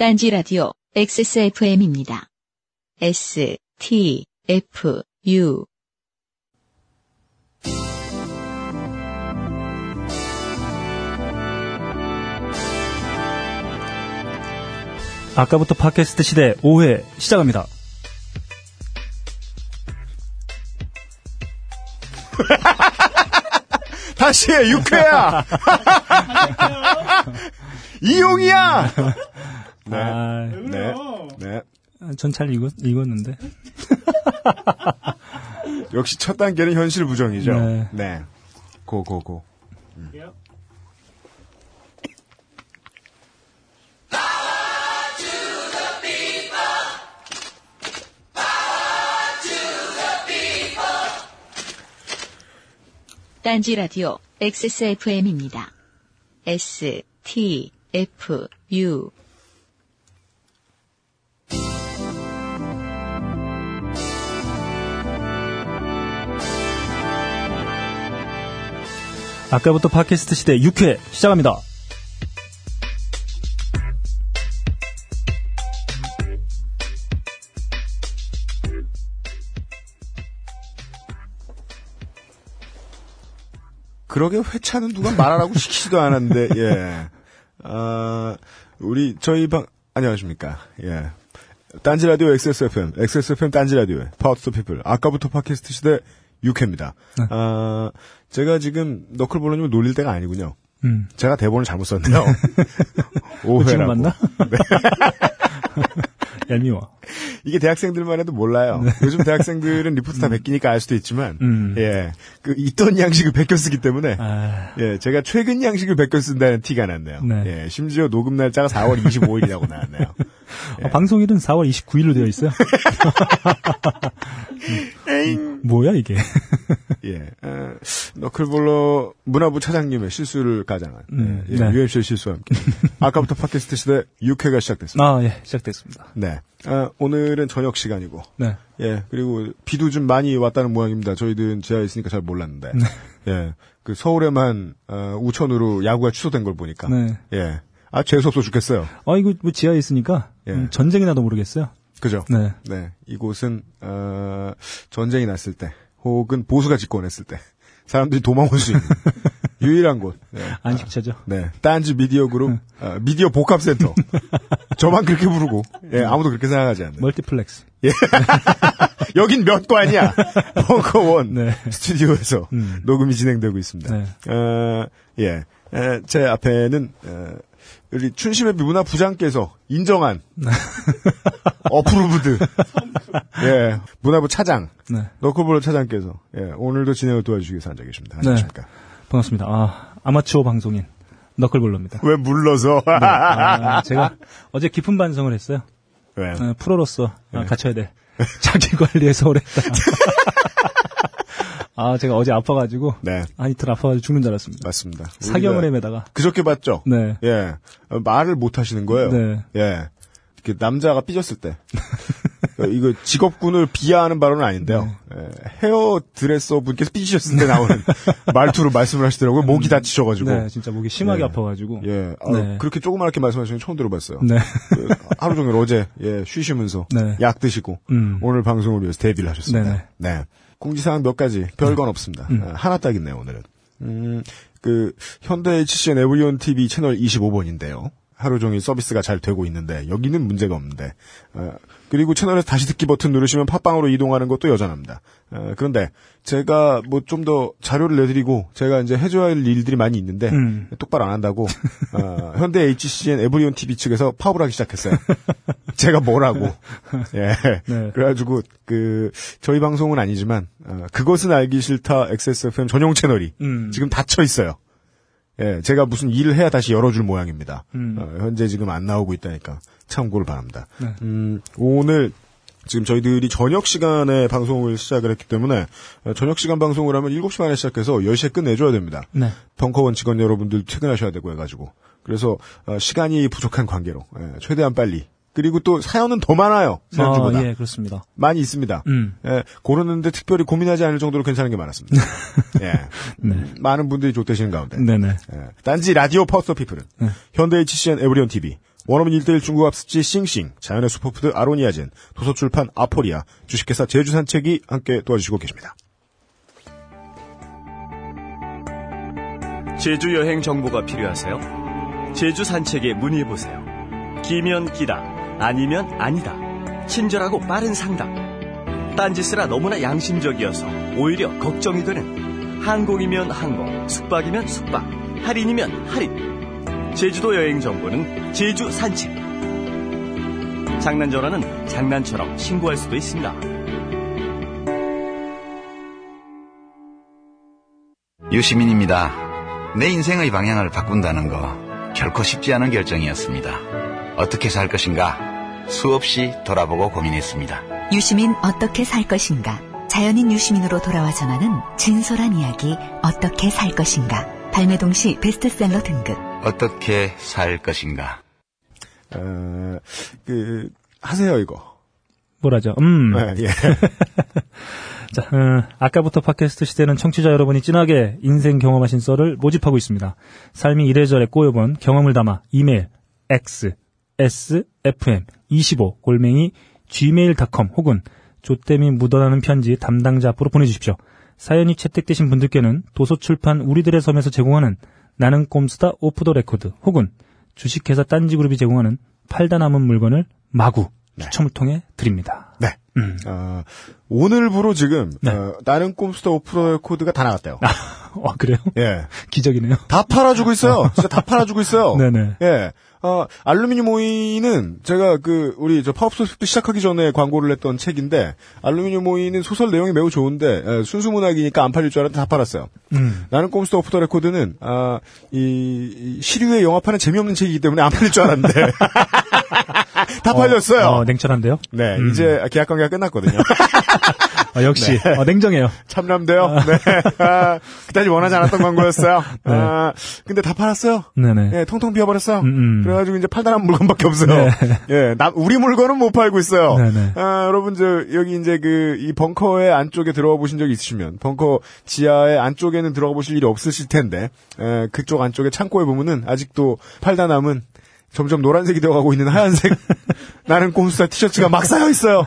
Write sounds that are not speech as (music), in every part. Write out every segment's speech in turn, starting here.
딴지 라디오 XSFM입니다. S, T, F, U. 아까부터 팟캐스트 시대 5회 시작합니다. 다시 해, 6회야! 이용이야! (laughs) 네. 아, 네. 네. 전 잘 읽었, 읽었는데. 역시 첫 단계는 현실 부정이죠. 네. 네. 고, 고, 고. 딴지 라디오 XSFM입니다. S, T, F, U. 아까부터 팟캐스트 시대 6회 시작합니다. 그러게 회차는 누가 말하라고 시키지도 않았는데, 예. 아, 우리, 저희 방, 안녕하십니까. 예. 딴지 라디오 XSFM, XSFM 딴지 라디오의 파워 투 피플. 아까부터 팟캐스트 시대 6회입니다. 네. 아, 제가 지금 너클볼러님을 놀릴 때가 아니군요. 음. 제가 대본을 잘못 썼네요. (laughs) 뭐 지금 5회라고. 맞나? (laughs) 얄미워. 이게 대학생들만 해도 몰라요. 요즘 대학생들은 리포트 다 베끼니까 알 수도 있지만, 네. 음. 예, 그 있던 양식을 베껴 쓰기 때문에, 아, 예, 제가 최근 양식을 베껴 쓴다는 티가 났네요. 네. 예, 심지어 녹음 날짜가 4월 25일이라고 나왔네요. 아, 방송일은 4월 29일로 되어 있어요. (laughs) 음, 뭐야 이게? (laughs) 예, 어, 너클볼러 문화부 차장님의 실수를 가장한, 음, 예, 네. UMC의 실수와 함께, (laughs) 아까부터 팟캐스트 시대 6회가 시작됐습니다. 아, 예, 시작됐습니다. 네. 아, 오늘은 저녁 시간이고, 네. 예, 그리고 비도 좀 많이 왔다는 모양입니다. 저희들은 지하에 있으니까 잘 몰랐는데. 네. 예. 그 서울에만, 어, 우천으로 야구가 취소된 걸 보니까. 네. 예. 아, 재수없어 죽겠어요. 아, 이거 뭐 지하에 있으니까 예. 음, 전쟁이 나도 모르겠어요. 그죠? 네. 네. 이곳은, 어, 전쟁이 났을 때, 혹은 보수가 집권했을 때, 사람들이 도망올 수 있는 (laughs) 유일한 곳. 네. 안식처죠. 네. 딴지 미디어 그룹, 어, 미디어 복합센터. (laughs) 저만 그렇게 부르고, 예, 아무도 그렇게 생각하지 않는. 멀티플렉스. (laughs) 여긴 몇 관이야? 벙커원 네. 스튜디오에서 음. 녹음이 진행되고 있습니다. 네. 어, 예. 에, 제 앞에는 어, 우리 춘심의 문화 부장께서 인정한 (laughs) 어프루브드 예 문화부 차장 네. 너클볼러 차장께서 예 오늘도 진행을 도와주시기 위해서 앉아 계십니다. 네. 안녕하십니까? 반갑습니다. 아, 아마추어 방송인 너클볼러입니다. 왜 물러서? 네. 아, 제가 어제 깊은 반성을 했어요. 왜? 어, 프로로서 아, 네. 갖춰야 돼. 자기 관리에 소홀했다. (laughs) 아, 제가 어제 아파가지고 네 한 이틀 아파가지고 죽는 줄 알았습니다. 맞습니다. 사경을 헤매다가. 그저께 봤죠? 네. 예 어, 말을 못 하시는 거예요. 네. 예. 이렇게 남자가 삐졌을 때. 어, (laughs) 이거 직업군을 비하하는 발언은 아닌데요. 네. 예, 헤어 드레서 분께서 삐지셨을 때 나오는 (laughs) 말투로 말씀을 하시더라고요. 목이 다치셔가지고. 네, 진짜 목이 심하게 네. 아파가지고. 예. 아, 네. 그렇게 조그맣게 말씀하시는 거 처음 들어봤어요. 네. 그, 하루 종일 어제, 예, 쉬시면서. 네. 약 드시고. 음. 오늘 방송을 위해서 데뷔를 하셨습니다. 네네. 네. 공지사항 몇 가지, 별건 없습니다. 음. 아, 하나 딱 있네요, 오늘은. 음, 그, 현대 HCN 에브리온 TV 채널 25번인데요. 하루 종일 서비스가 잘 되고 있는데, 여기는 문제가 없는데, 어, 그리고 채널에서 다시 듣기 버튼 누르시면 팟빵으로 이동하는 것도 여전합니다. 어, 그런데, 제가 뭐 좀 더 자료를 내드리고, 제가 이제 해줘야 할 일들이 많이 있는데, 음. 똑바로 안 한다고, 어, 현대 HCN 에브리온 TV 측에서 파업을 하기 시작했어요. (laughs) 제가 뭐라고. 예. 네. 그래가지고, 그, 저희 방송은 아니지만, 어, 그것은 알기 싫다 XSFM 전용 채널이 음. 지금 닫혀 있어요. 예, 제가 무슨 일을 해야 다시 열어줄 모양입니다. 음. 어, 현재 지금 안 나오고 있다니까 참고를 바랍니다. 네. 음, 오늘 지금 저희들이 저녁 시간에 방송을 시작을 했기 때문에 어, 저녁 시간 방송을 하면 7시 반에 시작해서 10시에 끝내줘야 됩니다. 네. 벙커원 직원 여러분들 퇴근하셔야 되고 해가지고 그래서 어, 시간이 부족한 관계로 예, 최대한 빨리 그리고 또 사연은 더 많아요 지난주보다 아, 예, 그렇습니다. 많이 있습니다. 음. 예, 고르는데 특별히 고민하지 않을 정도로 괜찮은 게 많았습니다. (laughs) 예, 음, 많은 분들이 좋대시는 가운데 네네. 예, 딴지 라디오 파워 투 피플은 네. 현대 HCN 에브리온 TV 원어민 1대1 중국어 학습지 싱싱, 자연의 슈퍼푸드 아로니아진, 도서출판 아포리아, 주식회사 제주산책이 함께 도와주시고 계십니다. 제주 여행 정보가 필요하세요? 제주 산책에 문의해 보세요. 기면 기다, 아니면 아니다. 친절하고 빠른 상담. 딴짓을 하 너무나 양심적이어서 오히려 걱정이 되는 항공이면 항공, 숙박이면 숙박, 할인이면 할인. 제주도 여행 정보는 제주 산책. 장난 전화는 장난처럼 신고할 수도 있습니다. 유시민입니다. 내 인생의 방향을 바꾼다는 거 결코 쉽지 않은 결정이었습니다. 어떻게 살 것인가 수없이 돌아보고 고민했습니다. 유시민 어떻게 살 것인가? 자연인 유시민으로 돌아와 전하는 진솔한 이야기 어떻게 살 것인가? 발매 동시 베스트셀러 등급. 어떻게 살 것인가? 어, 그, 하세요, 이거. 뭐라죠? 음. 네, 예. (laughs) 자, 어, 아까부터 팟캐스트 시대는 청취자 여러분이 진하게 인생 경험하신 썰을 모집하고 있습니다. 삶이 이래저래 꼬여본 경험을 담아 이메일 x s f m 25 골뱅이 gmail.com 혹은 좆됨이 묻어나는 편지 담당자 앞으로 보내주십시오. 사연이 채택되신 분들께는 도서출판 우리들의 섬에서 제공하는 나는 꼼수다 오프 더 레코드 혹은 주식회사 딴지그룹이 제공하는 팔다 남은 물건을 마구 추첨을 통해 드립니다. 네. 음. 어, 오늘부로 지금, 네. 어, 나는 꼼수다 오프 더 레코드가 다 나갔대요. 어, 그래요? 예. (laughs) 기적이네요. 다 팔아주고 있어요. 진짜 다 팔아주고 있어요. (laughs) 네네. 예. 어, 알루미늄 오이는 제가 그, 우리 저 파업 소식도 시작하기 전에 광고를 했던 책인데, 알루미늄 오이는 소설 내용이 매우 좋은데, 예, 순수 문학이니까 안 팔릴 줄 알았는데 다 팔았어요. 음. 나는 꼼수다 오프 더 레코드는, 아, 이, 이 시류에 영합하는 재미없는 책이기 때문에 안 팔릴 줄 알았는데. (laughs) 다 팔렸어요. 어, 냉철한데요? 네, 음. 이제 계약 관계가 끝났거든요. (laughs) 아, 역시 어, 냉정해요. 참남돼요. 네. 아, 그다지 (laughs) 원하지 않았던 광고였어요. 네. 아, 근데 다 팔았어요. 네네. 예, 통통 비어버렸어요. 음, 음. 그래가지고 이제 팔다란 물건밖에 없어요. 네. (laughs) 예, 나, 우리 물건은 못 팔고 있어요. 네네. 아, 여러분, 저, 여기 이제 그, 이 벙커의 안쪽에 들어가 보신 적이 있으시면, 벙커 지하의 안쪽에는 들어가 보실 일이 없으실 텐데, 에, 그쪽 안쪽에 창고에 보면은 아직도 팔다 남은 점점 노란색이 되어가고 있는 하얀색 (laughs) 나는 꼼수사 티셔츠가 막 쌓여 있어요.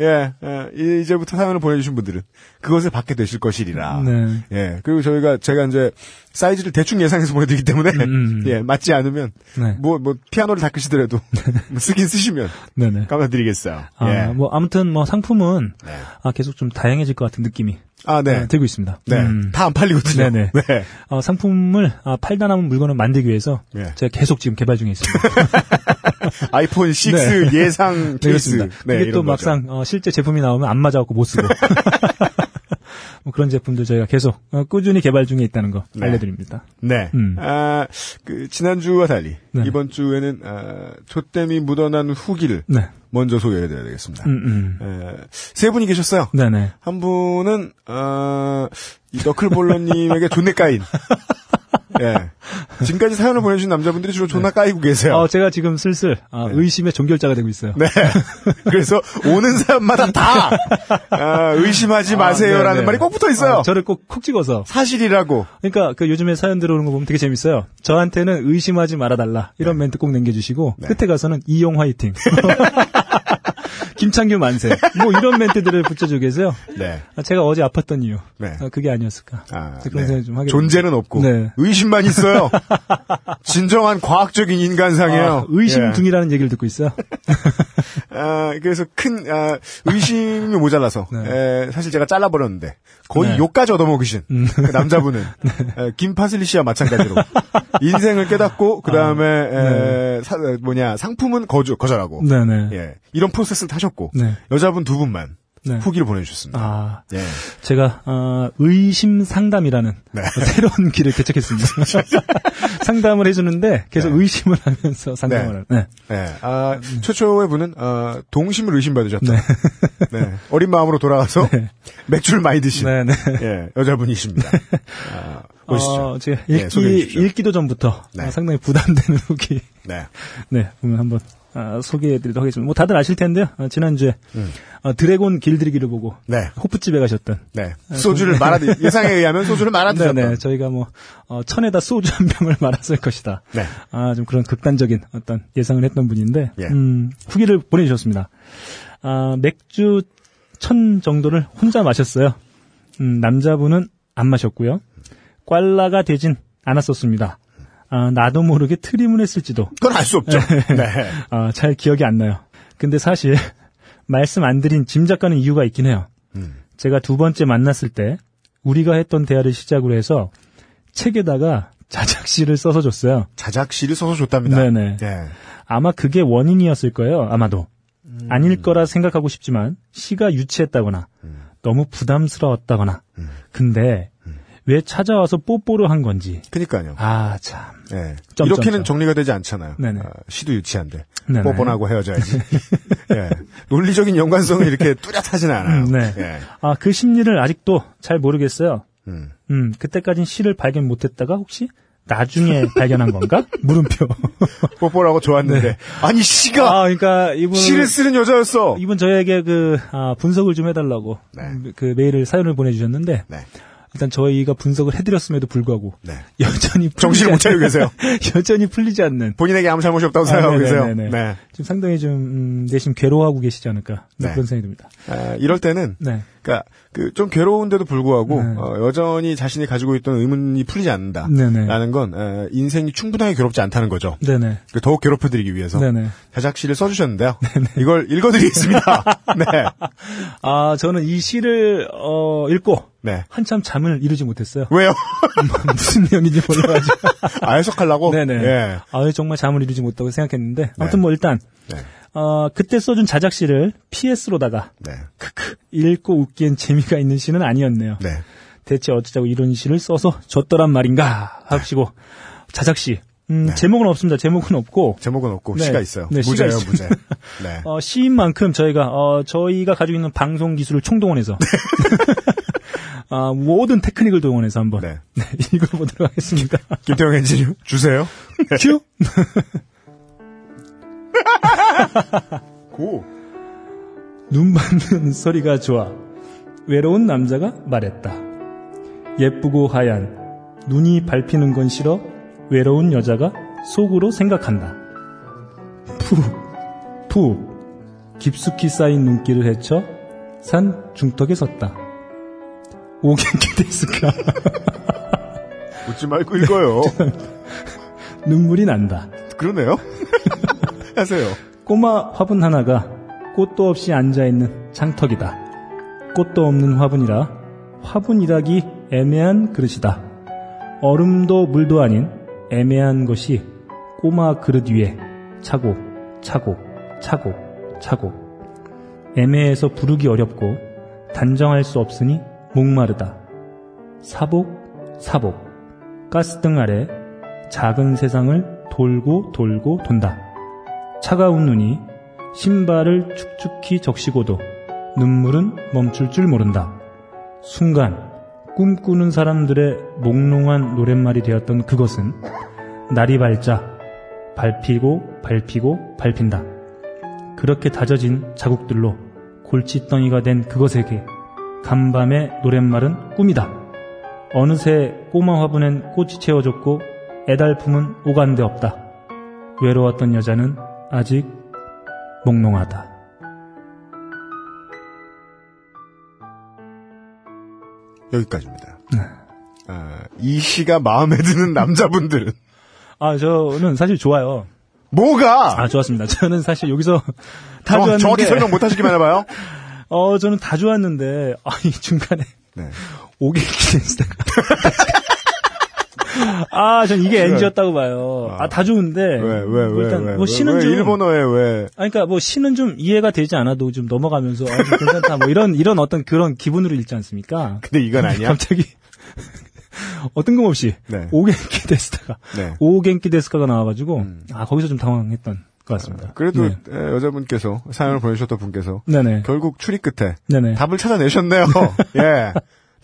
예, 예, 이- 이제부터 사연을 보내주신 분들은 그것을 받게 되실 것이리라. 네. 예, 그리고 저희가 제가 이제 사이즈를 대충 예상해서 보내드리기 때문에 음. (laughs) 예 맞지 않으면 네. 뭐뭐 피아노를 닦으시더라도 (laughs) 뭐 쓰긴 쓰시면 네네. 감사드리겠어요. 아, 예. 뭐 아무튼 뭐 상품은 네. 아, 계속 좀 다양해질 것 같은 느낌이 아, 네. 어, 들고 있습니다. 네. 음. 다안 팔리거든요. 네네. 네. 어, 상품을 아, 팔다 남은 물건을 만들기 위해서 네. 제가 계속 지금 개발 중에 있습니다. (laughs) (laughs) 아이폰 6 네. 예상 네, (laughs) 케이스. 그렇습니다. 네, 그게 또. 막상 어, 실제 제품이 나오면 안 맞아갖고 못 쓰고 (laughs) 뭐 그런 제품들 저희가 계속 어, 꾸준히 개발 중에 있다는 거 네. 알려드립니다. 네. 음. 아, 그, 지난주와 달리, 네. 이번 주에는, 아, 조땜이 묻어난 후기를 네. 먼저 소개해드려야 되겠습니다. 음, 음. 에, 세 분이 계셨어요. 네네. 한 분은, 어, 이 너클볼러님에게 존내 까인. 예. 지금까지 사연을 보내주신 남자분들이 주로 존나 까이고 계세요. 어, 제가 지금 슬슬 아, 의심의 종결자가 되고 있어요. 네. (laughs) 그래서 오는 사람마다 다, 아, 의심하지 마세요라는 아. 말이 꼭 붙어 있어요. 어, 저를 꼭 콕 찍어서. 사실이라고. 그러니까 그 요즘에 사연 들어오는 거 보면 되게 재밌어요. 저한테는 의심하지 말아달라 이런 멘트 꼭 남겨주시고 네. 끝에 가서는 이용 화이팅. (laughs) 김창규 만세. 뭐 이런 멘트들을 붙여주고 계세요. 네. 아, 제가 어제 아팠던 이유. 네. 아, 그게 아니었을까. 아, 그런 네. 생각 좀 하게 존재는 없고 네. 의심만 있어요. (laughs) 진정한 과학적인 인간상이에요. 아, 의심 예. 둥이라는 얘기를 듣고 있어요. (laughs) 아, 그래서 큰 아, 의심이 모자라서 (laughs) 네. 에, 사실 제가 잘라버렸는데 거의 네. 욕까지 얻어먹으신 그 남자분은 (laughs) 에, 김파슬리 씨와 마찬가지로 (laughs) 인생을 깨닫고 그 다음에 뭐냐 상품은 거주 거절하고 네네. 예, 이런 프로세스를 타셨고 네. 여자분 두 분만 네. 후기를 보내주셨습니다. 아, 예. 제가 어, 의심 상담이라는 네. (laughs) 새로운 길을 개척했습니다. (laughs) 상담을 해주는데 계속 네. 의심을 하면서 상담을 하는. 네. 네. 아, 최초의 분은, 어, 동심을 의심받으셨다. 네. 네. 어린 마음으로 돌아가서 네. 맥주를 많이 드신 네, 네. 예, 여자분이십니다. 아, 보시죠. 어, 제가 네, 읽기. 읽기도 전부터 네. 어, 상당히 부담되는 후기. 네. 네, 보면 한번 아, 소개해드리도록 하겠습니다. 뭐 다들 아실 텐데요. 아, 지난주에 음. 어, 드래곤 길들이기를 보고 네. 호프집에 가셨던 네. 소주를 말아 예상에 의하면 소주를 말아 드셨던. 네네 저희가 뭐 어, 천에다 소주 한 병을 (laughs) 말았을 것이다. 네. 아 좀 그런 극단적인 어떤 예상을 했던 분인데 예. 음, 후기를 보내주셨습니다. 아, 맥주 천 정도를 혼자 마셨어요. 음, 남자분은 안 마셨고요. 꽐라가 되진 않았었습니다. 아, 나도 모르게 트림을 했을지도 그건 알 수 없죠. (laughs) 네. 아, 잘 기억이 안 나요. 근데 사실 (laughs) 말씀 안 드린 짐작 가는 이유가 있긴 해요. 음. 제가 두 번째 만났을 때 우리가 했던 대화를 시작으로 해서 책에다가 자작시를 써서 줬어요. 자작시를 써서 줬답니다. 네네. 네. 아마 그게 원인이었을 거예요. 아마도. 음. 아닐 거라 생각하고 싶지만 시가 유치했다거나 음. 너무 부담스러웠다거나. 근데 왜 찾아와서 뽀뽀를 한 건지. 그니까요. 아, 참. 네. 점, 이렇게는 점, 점. 정리가 되지 않잖아요. 네네. 아, 시도 유치한데. 네네. 뽀뽀하고 헤어져야지. (laughs) 예. 논리적인 연관성이 이렇게 뚜렷하진 않아요. 음, 네. 예. 아, 그 심리를 아직도 잘 모르겠어요. 음. 음, 그때까진 시를 발견 못했다가 혹시 나중에 (laughs) 발견한 건가? 물음표. (laughs) 뽀뽀라고 좋았는데. 아니, 시가! 아, 그러니까 이분 시를 쓰는 여자였어! 이분 저에게 그 아, 분석을 좀 해달라고 네. 그 메일을 사연을 보내주셨는데 네. 일단 저희가 분석을 해드렸음에도 불구하고 네. 여전히 정신을 못 차리고 계세요. (laughs) 여전히 풀리지 않는 본인에게 아무 잘못이 없다고 아, 생각하고 계세요. 네네네네. 네. 지금 상당히 좀 음, 내심 괴로워하고 계시지 않을까 네. 그런 생각이 듭니다. 아, 이럴 때는, 네, 그니까, 그, 좀 괴로운데도 불구하고, 네. 어, 여전히 자신이 가지고 있던 의문이 풀리지 않는다. 네네, 라는 건, 어, 인생이 충분하게 괴롭지 않다는 거죠. 네네, 그 더욱 괴롭혀드리기 위해서. 네네. 자작 시를 써주셨는데요. 이걸 읽어드리겠습니다. (laughs) 네. 아 저는 이 시를 어, 읽고 네. 한참 잠을 이루지 못했어요. 왜요? (laughs) 무슨 내용인지 몰라가지고. (laughs) 아, 해석하려고? 네네. 예. 아 정말 잠을 이루지 못하고 생각했는데 아무튼 네. 뭐 일단 네. 어, 그때 써준 자작시를 PS로다가 네. 크크 읽고 웃기엔 재미가 있는 시는 아니었네요. 네. 대체 어쩌자고 이런 시를 써서 줬더란 말인가 하시고 자작시 음, 네. 제목은 없습니다. 제목은 없고 제목은 없고 네. 시가 있어요. 네, 시가 무제예요, 있습니다. 무제. (laughs) 네. 어, 시인 만큼 저희가 어, 저희가 가지고 있는 방송 기술을 총동원해서 아, (laughs) 모든 테크닉을 동원해서 한번 네. 네, (laughs) 읽어보도록 하겠습니다. 김태형 엔지니어 주세요. 큐. (laughs) 고. 눈 받는 소리가 좋아. 외로운 남자가 말했다. 예쁘고 하얀 눈이 밟히는 건 싫어. 외로운 여자가 속으로 생각한다. 푹, 푹 깊숙이 쌓인 눈길을 헤쳐 산 중턱에 섰다. 오겐키 데스까 웃지 말고 읽어요. (laughs) 눈물이 난다. 그러네요. 하세요. 꼬마 화분 하나가 꽃도 없이 앉아있는 창턱이다. 꽃도 없는 화분이라 화분이라기 애매한 그릇이다. 얼음도 물도 아닌 애매한 것이 꼬마 그릇 위에 차고 차고 차고 차고 애매해서 부르기 어렵고 단정할 수 없으니 목마르다. 사복 사복 가스등 아래 작은 세상을 돌고 돌고 돈다. 차가운 눈이 신발을 축축히 적시고도 눈물은 멈출 줄 모른다. 순간 꿈꾸는 사람들의 몽롱한 노랫말이 되었던 그것은 날이 밝자 밟히고 밟히고 밟힌다. 그렇게 다져진 자국들로 골칫덩이가 된 그것에게 간밤의 노랫말은 꿈이다. 어느새 꼬마 화분엔 꽃이 채워졌고 애달품은 오간데 없다. 외로웠던 여자는 아직 몽롱하다. 여기까지입니다. 네. 아, 이 시가 마음에 드는 남자분들은 아, 저는 사실 좋아요. 뭐가 아, 좋았습니다. 저는 사실 여기서 다 정, 좋았는데. 정확히 설명 못 하시기만 해봐요. (laughs) 어, 저는 다 좋았는데, 아, 이 중간에 네. (laughs) 오겠기 됐다가. 아, 전 이게 NG였다고 봐요. 아, 다 좋은데. 왜, 왜, 뭐 왜, 일단 왜, 뭐왜 좀. 일본어에 왜, 아, 그러니까 뭐 시는 좀 이해가 되지 않아도 좀 넘어가면서 아, 좀 괜찮다. 뭐 이런 이런 어떤 그런 기분으로 읽지 않습니까? 근데 이건 아니야? 갑자기 (laughs) 어 뜬금없이 네. 오겐키 데스타가 네. 음. 오겐키 데스카가 나와가지고 아 거기서 좀 당황했던 것 같습니다. 그래도 네. 에, 여자분께서 사연을 보내주셨던 분께서 네네 결국 추리 끝에 네네. 답을 찾아내셨네요. (laughs) 예.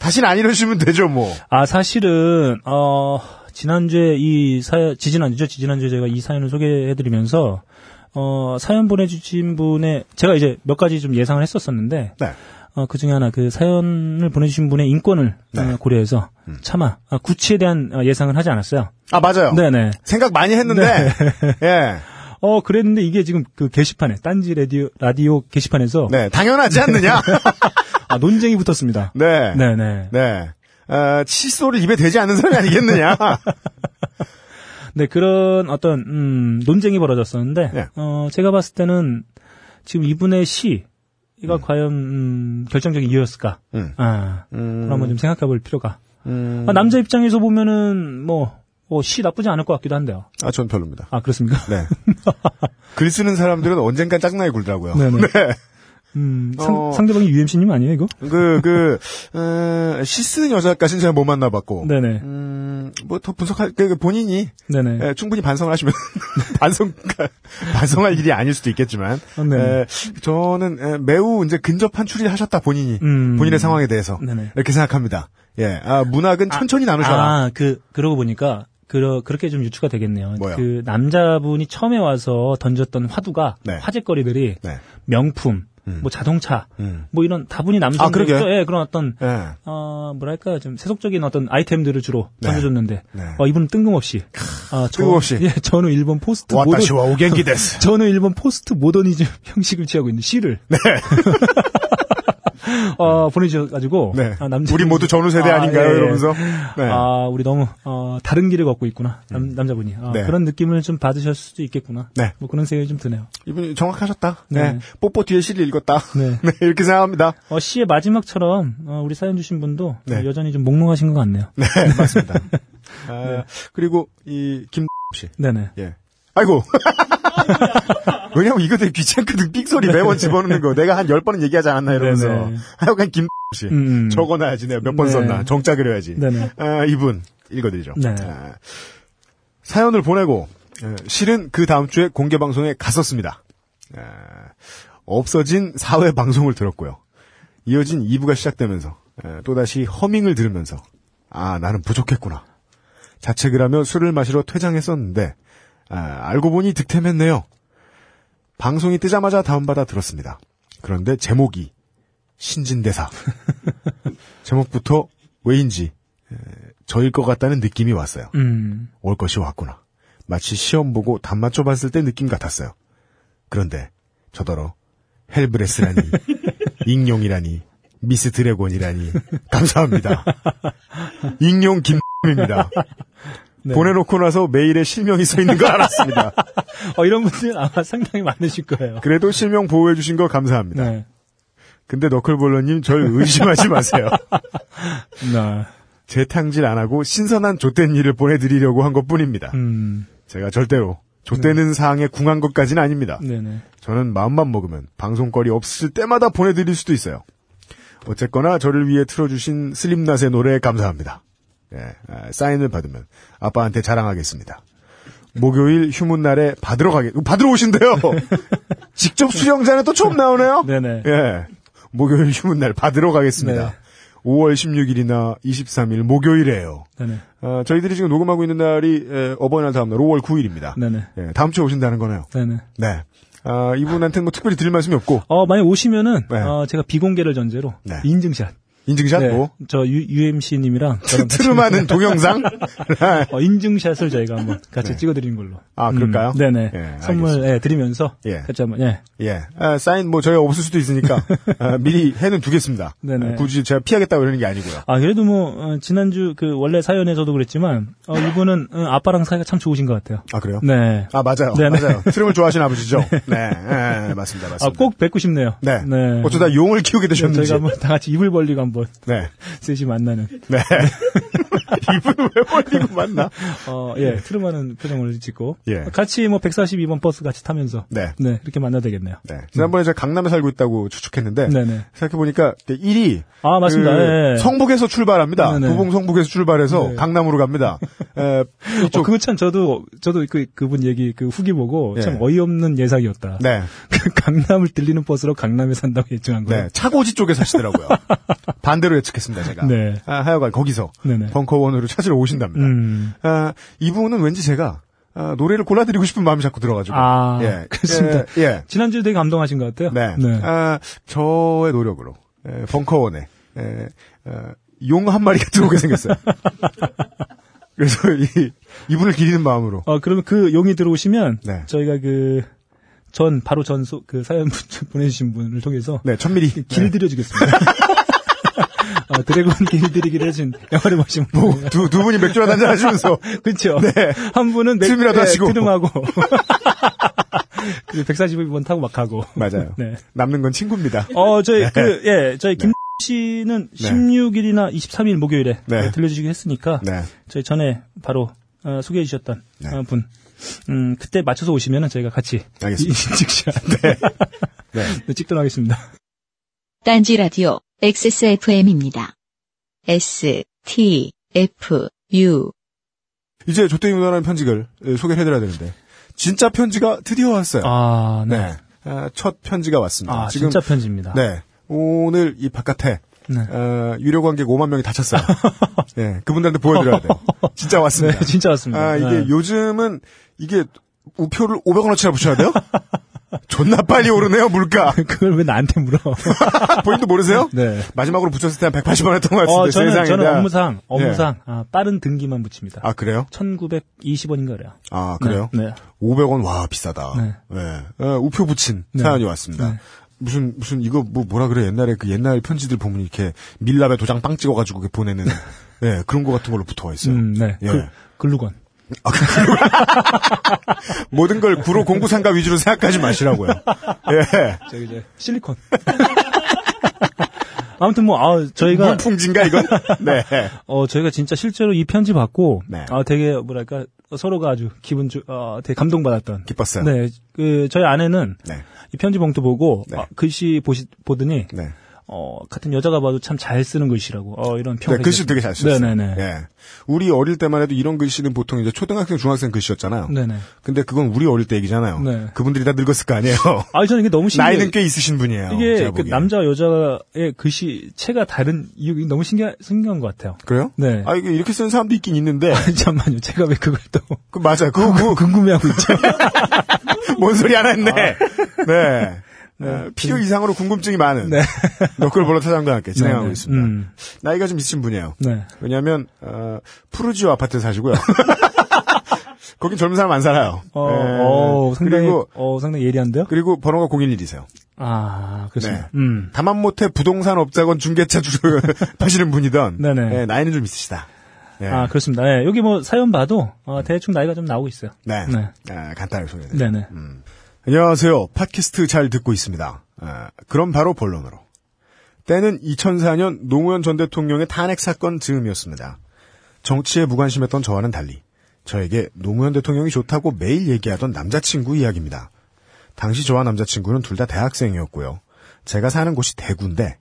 다시는 안 이러시면 되죠, 뭐. 아 사실은 어 지난주에 이 사연 지지난주죠 지지난주에 제가 이 사연을 소개해드리면서 어, 사연 보내주신 분의, 제가 이제 몇 가지 좀 예상을 했었었는데, 네. 어, 그 중에 하나, 그 사연을 보내주신 분의 인권을 네. 음. 어, 고려해서 차마 아, 구치에 대한 어, 예상을 하지 않았어요. 아, 맞아요. 네네. 생각 많이 했는데, (laughs) 예. 어, 그랬는데 이게 지금 그 게시판에, 딴지 라디오, 라디오 게시판에서, 네, 당연하지 않느냐? (laughs) 아, 논쟁이 붙었습니다. 네. 네네. 네. 어, 칫솔을 입에 대지 않는 사람이 아니겠느냐? (laughs) 네, 그런 어떤, 음, 논쟁이 벌어졌었는데, 네. 어, 제가 봤을 때는 지금 이분의 시, 이가 과연, 음, 결정적인 이유였을까? 음. 아, 음. 그걸 한번 좀 생각해 볼 필요가. 음. 아, 남자 입장에서 보면은, 뭐, 뭐, 시 나쁘지 않을 것 같기도 한데요. 아, 전 별로입니다. 아, 그렇습니까? 네. (laughs) 글 쓰는 사람들은 언젠간 짱나게 굴더라고요. 네네. 네. 음, 상, 어. 상대방이 UMC님 아니에요, 이거? 그, 그, 어, 시 쓰는 여자까지는 제가 못 만나봤고. 네네. 음, 뭐 더 분석할, 그, 그 본인이 네네. 예, 충분히 반성을 하시면 (laughs) 반성 반성할 일이 아닐 수도 있겠지만 어, 네. 예, 저는 예, 매우 이제 근접한 추리하셨다 본인이 음. 본인의 상황에 대해서 네네. 이렇게 생각합니다. 예, 아, 문학은 천천히 나누셔라. 아, 그, 그러고 보니까, 그러, 그렇게 좀 유추가 되겠네요. 뭐요? 그 남자분이 처음에 와서 던졌던 화두가, 네. 화제거리들이, 네. 명품, 음. 뭐 자동차, 음. 뭐 이런 다분히 아, 남성들, 그러게요? 예, 그런 어떤, 예. 어, 뭐랄까, 좀 세속적인 어떤 아이템들을 주로 네. 던져줬는데, 네. 어, 이분은 뜬금없이, 아, 저- 뜬금없이. 예, 저는 일본 포스트 모던. (laughs) 저는 일본 포스트 모더니즘 (laughs) 형식을 취하고 있는 시를, 네. (laughs) 어, 보내주셔가지고, 네. 아, 남자 우리 모두 전후 세대 아, 닌가요 예, 예. 이러면서. 네. 아, 우리 너무 어, 다른 길을 걷고 있구나. 남, 남자분이. 아, 네. 그런 느낌을 좀 받으실 수도 있겠구나. 네. 뭐 그런 생각이 좀 드네요. 이분이 정확하셨다. 네. 네. 뽀뽀 뒤에 시를 읽었다. 네. (laughs) 네, 이렇게 생각합니다. 어, 시의 마지막처럼 어, 우리 사연 주신 분도 네. 어, 여전히 좀 몽롱하신 것 같네요. 네, (laughs) 맞습니다. 아, 그리고 이 김 씨. 네네. 예. 아이고. (laughs) 왜냐면 이거 되게 귀찮거든. 삑소리 (laughs) 매번 집어넣는 거. 내가 한 열 번은 얘기하지 않았나 이러면서. 네네. (laughs) 하여간 김 (laughs) 씨. 음. 적어놔야지. 내가 몇번 네. 썼나. 정자 그려야지. 네네. 아, 이분 읽어드리죠. 네. 아, 사연을 보내고 어, 실은 그 다음 주에 공개 방송에 갔었습니다. 아, 없어진 사회 방송을 들었고요. 이어진 2부가 시작되면서 아, 또다시 허밍을 들으면서 아 나는 부족했구나. 자책을 하며 술을 마시러 퇴장했었는데 아, 알고 보니 득템했네요. 방송이 뜨자마자 다운받아 들었습니다. 그런데 제목이 신진대사. (laughs) 제목부터 왜인지 에, 저일 것 같다는 느낌이 왔어요. 음. 올 것이 왔구나. 마치 시험 보고 답 맞춰봤을 때 느낌 같았어요. 그런데 저더러 헬브레스라니, (laughs) 익룡이라니, 미스 드래곤이라니 감사합니다. (laughs) 익룡 김입니다. 네. 보내놓고 나서 메일에 실명이 써 있는 걸 (laughs) 알았습니다. 어, 이런 분들 아마 상당히 많으실 거예요. 그래도 실명 보호해 주신 거 감사합니다. 네. 근데 너클볼러님 절 의심하지 마세요. (laughs) 네. 재탕질 안 하고 신선한 좆된 일을 보내드리려고 한 것뿐입니다. 음. 제가 절대로 좆되는 사항에 궁한 것까지는 아닙니다. 네네. 저는 마음만 먹으면 방송거리 없을 때마다 보내드릴 수도 있어요. 어쨌거나 저를 위해 틀어주신 슬림낫의 노래 감사합니다. 예, 아, 사인을 받으면 아빠한테 자랑하겠습니다. 목요일 휴문 날에 받으러 가겠, 받으러 오신대요! (laughs) 직접 수령자는 또 처음 나오네요? 네네. 예. 목요일 휴문 날 받으러 가겠습니다. 네. 5월 16일이나 23일 목요일이에요. 네네. 아, 저희들이 지금 녹음하고 있는 날이 에, 어버이날 다음 날 5월 9일입니다. 네네. 예, 다음 주에 오신다는 거네요. 네네. 네. 아, 이분한테는 뭐 특별히 드릴 말씀이 없고 어, 만약 오시면은, 네. 어, 제가 비공개를 전제로, 네. 인증샷. 인증샷 네. 뭐저 UMC님이랑 저랑 같이 트름하는 (laughs) 동영상 어, 인증샷을 저희가 한번 같이 네. 찍어드리는 걸로. 아, 그럴까요? 음, 네네. 예, 선물 예, 드리면서 예. 같이 한번 예. 예 아, 사인 뭐 저희 없을 수도 있으니까 아, 미리 해는 두겠습니다. 네네. 아, 굳이 제가 피하겠다고 이러는 게 아니고요. 아 그래도 뭐 어, 지난주 그 원래 사연에서도 그랬지만 어, 이분은 어, 아빠랑 사이가 참 좋으신 것 같아요. 아 그래요? 네. 아 맞아요, 네네. 맞아요. 트름을 좋아하시는 아버지죠. (laughs) 네, 예, 맞습니다, 맞습니다. 아, 꼭 뵙고 싶네요. 네. 네. 어쩌다 용을 키우게 되셨는지. 저희가 한번 다 같이 입을 벌리고 한번 네, (laughs) 셋이 만나는. 네. (laughs) 이분은 왜 벌리고 만나? 어, 예, 트름하는 표정을 짓고. 예. 같이 뭐 142번 버스 같이 타면서. 네. 네, 이렇게 만나야 되겠네요. 네. 지난번에 제가 강남에 살고 있다고 추측했는데 네네. 생각해보니까 1위 아, 맞습니다. 예. 성북에서 출발합니다. 네네. 도봉 성북에서 출발해서 네. 강남으로 갑니다. (laughs) 에, 어, 이쪽 그거 참 저도, 저도 그, 그분 얘기, 그 후기 보고 예. 참 어이없는 예상이었다. 네, 그 강남을 들리는 버스로 강남에 산다고 예측한 거예요. 네, 차고지 쪽에 사시더라고요. 반대로 예측했습니다, 제가. 네. 아, 하여간 거기서 네네. 벙커원으로 찾으러 오신답니다. 음. 아, 이분은 왠지 제가 아, 노래를 골라드리고 싶은 마음이 자꾸 들어가지고. 아, 예. 그렇습니다. 예, 예. 지난주에 되게 감동하신 것 같아요. 네. 아, 저의 노력으로 에, 벙커원에 에, 어, 용한 마리가 (laughs) 들어오게 생겼어요. 그래서 이 이분을 기리는 마음으로 어, 그러면 그 용이 들어오시면 네. 저희가 그 전 바로 전그 사연 (laughs) 보내주신 분을 통해서 네 천미리 길 드려주겠습니다. (laughs) 어, 드래곤 길 드리기를 해준 영화를 보신 분. 두, 두 분이 맥주 한잔 하시면서 (laughs) 그렇죠. 네. 한 분은 맥- 틈이라도 네, 하시고. 트름하고 (laughs) 그 142번 타고 막 가고. 맞아요. 네. 남는 건 친구입니다. 어, 저희 네. 그 예, 저희 김 씨는 16일이나 23일 목요일에 네. 네, 들려주기로 했으니까 네. 저희 전에 바로 어, 소개해 주셨던 네. 어, 분. 음, 그때 맞춰서 오시면은 저희가 같이 알겠습니다. 인증샷 네. (laughs) 네, 찍도록 하겠습니다. 딴지 라디오 XSFM입니다. S, T, F, U. 이제 조땡이 문화라는 편지를 에, 소개를 해드려야 되는데 진짜 편지가 드디어 왔어요. 아, 네. 네. 아, 첫 편지가 왔습니다. 아, 지금 진짜 편지입니다. 네. 오늘 이 바깥에 네. 어, 유료 관객 5만 명이 다쳤어요. (laughs) 네, 그분들한테 보여드려야 돼요. 진짜 왔습니다. (laughs) 네, 진짜 왔습니다. 아, 이게 네. 요즘은 이게 우표를 500원어치나 붙여야 돼요? (laughs) 존나 빨리 오르네요, 물가. (laughs) 그걸 왜 나한테 물어? (laughs) 본인도 모르세요? 네. 마지막으로 붙였을 때 한 180원 했던 것 같은데, 어, 저는. 저는 나- 업무상, 업무상, 아, 빠른 등기만 붙입니다. 아, 그래요? 1920원인가 그래요. 아, 그래요? 네. 네. 500원, 와, 비싸다. 네. 네. 어, 우표 붙인 네. 사연이 왔습니다. 네. 무슨, 무슨, 이거 뭐, 뭐라 그래. 옛날에 그 옛날 편지들 보면 이렇게 밀랍에 도장 빵 찍어가지고 보내는, 네, 그런 거 같은 걸로 붙어와 있어요. 음, 네. 예. 글, 글루건. (laughs) 모든 걸 구로 공구 상가 위주로 생각하지 마시라고요. 예. 저기 이제 실리콘. (laughs) 아무튼 뭐, 아, 저희가, 물풍진가, 이건? 네. (laughs) 어, 저희가 진짜 실제로 이 편지 받고, 네. 아, 되게, 뭐랄까, 서로가 아주 기분 주, 어, 되게 감동받았던. 기뻤어요. 네, 그, 저희 아내는 네. 이 편지 봉투 보고, 네. 아, 글씨 보시, 보더니, 네. 어, 같은 여자가 봐도 참 잘 쓰는 글씨라고, 어, 이런 평을. 네, 글씨 되게 잘 쓰셨어요. 네네네. 예. 우리 어릴 때만 해도 이런 글씨는 보통 이제 초등학생, 중학생 글씨였잖아요. 네네. 근데 그건 우리 어릴 때 얘기잖아요. 네. 그분들이 다 늙었을 거 아니에요. (laughs) 아, 저는 이게 너무 신기해요. 나이는 꽤 있으신 분이에요. 이게 그. 남자와 여자의 글씨 체가 다른 이유 너무 신기한, 신기한 것 같아요. 그래요? 네. 아, 이게 이렇게 쓰는 사람도 있긴 있는데. (laughs) 잠깐만요. 제가 왜 그걸 또 그, 맞아요. 그거, 그거, 궁금해하고 있죠. (laughs) 뭔 소리 하나 했네. 아. 네. 어, 필요 이상으로 궁금증이 많은. 네. 너클 볼러 차장과 함께 진행하고 네, 네. 있습니다. 음. 나이가 좀 있으신 분이에요. 네. 왜냐하면 어, 푸르지오 아파트에 사시고요. (laughs) 거긴 젊은 사람 안 살아요. 어, 예. 어, 상당히, 그리고 어, 상당히 예리한데요? 그리고 번호가 011이세요. 아, 그렇습니다. 네. 음. 다만 못해 부동산 업자건 중개차 주 (laughs) 파시는 분이던 네네. 예, 나이는 좀 있으시다. 예. 아, 그렇습니다. 네, 여기 뭐 사연 봐도, 어, 대충 나이가 좀 나오고 있어요. 네. 네. 아, 간단하게 소개해드릴게요. 네네. 안녕하세요. 팟캐스트 잘 듣고 있습니다. 아, 그럼 바로 본론으로. 때는 2004년 노무현 전 대통령의 탄핵 사건 즈음이었습니다. 정치에 무관심했던 저와는 달리 저에게 노무현 대통령이 좋다고 매일 얘기하던 남자친구 이야기입니다. 당시 저와 남자친구는 둘 다 대학생이었고요. 제가 사는 곳이 대구인데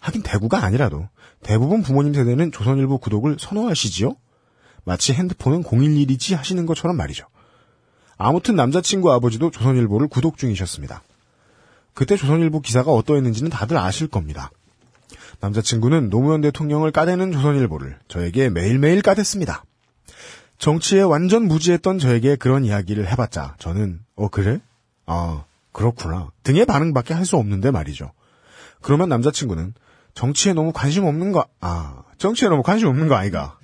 하긴 대구가 아니라도 대부분 부모님 세대는 조선일보 구독을 선호하시지요? 마치 핸드폰은 011이지 하시는 것처럼 말이죠. 아무튼 남자친구 아버지도 조선일보를 구독 중이셨습니다. 그때 조선일보 기사가 어떠했는지는 다들 아실 겁니다. 남자친구는 노무현 대통령을 까대는 조선일보를 저에게 매일매일 까댔습니다. 정치에 완전 무지했던 저에게 그런 이야기를 해봤자 저는 어 그래? 아 그렇구나 등의 반응밖에 할 수 없는데 말이죠. 그러면 남자친구는 정치에 너무 관심 없는 거, 아 정치에 너무 관심 없는 거 아이가.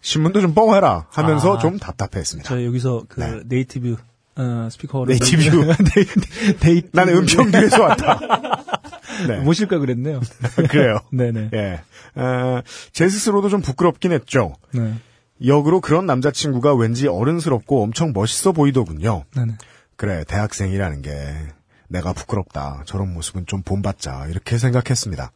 신문도 좀 보고 해라 하면서 아. 좀 답답해했습니다. 저 여기서 그 네. native, 어, speaker를. Native. 네이- (laughs) native. 나는 은평교에서 왔다. (laughs) 네. 모실 걸 그랬네요. (laughs) 그래요. 네네. 예. 어, 제 스스로도 좀 부끄럽긴 했죠. 네. 역으로 그런 남자친구가 왠지 어른스럽고 엄청 멋있어 보이더군요. 네네. 그래, 대학생이라는 게 내가 부끄럽다. 저런 모습은 좀 본받자. 이렇게 생각했습니다.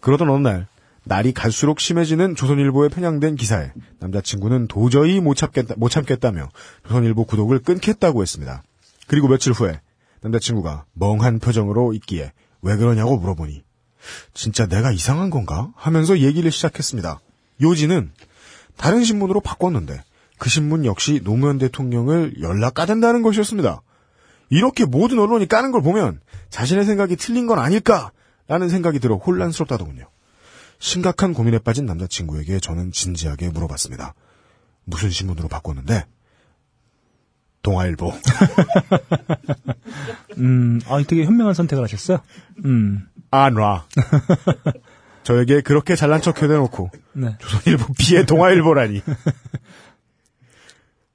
그러던 어느 날, 날이 갈수록 심해지는 조선일보에 편향된 기사에 남자친구는 도저히 못 참겠다, 못 참겠다며 조선일보 구독을 끊겠다고 했습니다. 그리고 며칠 후에 남자친구가 멍한 표정으로 있기에 왜 그러냐고 물어보니 진짜 내가 이상한 건가? 하면서 얘기를 시작했습니다. 요지는 다른 신문으로 바꿨는데 그 신문 역시 노무현 대통령을 연락 까댄다는 것이었습니다. 이렇게 모든 언론이 까는 걸 보면 자신의 생각이 틀린 건 아닐까라는 생각이 들어 혼란스럽다더군요. 심각한 고민에 빠진 남자친구에게 저는 진지하게 물어봤습니다. 무슨 신문으로 바꿨는데? 동아일보. (laughs) 음, 아, 되게 현명한 선택을 하셨어요. 음, 안 와. (laughs) 저에게 그렇게 잘난 척 해대놓고 네. 조선일보 피해 동아일보라니.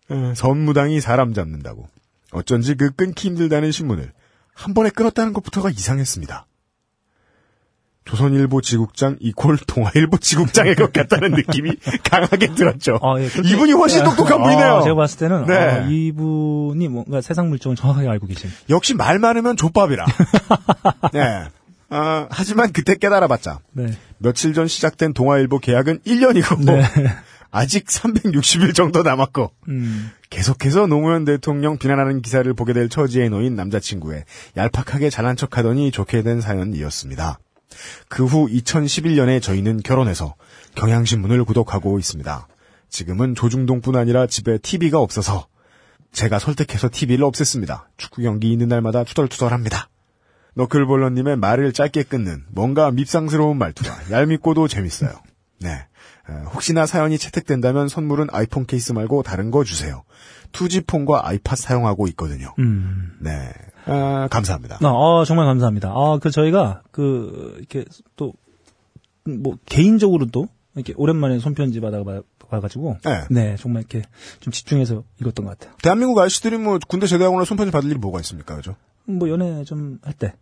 어, (laughs) 선무당이 사람 잡는다고. 어쩐지 그 끊기 힘들다는 신문을 한 번에 끊었다는 것부터가 이상했습니다. 조선일보 지국장 이콜 동아일보 지국장의 것 같다는 느낌이 (laughs) 강하게 들었죠. 아, 예, 그렇게- 이분이 훨씬 똑똑한 분이네요. 아, 제가 봤을 때는 네. 아, 이분이 뭔가 세상 물정을 정확하게 알고 계신. 역시 말 많으면 족밥이라. (laughs) 네. 아, 하지만 그때 깨달아봤자 네. 며칠 전 시작된 동아일보 계약은 1년이고 네. (laughs) 아직 360일 정도 남았고 음, 계속해서 노무현 대통령 비난하는 기사를 보게 될 처지에 놓인 남자친구의 얄팍하게 잘난 척하더니 좋게 된 사연이었습니다. 그 후 2011년에 저희는 결혼해서 경향신문을 구독하고 있습니다. 지금은 조중동뿐 아니라 집에 TV가 없어서 제가 설득해서 TV를 없앴습니다. 축구 경기 있는 날마다 투덜투덜합니다. 너클볼러님의 말을 짧게 끊는 뭔가 밉상스러운 말투가 얄밉고도 재밌어요. 네. 어, 혹시나 사연이 채택된다면 선물은 아이폰 케이스 말고 다른 거 주세요. 투지폰과 아이팟 사용하고 있거든요. 음. 네. 아, 감사합니다. 아, 아, 정말 감사합니다. 아, 그 저희가 그 이렇게 또 뭐 개인적으로도 이렇게 오랜만에 손편지 받아 봐가지고 네. 네 정말 이렇게 좀 집중해서 읽었던 것 같아요. 대한민국 아저씨들이 뭐 군대 제대하고 나 손편지 받을 일이 뭐가 있습니까? 그죠? 뭐 연애 좀 할 때,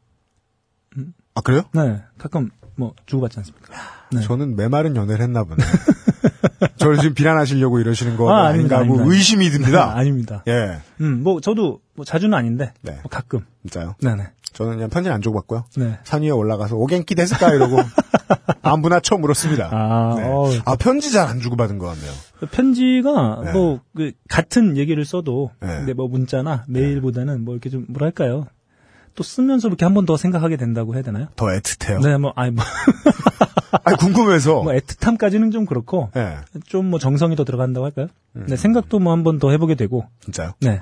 아, 그래요? 네 가끔 뭐 주고받지 않습니까? 네. 저는 메마른 연애를 했나 보네. (laughs) (laughs) 저를 지금 비난하시려고 이러시는 거 아, 아, 아닙니다, 닌가 하고. 의심이 듭니다. (laughs) 아닙니다. 예, 음, 뭐 저도 뭐 자주는 아닌데 네. 뭐 가끔. 진짜요. 네네. 저는 그냥 편지를 안 주고 받고요. 네. 산 위에 올라가서 오겐키 됐을까 이러고 (laughs) 아무나 처음 물었습니다. 아, 네. 어, 아, 편지 잘 안 주고 받은 것 같네요. 편지가 네. 뭐그 같은 얘기를 써도 네. 근데 뭐 문자나 메일보다는 뭐 이렇게 좀 뭐랄까요? 또 쓰면서 이렇게 한 번 더 생각하게 된다고 해야 되나요? 더 애틋해요. 네, 뭐 아니 뭐, (laughs) 아니, 궁금해서. 뭐 애틋함까지는 좀 그렇고 예, 좀뭐 정성이 더 들어간다고 할까요? 음. 네, 생각도 뭐 한 번 더 해보게 되고 진짜요. 네.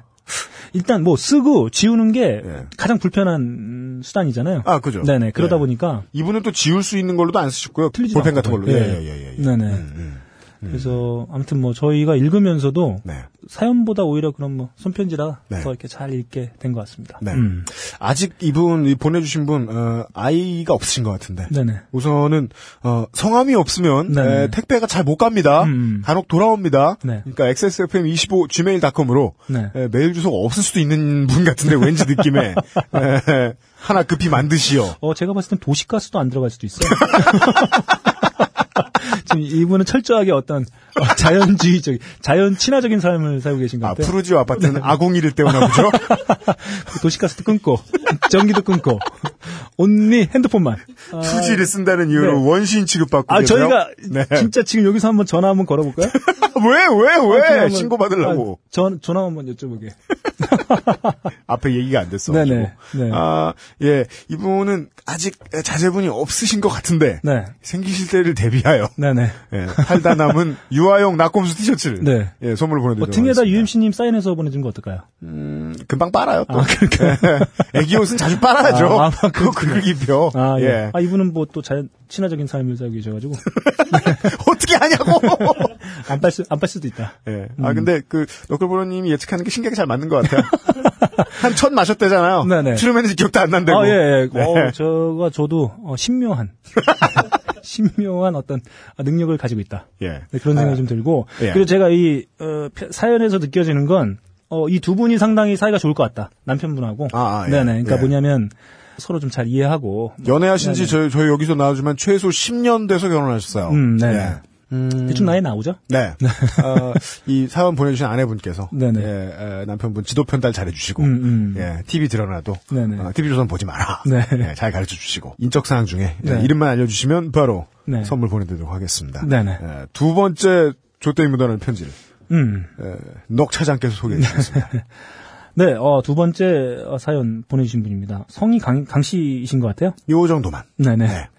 일단 뭐 쓰고 지우는 게 예. 가장 불편한 수단이잖아요. 아, 그죠. 네네. 그러다 예. 보니까 이분은 또 지울 수 있는 걸로도 안 쓰셨고요. 틀리지도 볼펜 같은. 걸로. 예, 예. 예, 예, 예. 네네. 음, 음. 그래서 아무튼 뭐 저희가 읽으면서도 네. 사연보다 오히려 그런 뭐 손편지라 네. 더 이렇게 잘 읽게 된 것 같습니다. 네. 음. 아직 이분 이 보내주신 분 어, 아이가 없으신 것 같은데. 네네. 우선은 어, 성함이 없으면. 에, 택배가 잘 못 갑니다. 음. 간혹 돌아옵니다. 네. 그러니까 xsfm25 gmail.com으로 네. 메일 주소가 없을 수도 있는 분 같은데 왠지 느낌에 (laughs) 에, 하나 급히 만드시오. 어, 제가 봤을 땐 도시가스도 안 들어갈 수도 있어요. (laughs) (laughs) 지금 이분은 철저하게 어떤 어, 자연주의적, 자연 친화적인 삶을 살고 계신 것아 같아요. 푸르지오 아파트는 아공이를 때우나 보죠. (laughs) 도시가스도 끊고, 전기도 끊고, 온리 핸드폰만. 아, 투지를 쓴다는 이유로 네. 원시인 취급받고 아, 계세요. 저희가 네. 진짜 지금 여기서 한번 전화 한번 걸어볼까요? (laughs) 왜, 왜, 아, 왜? 한번- 신고 받으려고. 아, 전, 전화 한번 여쭤보게. 앞에 얘기가 안 됐어. 네네. 네. 아, 예. 이분은 아직 자제분이 없으신 것 같은데. 네. 생기실 때를 대비하여. 네네. 예, 팔다 남은 (laughs) 유아용 낙곰수 티셔츠를. 네. 예, 선물 뭐 보내드리도록 등에다 하겠습니다. UMC님 사인해서 보내준 거 어떨까요? 음, 금방 빨아요, 또. 아, 그러니까. (laughs) 애기 옷은 자주 빨아야죠. 아, 아, 그거. 그걸 입혀. 아, 예. 예. 아, 이분은 뭐또 자연, 친화적인 삶을 살고 계셔가지고. (laughs) 어떻게 하냐고! 안 빨 수, 안 빨 수도 있다. 예. 아, 근데 그, 너클보로님이 예측하는 게 신기하게 잘 맞는 것 같아요. 한 첫 마셨대잖아요. 네네. 트루맨인지 기억도 안 난다고. 아, 예, 예. 네. 어, 저가, 저도, 어, 신묘한. 신묘한 어떤 능력을 가지고 있다. 예. 네, 그런 생각이 좀 들고. 예. 그리고 제가 이, 어, 펴- 사연에서 느껴지는 건, 어, 이 두 분이 상당히 사이가 좋을 것 같다. 남편분하고. 아, 아, 예. 네네. 그러니까 예. 뭐냐면, 서로 좀 잘 이해하고. 연애하신 지 네네. 저희, 저희 여기서 나와주면 최소 10년 돼서 결혼하셨어요. 음, 네. 예. 음, 대충 나이 나오죠? 네. 어, 이 사연 보내주신 아내분께서 네네. 예, 에, 남편분 지도 편달 잘해주시고 음, 음. 예, TV 드러나도 네네. 어, TV 조선 보지 마라. 네. 예, 잘 가르쳐 주시고 인적 사항 중에 예, 네. 이름만 알려주시면 바로 네. 선물 보내드리도록 하겠습니다. 네네. 예, 두 번째 조땡이 묻어나는 편지를 음. 예, 넉 차장께서 소개해 주셨습니다. (laughs) 네, 어, 두 번째 어, 사연 보내주신 분입니다. 성이 강, 강 씨이신 것 같아요? 요 정도만. 네네. 네.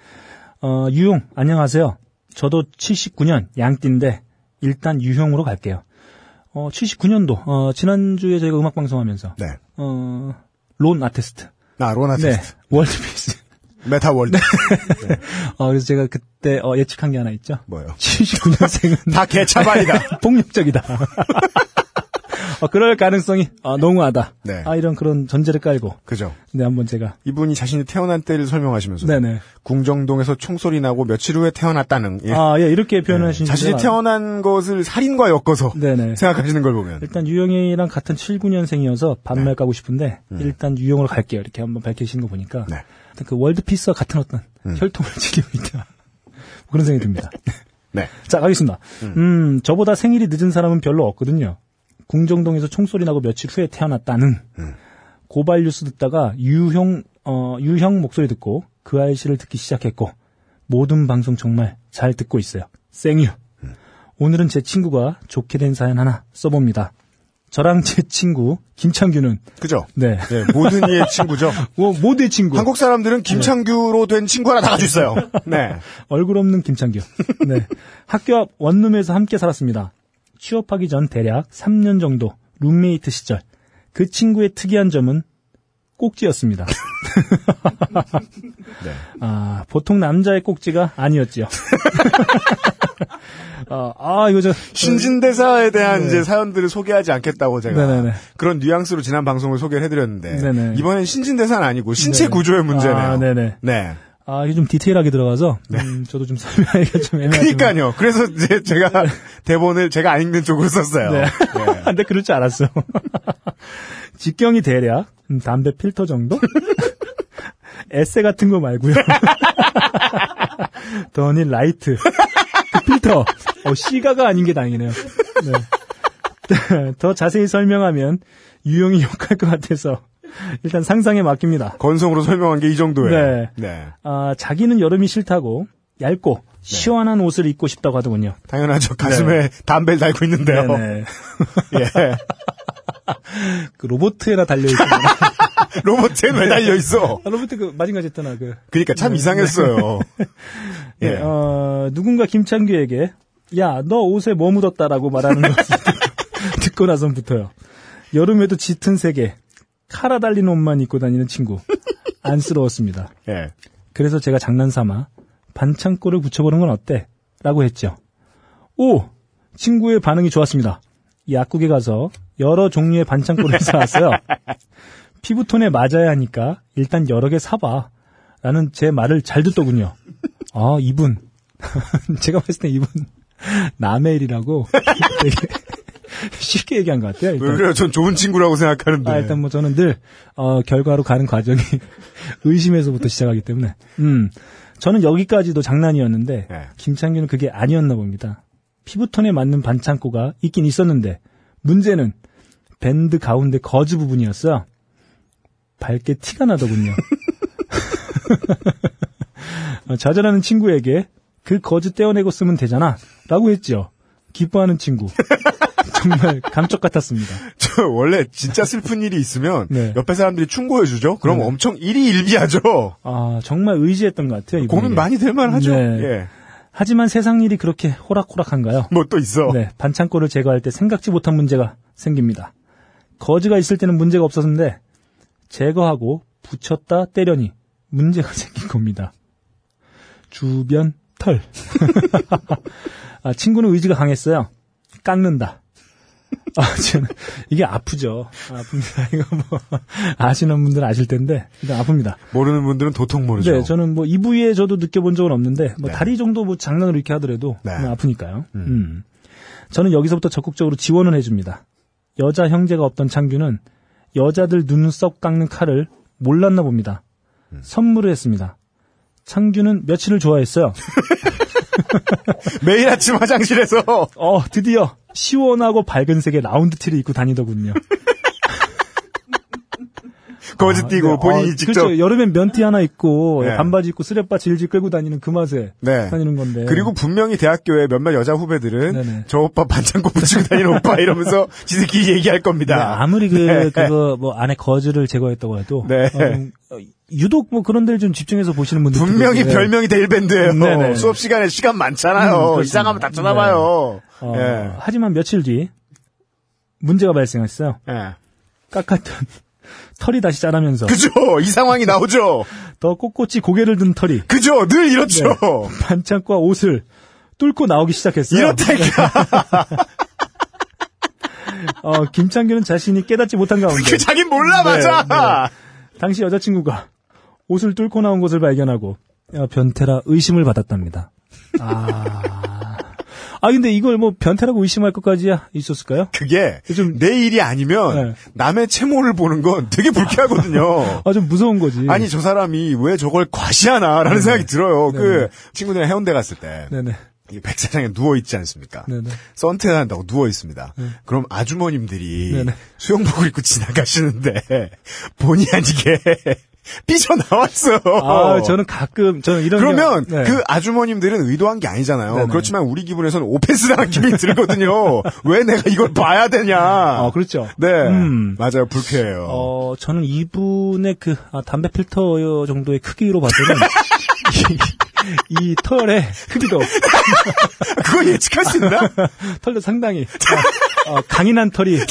어, 유형, 안녕하세요. 저도 79년 양띠인데, 일단 유형으로 갈게요. 어, 79년도, 어, 지난주에 저희가 음악 방송 하면서, 네. 어, 론 아테스트. 나 론 아 네. 테스트. 월드피스. 메타 월드. (laughs) 어, 그래서 제가 그때, 어, 예측한 게 하나 있죠. 뭐요? 79년생은 다 개차반이다. (laughs) 폭력적이다. (laughs) 어, 그럴 가능성이 아, 농후하다. 네. 아 이런 그런 전제를 깔고 그죠. 네 한번 제가 이분이 자신이 태어난 때를 설명하시면서 네네 궁정동에서 총소리 나고 며칠 후에 태어났다는 예. 아예 이렇게 네. 표현하신 자신이 태어난 것을 살인과 엮어서 네네 생각하시는 걸 보면 일단 유영이랑 같은 79년생이어서 반말 네. 까고 싶은데 일단 유영으로 갈게요 이렇게 한번 밝히시는 거 보니까 음. 네. 그 월드피스와 같은 어떤 음. 혈통을 (laughs) 지니고 있다 그런 생각이 듭니다. (laughs) 네. 자 가겠습니다. 음 저보다 생일이 늦은 사람은 별로 없거든요. 궁정동에서 총소리 나고 며칠 후에 태어났다는 음. 고발 뉴스 듣다가 유형 어 유형 목소리 듣고 그 아이씨를 듣기 시작했고 모든 방송 정말 잘 듣고 있어요. 생유. 오늘은 제 친구가 좋게 된 사연 하나 써봅니다. 저랑 제 친구 김창규는 그죠. 네 네, 모든 이의 친구죠. 뭐, (laughs) 모두의 친구 한국 사람들은 김창규로 된 친구 하나 다 가지고 있어요. (laughs) 네. 얼굴 없는 김창규. 네. 학교 앞 원룸에서 함께 살았습니다. 취업하기 전 대략 3년 정도 룸메이트 시절. 그 친구의 특이한 점은 꼭지였습니다. (laughs) 네. 아, 보통 남자의 꼭지가 아니었지요. (laughs) 아, 아, 이거 저. 신진대사에 대한 이제 사연들을 소개하지 않겠다고 제가 네. 네네네. 그런 뉘앙스로 지난 방송을 소개를 해드렸는데 네네. 이번엔 신진대사는 아니고 신체 네네. 구조의 문제네요. 아, 네네. 네. 아, 이게 좀 디테일하게 들어가서, 음, 저도 좀 설명하기가 좀 애매하지만. 그러니까요. 그래서 이제 제가 대본을 제가 안 읽는 쪽으로 썼어요. 네. 네. 근데 그럴 줄 알았어. (laughs) 직경이 대략 음, 담배 필터 정도? (laughs) 에세 같은 거 말고요. (laughs) 던힐 라이트. 그 필터. 어, 시가가 아닌 게 다행이네요. 네. 더 자세히 설명하면 유형이 욕할 것 같아서 일단 상상에 맡깁니다. 건성으로 설명한 게 이 정도예요. 네. 네. 아, 자기는 여름이 싫다고 얇고 시원한 옷을 입고 싶다고 하더군요. 당연하죠. 가슴에 담배를 달고 있는데요. 네네. (laughs) 예. 그 로보트에나 달려있구나. (laughs) 로봇에 매달려 있어. 아, 로보트 그 마징가 제트나 그 그러니까 참 이상했어요. 네, (laughs) 예. 어, 누군가 김창규에게 야, 너 옷에 뭐 묻었다라고 말하는 것을 듣고, 듣고 나선부터요. 여름에도 짙은 색에 카라 달린 옷만 입고 다니는 친구. 안쓰러웠습니다. (laughs) 예. 그래서 제가 장난삼아 반창고를 붙여보는 건 어때? 라고 했죠. 오! 친구의 반응이 좋았습니다. 약국에 가서 여러 종류의 반창고를 사왔어요. (laughs) 피부톤에 맞아야 하니까 일단 여러 개 사봐. 라는 제 말을 잘 듣더군요. 아, 이분. (laughs) 제가 봤을 때 이분 남의 일이라고 되게 (laughs) 쉽게 얘기한 것 같아요. 왜 일단. 그래요? 전 좋은 친구라고 생각하는데. 아, 일단 뭐 저는 늘, 어, 결과로 가는 과정이 (laughs) 의심에서부터 시작하기 때문에. 음. 저는 여기까지도 장난이었는데, 네. 김창규는 그게 아니었나 봅니다. 피부톤에 맞는 반창고가 있긴 있었는데, 문제는 밴드 가운데 거즈 부분이었어요. 밝게 티가 나더군요. (laughs) 어, 좌절하는 친구에게 그 거즈 떼어내고 쓰면 되잖아. 라고 했죠. 기뻐하는 친구. 정말 감쪽 같았습니다. (laughs) 저 원래 진짜 슬픈 일이 있으면 네. 옆에 사람들이 충고해 주죠. 그럼 네. 엄청 일희일비하죠. 아, 정말 의지했던 것 같아요. 고민 많이 될 만하죠. 네. 예. 하지만 세상 일이 그렇게 호락호락한가요? 뭐 또 있어. 네, 반창고를 제거할 때 생각지 못한 문제가 생깁니다. 거즈가 있을 때는 문제가 없었는데 제거하고 붙였다 때려니 문제가 (laughs) 생긴 겁니다. 주변 털. (laughs) 아, 친구는 의지가 강했어요. 깎는다. (laughs) 아, 저는 이게 아프죠. 아픕니다. (laughs) 이거 뭐 아시는 분들은 아실 텐데 일단 아픕니다. 모르는 분들은 도통 모르죠. 네, 저는 뭐 이 부위에 저도 느껴본 적은 없는데 뭐 네. 다리 정도 뭐 장난으로 이렇게 하더라도 네. 뭐 아프니까요. 음. 저는 여기서부터 적극적으로 지원을 해줍니다. 여자 형제가 없던 창규는 여자들 눈썹 깎는 칼을 몰랐나 봅니다. 음. 선물을 했습니다. 창규는 며칠을 좋아했어요. (laughs) (laughs) 매일 아침 화장실에서 어, 드디어 시원하고 밝은 색의 라운드 티를 입고 다니더군요. (laughs) 거지 아, 띄고 네. 본인이 어, 직접 그렇죠. 여름엔 면티 하나 입고 네. 반바지 입고 쓰레빠 질질 끌고 다니는 그 맛에 네. 다니는 건데. 그리고 분명히 대학교에 몇몇 여자 후배들은 네네. 저 오빠 반창고 붙이고 다니는 오빠 (laughs) 이러면서 지들끼리 얘기할 네, 겁니다. 아무리 그, 네. 그거, 뭐, 안에 거즈를 제거했다고 해도. 네. 어, 어, 유독 뭐 그런 데를 좀 집중해서 보시는 분들. 분명히. 별명이 데일밴드예요. 네네. 수업 시간에 시간 많잖아요. 음. 이상하면 다 쳐다봐요. 어, 예. 하지만 며칠 뒤, 문제가 발생했어요. 예. 깎았던 털이 다시 자라면서. 그죠? 이 상황이 나오죠. (laughs) 더 꼿꼿이 고개를 든 털이. 그죠? 늘 이렇죠. 네. 반창과 옷을 뚫고 나오기 시작했어요. 이렇다니까. (laughs) 어, 김창규는 자신이 깨닫지 못한 가운데 그 자긴 몰라 맞아. 네, 당시 여자친구가 옷을 뚫고 나온 것을 발견하고 어, 변태라 의심을 받았답니다. 아, 아 근데 이걸 뭐 변태라고 의심할 것까지야 있었을까요? 그게 좀- 내 일이 아니면 네. 남의 채모를 보는 건 되게 불쾌하거든요. 아 좀 무서운 거지. 아니 저 사람이 왜 저걸 과시하나라는 생각이 들어요. 네, 그 친구들이랑 해운대 갔을 때 네네 이 백사장에 누워 있지 않습니까? 네네. 선탠 한다고 누워 있습니다. 그럼 아주머님들이 네네. 수영복을 입고 지나가시는데 (laughs) 본의 아니게 (laughs) 삐져 나왔어. 아 저는 가끔 저는 이런 그러면 경우- 네. 그 아주머님들은 의도한 게 아니잖아요. 네네. 그렇지만 우리 기분에서는 오펜스 당한 기분이 들거든요. (laughs) 왜 내가 이걸 봐야 되냐. 아 그렇죠. 네. 음. 맞아요. 불쾌해요. 어, 저는 이분의 그, 아, 담배 필터 정도의 크기로 봐서는, 이, 이 털의 크기도, (laughs) 그걸 예측할 수 있나? 털도 상당히, 아, 어, 강인한 털이, 삐져,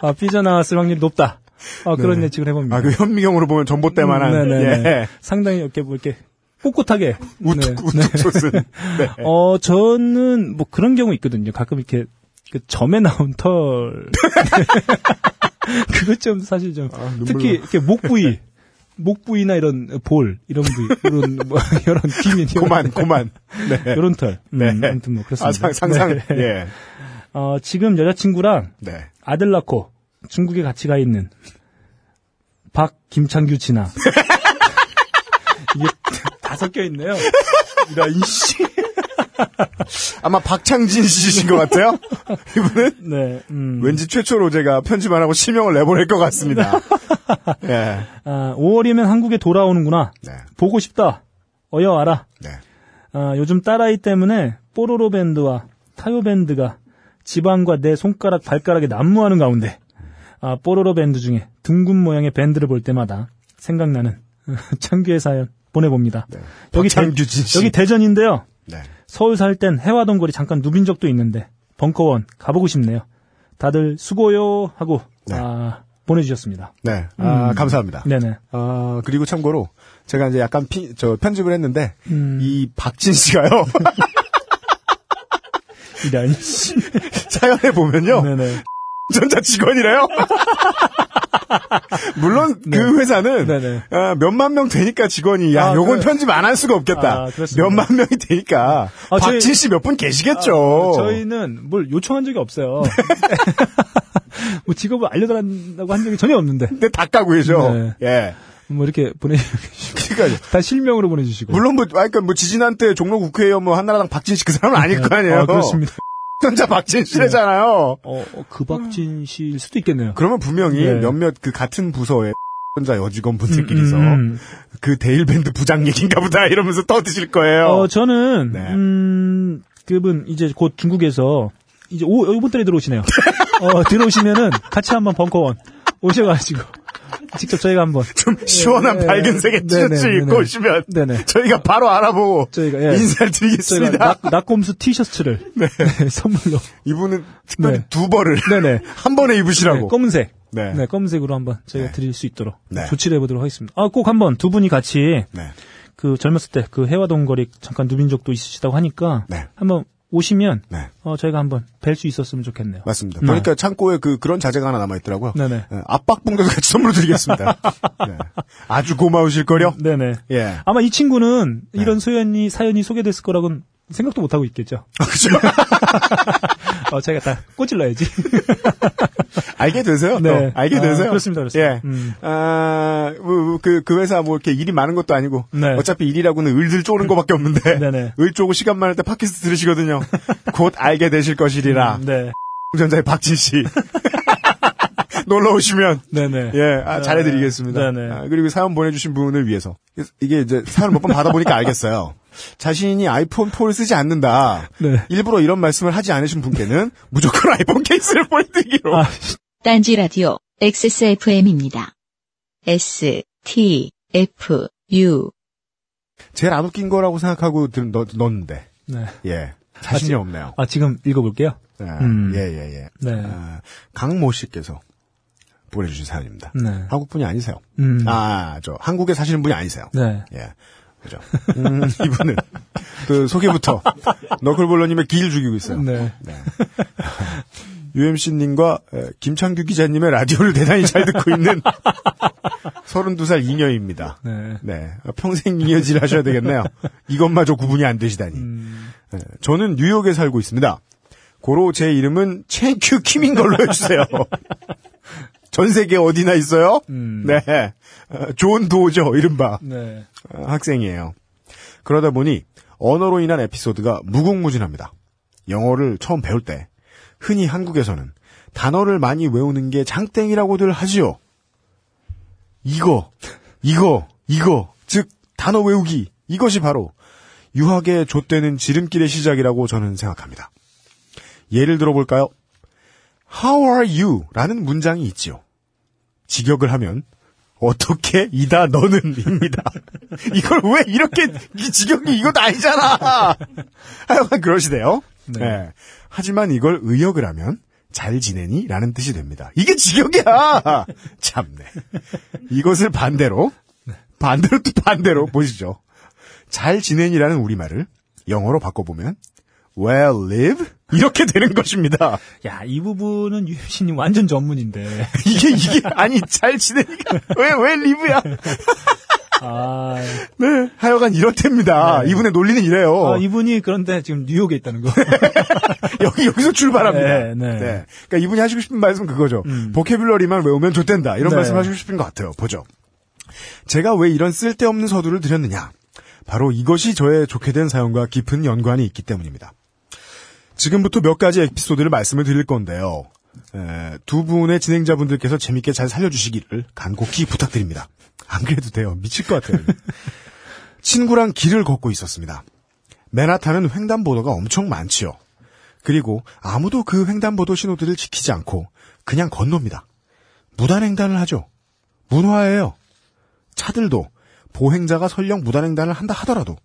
아, 삐져나왔을 확률이 높다. 아, 그런 예측을 해봅니다. 아, 그 현미경으로 보면 전봇대만한. 음, 네네네. 예. 상당히 이렇게 뭐 이렇게, 꿋꿋하게. 우뚝, 네. 우뚝 솟은. (laughs) 네. 어, 저는 뭐 그런 경우 있거든요. 가끔 이렇게, 그 점에 나온 털. (laughs) 그것 좀 사실 좀, 아, 특히 나. 이렇게 목 부위, 목 부위나 이런 볼, 이런 부위, 이런, 뭐, (laughs) 이런 기민, 고만, 고만. 네. 이런 털. 네. 음, 아무튼 뭐, 그렇습니다. 아, 상, 상상. 네. 예. 어, 지금 여자친구랑 네. 아들 낳고 중국에 같이 가 있는 박, 김창규, 진아. 이게 다 섞여 있네요. 이런, 이씨. 아마 박창진 씨신 것 같아요. 이분은 네, 음. 왠지 최초로 제가 편집 안 하고 실명을 내보낼 것 같습니다. (laughs) 예. 아, 5월이면 한국에 돌아오는구나. 네. 보고 싶다. 어여 와라. 네. 아, 요즘 딸아이 때문에 뽀로로 밴드와 타요 밴드가 집안과 내 손가락 발가락에 난무하는 가운데 아, 뽀로로 밴드 중에 둥근 모양의 밴드를 볼 때마다 생각나는 (laughs) 창규의 사연 보내봅니다. 여기 대. 여기 대전인데요. 네. 서울 살 땐 혜화동 거리 잠깐 누빈 적도 있는데 벙커원 가보고 싶네요. 다들 수고요 하고 네. 아, 보내주셨습니다. 네. 아, 음. 감사합니다. 네네. 아, 그리고 참고로 제가 이제 약간 피, 저 편집을 했는데 음. 이 박진 씨가요. (laughs) 이런 (laughs) 사연에 보면요. 네네. 전자 직원이래요. (laughs) 물론 그 회사는 네네. 아, 몇만 명 되니까 직원이 야 아, 요건 그- 편집 안 할 수가 없겠다. 아. 몇만 명이 되니까 아, 박진 씨 몇 분 계시겠죠. 아, 저희는 뭘 요청한 적이 없어요. (laughs) 뭐 직업을 알려달라고 한 적이 전혀 없는데. 근데 다 까고 계셔. 네. 예. 뭐 이렇게 보내주시고. 그러니까 다 실명으로 보내주시고. 물론 뭐, 아, 그러니까 뭐 지지난 때 종로 국회의원 뭐 한나라당 박진 씨 그 사람은 아닐 거 아니에요. 아, 그렇습니다. 전자 박진 씨래잖아요. 어, 어, 그박진 씨일 수도 있겠네요. 그러면 분명히 네. 몇몇 그 같은 부서의 전자 여직원 분들끼리서 음, 음. 그 데일밴드 부장 얘기인가 보다 이러면서 떠드실 거예요. 어, 저는, 네. 음, 그분 이제 곧 중국에서 이제 오, 이번 달에 들어오시네요. (laughs) 어, 들어오시면은 같이 한번 벙커원 오셔가지고 직접 저희가 한번. (laughs) 좀 시원한 네, 밝은색의 네, 티셔츠 네, 입고 네. 오시면 네네. 저희가 바로 알아보고 저희가, 예. 인사를 드리겠습니다. 낙, 낙곰수 티셔츠를 (laughs) (laughs) 네, 선물로. 이분은 특별히 네. 두 벌을 네네. 한 번에 입으시라고. 네, 검은색. 네. 네. 검은색으로 한번 저희가 네. 드릴 수 있도록 네. 조치를 해보도록 하겠습니다. 아, 꼭 한번 두 분이 같이 네. 그 젊었을 때 그 해화동 거리 잠깐 누빈 적도 있으시다고 하니까 네. 한번 오시면 네. 어, 저희가 한번 뵐 수 있었으면 좋겠네요. 맞습니다. 네. 보니까 창고에 그 그런 자재가 하나 남아 있더라고요. 네네. 압박봉도 같이 선물로 드리겠습니다. 네. (laughs) 아주 고마우실 거려. 네네. 예. 아마 이 친구는 네. 이런 소연이 사연이 소개됐을 거라고는 생각도 못 하고 있겠죠. 그죠? (laughs) 어, 저희가 다 꼬질러야지. (laughs) 알게 되세요. 네. 또. 알게 아, 되세요. 그렇습니다, 그렇습니다. 예. 음. 아, 뭐, 그, 그 회사 뭐 이렇게 일이 많은 것도 아니고. 네. 어차피 일이라고는 을들 쪼는 것밖에 없는데. (laughs) 네네. 을 쪼고 시간 많을 때 팟캐스트 들으시거든요. (laughs) 곧 알게 되실 것이리라. 네. 전자의 박진 씨. 놀러 오시면. 네네. 예, 아, 잘해드리겠습니다. 네네. 아, 그리고 사연 보내주신 분을 위해서. 이게 이제 사연 몇 번 받아보니까 알겠어요. 자신이 아이폰 4를 쓰지 않는다. 네. 일부러 이런 말씀을 하지 않으신 분께는 (laughs) 무조건 아이폰 케이스를 보내드리기로. 아, 딴지 라디오 XSFM입니다. S T F U 제일 안 웃긴 거라고 생각하고 들, 넣, 넣었는데. 네. 예. 자신이 지- 없네요. 아, 지금 읽어볼게요. 예, 음. 예, 예, 예. 네. 아, 강모 씨께서 보내주신 사연입니다. 네. 한국 분이 아니세요. 음. 아, 저, 한국에 사시는 분이 아니세요. 네. 예. 그죠. 음, (laughs) 이분은 그 소개부터 너클볼러님의 기를 죽이고 있어요. 네. UMC님과 김창규 기자님의 라디오를 대단히 잘 듣고 있는 (laughs) 32살 잉여입니다. 네. 네. 평생 잉여질 하셔야 되겠네요. 이것마저 구분이 안 되시다니. 음. 네, 저는 뉴욕에 살고 있습니다. 고로 제 이름은 첸큐 킴인 걸로 해주세요. 전 세계 어디나 있어요? 음. 네. 어, 존 도죠, 이른바. 네. 어, 학생이에요. 그러다 보니 언어로 인한 에피소드가 무궁무진합니다. 영어를 처음 배울 때 흔히 한국에서는 단어를 많이 외우는 게 장땡이라고들 하지요. 이거, 이거, 이거, 즉 단어 외우기 이것이 바로 유학의 좆되는 지름길의 시작이라고 저는 생각합니다. 예를 들어볼까요? How are you? 라는 문장이 있지요. 직역을 하면 어떻게 이다 너는입니다. (laughs) 이걸 왜 이렇게 이 직역이 이것도 아니잖아. (laughs) 하여간 그러시대요. 네. 네. 하지만 이걸 의역을 하면 잘 지내니? 라는 뜻이 됩니다. 이게 직역이야! (laughs) 참네. 이것을 반대로, 반대로 또 반대로 보시죠. 잘 지내니라는 우리말을 영어로 바꿔보면 well live? 이렇게 되는 것입니다. 야, 이 부분은 유현씨님 완전 전문인데. (laughs) 이게 이게 아니 잘 지내니까 왜 왜 리브야? 아, 네, 하여간 이렇답니다. 네. 이분의 논리는 이래요. 아, 이분이 그런데 지금 뉴욕에 있다는 거. (laughs) 여기 여기서 출발합니다. 네, 네. 그러니까 이분이 하시고 싶은 말씀은 그거죠. 음. 보케뷸러리만 외우면 좋된다. 이런 네. 말씀 하시고 싶은 것 같아요. 보죠. 제가 왜 이런 쓸데없는 서두를 드렸느냐? 바로 이것이 저의 좋게 된 사연과 깊은 연관이 있기 때문입니다. 지금부터 몇 가지 에피소드를 말씀을 드릴 건데요. 에, 두 분의 진행자분들께서 재밌게 잘 살려주시기를 간곡히 부탁드립니다. 안 그래도 돼요. 미칠 것 같아요. (laughs) 친구랑 길을 걷고 있었습니다. 맨하탄은 횡단보도가 엄청 많지요. 그리고 아무도 그 횡단보도 신호들을 지키지 않고 그냥 건넙니다. 무단횡단을 하죠. 문화예요. 차들도 보행자가 설령 무단횡단을 한다 하더라도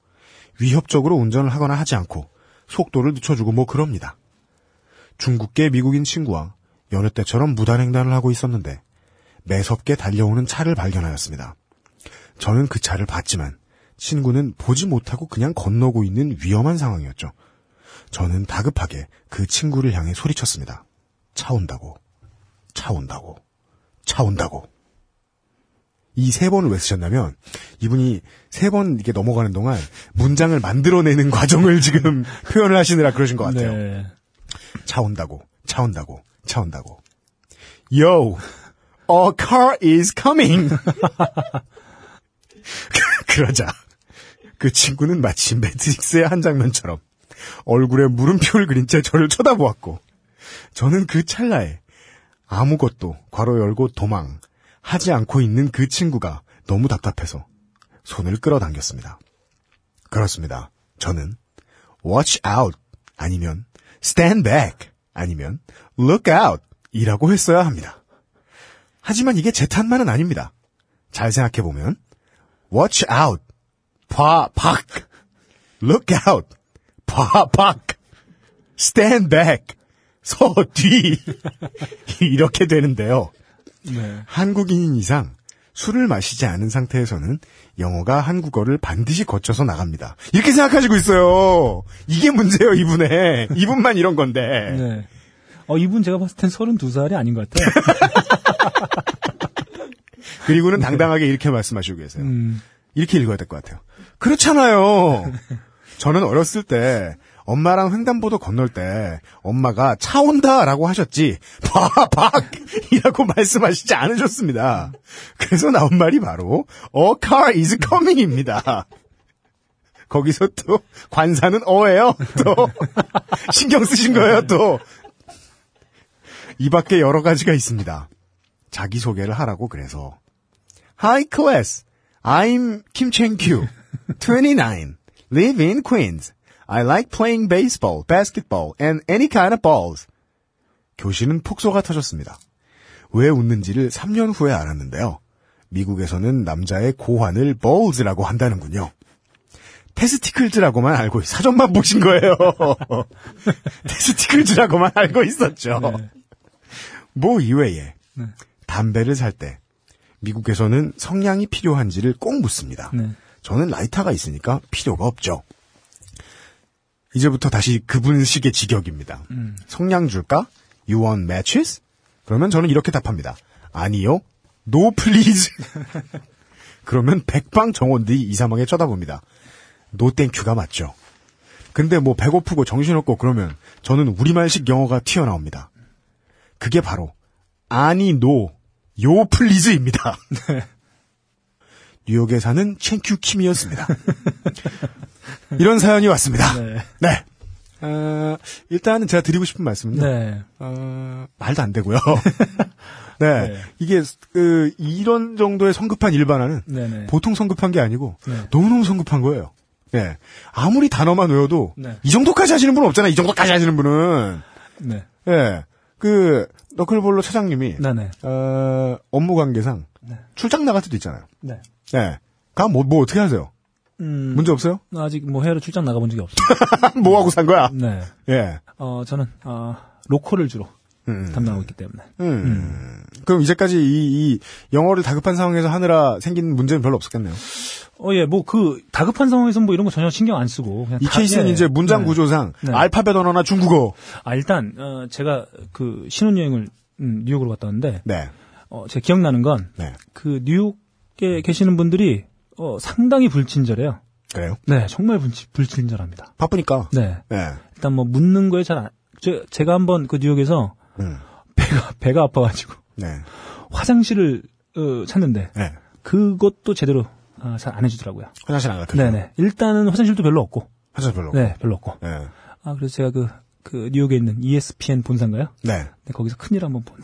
위협적으로 운전을 하거나 하지 않고 속도를 늦춰주고 뭐 그럽니다. 중국계 미국인 친구와 여느 때처럼 무단횡단을 하고 있었는데 매섭게 달려오는 차를 발견하였습니다. 저는 그 차를 봤지만 친구는 보지 못하고 그냥 건너고 있는 위험한 상황이었죠. 저는 다급하게 그 친구를 향해 소리쳤습니다. 차 온다고. 차 온다고. 차 온다고. 이 세 번을 왜 쓰셨냐면 이분이 세 번 이렇게 넘어가는 동안 문장을 만들어내는 (laughs) 과정을 지금 표현을 하시느라 그러신 것 같아요. 네. 차 온다고. 차 온다고. 차 온다고. Yo, a car is coming. (laughs) 그러자 그 친구는 마치 매트릭스의 한 장면처럼 얼굴에 물음표를 그린 채 저를 쳐다보았고 저는 그 찰나에 아무것도 괄호 열고 도망 하지 않고 있는 그 친구가 너무 답답해서 손을 끌어당겼습니다. 그렇습니다. 저는 watch out 아니면 stand back 아니면 look out 이라고 했어야 합니다. 하지만 이게 제 탓만은 아닙니다. 잘 생각해보면 watch out 봐, 박 look out 봐, 박 stand back 서 뒤 (laughs) 이렇게 되는데요. 네. 한국인인 이상 술을 마시지 않은 상태에서는 영어가 한국어를 반드시 거쳐서 나갑니다. 이렇게 생각하시고 있어요. 이게 문제예요, 이분의. (laughs) 이분만 이런 건데. 네. 어, 이분 제가 봤을 땐 32살이 아닌 것 같아요. (laughs) 그리고는 당당하게 이렇게 말씀하시고 계세요. 음, 이렇게 읽어야 될 것 같아요. 그렇잖아요. (laughs) 저는 어렸을 때 엄마랑 횡단보도 건널 때 엄마가 차 온다라고 하셨지 박박이라고 (laughs) 말씀하시지 않으셨습니다. 그래서 나온 말이 바로 a car is coming입니다. 거기서 또 관사는 어예요. 또 (laughs) 신경 쓰신 거예요. 또 이 밖에 여러 가지가 있습니다. 자기 소개를 하라고 그래서 Hi class, I'm Kim Cheng-kyu, 29, live in Queens. I like playing baseball, basketball, and any kind of balls. 교실은 폭소가 터졌습니다. 왜 웃는지를 3년 후에 알았는데요. 미국에서는 남자의 고환을 balls라고 한다는군요. 테스티클즈라고만 알고 사전만 보신 거예요. (laughs) 테스티클즈라고만 알고 있었죠. 뭐 이외에 담배를 살 때 미국에서는 성냥이 필요한지를 꼭 묻습니다. 네. 저는 라이터가 있으니까 필요가 없죠. 이제부터 다시 그분식의 직역입니다. 음. 성냥 줄까? You want matches? 그러면 저는 이렇게 답합니다. 아니요. No please. (laughs) 그러면 백방 점원들이 이상하게 쳐다봅니다. No thank you가 맞죠. 근데 뭐 배고프고 정신없고 그러면 저는 우리말식 영어가 튀어나옵니다. 그게 바로 아니 no, 요 플리즈입니다. 뉴욕에 사는 챙큐 킴이었습니다. (laughs) 이런 사연이 왔습니다. 네. 네. 어, 일단은 제가 드리고 싶은 말씀은요. 네. 어, 말도 안 되고요. (laughs) 네. 네. 이게, 그, 이런 정도의 성급한 일반화는 네네. 보통 성급한 게 아니고 네. 너무너무 성급한 거예요. 예. 아무리 단어만 외워도 네. 이 정도까지 하시는 분은 없잖아요. 이 정도까지 하시는 분은. 네. 예. 그, 너클볼로 차장님이, 네네. 어, 업무 관계상 네. 출장 나갈 때도 있잖아요. 네. 예. 그럼 뭐, 뭐 어떻게 하세요? 음, 문제 없어요? 아직 뭐 해외로 출장 나가본 적이 없습니다. (laughs) 뭐 하고 산 거야? 네. 예. 어, 저는, 어, 로컬을 주로 음. 담당하고 있기 때문에. 음. 그럼 이제까지 이, 이 영어를 다급한 상황에서 하느라 생긴 문제는 별로 없었겠네요. 어, 예, 뭐, 그, 다급한 상황에서는 뭐 이런 거 전혀 신경 안 쓰고. 그냥 이 다- 케이스는 예. 이제 문장 네. 구조상 네. 알파벳 언어나 중국어. 아, 일단, 어, 제가 그 신혼여행을, 음, 뉴욕으로 갔다 왔는데, 네. 어, 제가 기억나는 건, 네. 그 뉴욕 에 계시는 분들이, 어, 상당히 불친절해요. 그래요? 네, 정말 불치, 불친 절합니다. 바쁘니까. 네. 네. 일단 뭐 묻는 거에 잘 안, 제, 제가 한번 그 뉴욕에서 음. 배가, 배가 아파가지고 네. 화장실을, 어, 찾는데, 네. 그것도 제대로, 아, 잘안 해주더라고요. 화장실 안 갔다. 네네. 일단은 화장실도 별로 없고, 화장실 별로. 네, 별로 없고. 네. 아, 그래서 제가 그, 그 뉴욕에 있는 ESPN 본사인가요? 네. 네, 거기서 큰일 한번 본.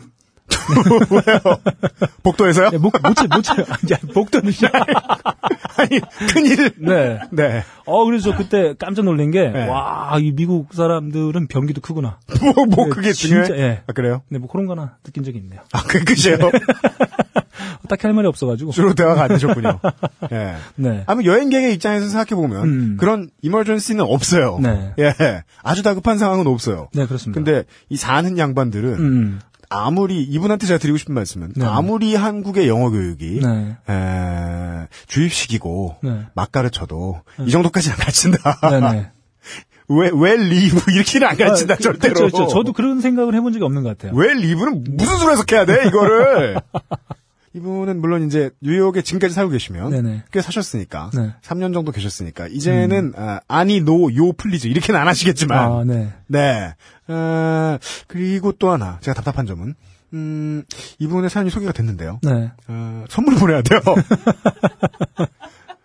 복도에서요? 네, 목, 못 쳐요. 아니, 복도는. (laughs) 아니, 큰일. 네. 네. 어, 그래서 저 그때 깜짝 놀란 게, 네. 와, 이 미국 사람들은 변기도 크구나. 뭐, 뭐, 네, 그게 진짜, 중요해? 예. 아, 그래요? 네, 뭐 그런 거나 느낀 적이 있네요. 아, 그 끝이에요? (laughs) 딱히 할 말이 없어가지고. 주로 대화가 안 되셨군요. 예. 네. 아무 여행객의 입장에서 생각해보면, 음. 그런 이머전시는 없어요. 네. 예. 아주 다급한 상황은 없어요. 네, 그렇습니다. 근데 이 사는 양반들은 음, 아무리 이분한테 제가 드리고 싶은 말씀은 네. 아무리 한국의 영어 교육이 네. 에, 주입식이고 네. 막 가르쳐도 이 정도까지는 안 가르친다. 네네. (laughs) 왜, 왜 리브 이렇게는 안 가르친다 아, 그- 절대로. 그렇죠, 그렇죠. 저도 그런 생각을 해본 적이 없는 것 같아요. 왜 리브는 무슨 수로 해석해야 돼 이거를. (laughs) 이분은 물론 이제 뉴욕에 지금까지 살고 계시면 네네. 꽤 사셨으니까 네. 음. 3년 정도 계셨으니까 이제는 아, 니 no, 요, please 이렇게는 안 하시겠지만 아, 네. 네. 어, 그리고 또 하나 제가 답답한 점은 음, 이분의 사연이 소개가 됐는데요. 네. 어, 선물을 보내야 돼요. (laughs)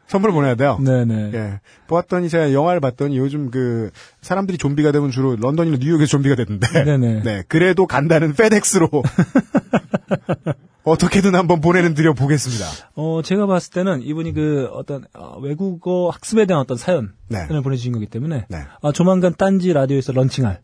선물을 보내야 돼요. 네네. 예. 보았더니 제가 영화를 봤더니 요즘 그 사람들이 좀비가 되면 주로 런던이나 뉴욕에서 좀비가 되던데. 네네. (laughs) 네. 그래도 간다는 페덱스로 (laughs) 어떻게든 한번 보내는 드려 보겠습니다. 어, 제가 봤을 때는 이분이 그 어떤 어, 외국어 학습에 대한 어떤 사연을 네. 보내주신 거기 때문에 네. 아, 조만간 딴지 라디오에서 런칭할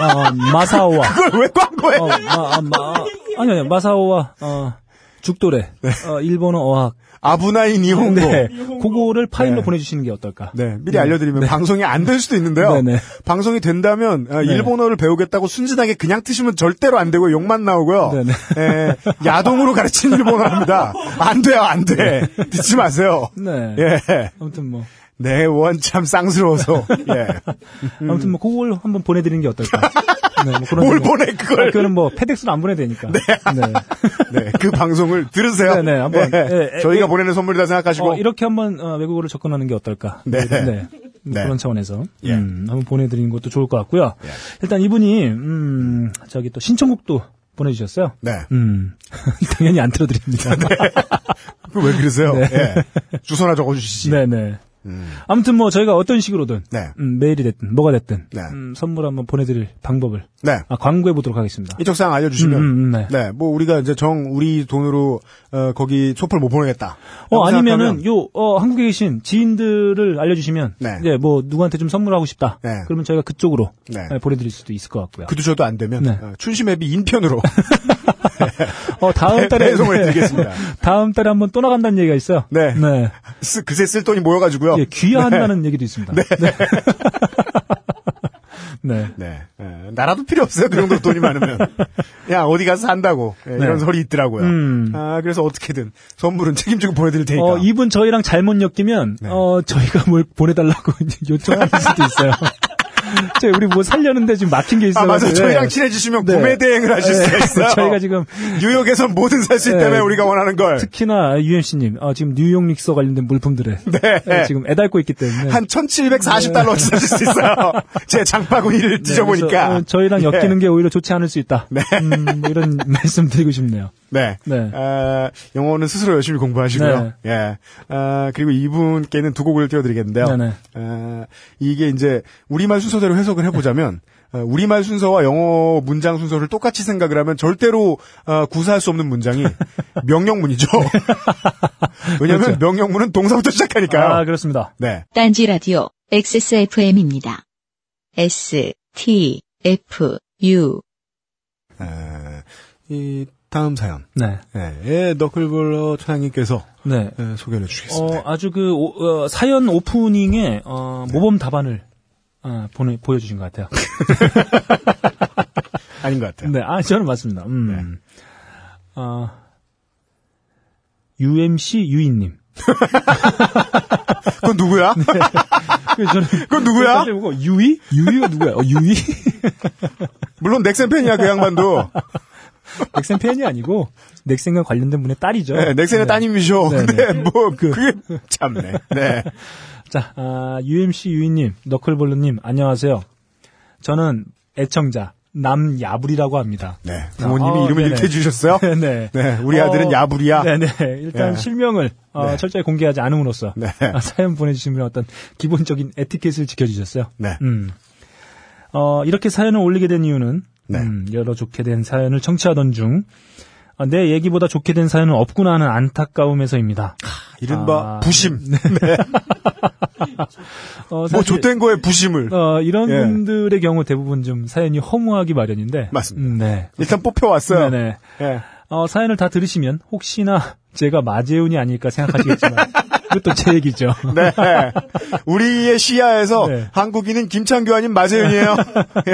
어, 마사오와 (laughs) 그걸 왜 광고해? 어, 마, 아, 마, 아니 아니 마사오와 어, 죽도래 어, 일본어 어학 아부나이 니혼고. 네, 그거를 파일로 네. 보내주시는 게 어떨까? 네, 미리 알려드리면 방송이 안 될 수도 있는데요. 네네. 방송이 된다면 어, 네. 일본어를 배우겠다고 순진하게 그냥 트시면 절대로 안 되고 욕만 나오고요. 네네. 예, 야동으로 가르치는 일본어랍니다. 안 돼요, 안 돼. 듣지 마세요. 네. 예, 아무튼 뭐내원참 쌍스러워서. 예, (laughs) 아무튼 뭐 그걸 한번 보내드리는 게 어떨까? (laughs) 네, 뭐 그런 뭘. 보내 그걸. 아, 그거는 뭐 페덱스로 안 보내도 되니까. 네. 네, (laughs) 그 방송을 들으세요. 네 네, 한번. 예, 예, 저희가 예. 보내는 선물이다 생각하시고. 어, 이렇게 한번 어, 외국어를 접근하는 게 어떨까? 네. 뭐 네. 그런 차원에서 예. 음, 한번 보내드리는 것도 좋을 것 같고요. 예. 일단 이분이 음, 저기 또 신청곡도 보내주셨어요. 네. 음, (laughs) 당연히 안 틀어드립니다. (laughs) 그왜 그러세요? 네. 예. 주소나 적어주시지. 네네. 음, 아무튼 뭐 저희가 어떤 식으로든 네. 음, 메일이 됐든 뭐가 됐든 네. 음, 선물 한번 보내드릴 방법을 네. 아, 광고해 보도록 하겠습니다. 이쪽 사항 알려주시면. 음, 음, 네. 네, 뭐 우리가 이제 정 우리 돈으로 어, 거기 소포를 못 보내겠다. 어, 아니면은, 요, 어, 한국에 계신 지인들을 알려주시면, 네. 이제 뭐, 누구한테 좀 선물하고 싶다. 네. 그러면 저희가 그쪽으로 네. 네, 보내드릴 수도 있을 것 같고요. 그도 저도 안 되면 네. 어, 춘심 앱이 인편으로 (laughs) 어, 다음 달에. 배송을 네. 드리겠습니다. (laughs) 다음 달에 한번 또 나간다는 얘기가 있어요. 네. 네. 쓰- (laughs) 그새 쓸 돈이 모여가지고요. 예, 귀화한다는 얘기도 있습니다. 네. 네. 네. 예, 나라도 필요 없어요. 그 정도 돈이 많으면. (laughs) 야, 어디 가서 산다고. 예, 이런 네. 소리 있더라고요. 음. 아, 그래서 어떻게든 선물은 책임지고 보내드릴 테니까. 어, 이분 저희랑 잘못 엮이면, 네. 어, 저희가 뭘 보내달라고 (laughs) 요청할 수도 있어요. 저 우리 뭐 살려는데 지금 막힌 게 아, 있어요. 맞아요. 저희랑 친해지시면 구매 대행을 하실 수가 (laughs) 있어요. 저희가 지금 뉴욕에선 뭐든 살 수 있다면 네. 우리가 원하는 걸. 특히나 UMC님 어, 지금 뉴욕 닉서 관련된 물품들에 (laughs) 네. 지금 애달고 있기 때문에 한 1740달러치 사실 수 있어요. (laughs) 제 장바구니를 네, 뒤져보니까. 어, 저희랑 예. 엮이는 게 오히려 좋지 않을 수 있다. 음, 뭐 이런 말씀 드리고 싶네요. 네. 네. 아, 영어는 스스로 열심히 공부하시고요. 예. 아, 그리고 이분께는 두 곡을 띄워드리겠는데요. 네네. 아, 이게 이제 우리말 순서 대로 해석을 해보자면 어, 우리말 순서와 영어 문장 순서를 똑같이 생각을 하면 절대로 어, 구사할 수 없는 문장이 (laughs) 명령문이죠. 왜냐하면 그렇죠. 명령문은 동사부터 시작하니까요. 아, 그렇습니다. 네. 딴지 라디오 XSFM입니다. S, T, F, U. 에, 이 다음 사연. 네. 예, 예, 너클볼러 천양님께서 네. 예, 소개를 해주시겠습니다. 어, 아주 그, 오- 어, 사연 오프닝에, 어, 모범 답안을, 어, 보내, 보여주신 것 같아요. (laughs) 아닌 것 같아요. 네, 아, 저는 맞습니다. 음. 어, UMC 유인님. 그건 누구야? (laughs) 그래서 저는. 그건 누구야? 보고, 유이? 유이가 누구야? 어, 유이? 물론 넥센 팬이야 그 양반도. 넥센 팬이 아니고, 넥센과 관련된 분의 딸이죠. 네, 넥센의 네. 따님이셔. 네, 근데 네. 뭐 그게 참네. 네. (laughs) 자, 아, UMC 유인님, 너클볼러님, 안녕하세요. 저는 애청자, 남야불이라고 합니다. 네. 부모님이 어, 이름을 네네. 이렇게 해주셨어요. (laughs) 네. 네. 우리 아들은 어, 야불이야. 네네. 일단 예. 실명을 어, 네. 철저히 공개하지 않음으로써 네. (laughs) 아, 사연 보내주신 분의 어떤 기본적인 에티켓을 지켜주셨어요. 네. 음. 어, 이렇게 사연을 올리게 된 이유는 네. 음, 여러 좋게 된 사연을 청취하던 중 아, 내 얘기보다 좋게 된 사연은 없구나 하는 안타까움에서입니다. 이른바 아, 부심. (laughs) 어, 뭐 좆된 거에 부심을. 어, 이런 예. 분들의 경우 대부분 좀 사연이 허무하기 마련인데. 맞습니다. 음, 네. 일단 뽑혀왔어요. 네네. 예. 어, 사연을 다 들으시면 혹시나 제가 마재훈이 아닐까 생각하시겠지만 (laughs) 그것도 제 얘기죠. 네. 우리의 시야에서 네. 한국인은 김창규 아닌 마재윤이에요.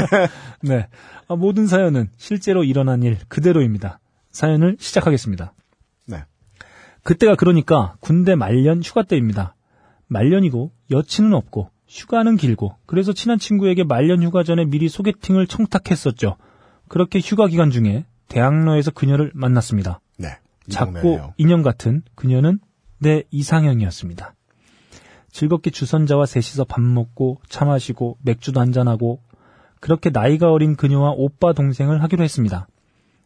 (laughs) 네. 어, 모든 사연은 실제로 일어난 일 그대로입니다. 사연을 시작하겠습니다. 네. 그때가 그러니까 군대 말년 휴가 때입니다. 말년이고 여친은 없고 휴가는 길고 그래서 친한 친구에게 말년 휴가 전에 미리 소개팅을 청탁했었죠. 그렇게 휴가 기간 중에 대학로에서 그녀를 만났습니다. 네. 작고. 인형 같은 그녀는 내 이상형이었습니다. 즐겁게 주선자와 셋이서 밥 먹고 차 마시고 맥주도 한잔하고 그렇게 나이가 어린 그녀와 오빠 동생을 하기로 했습니다.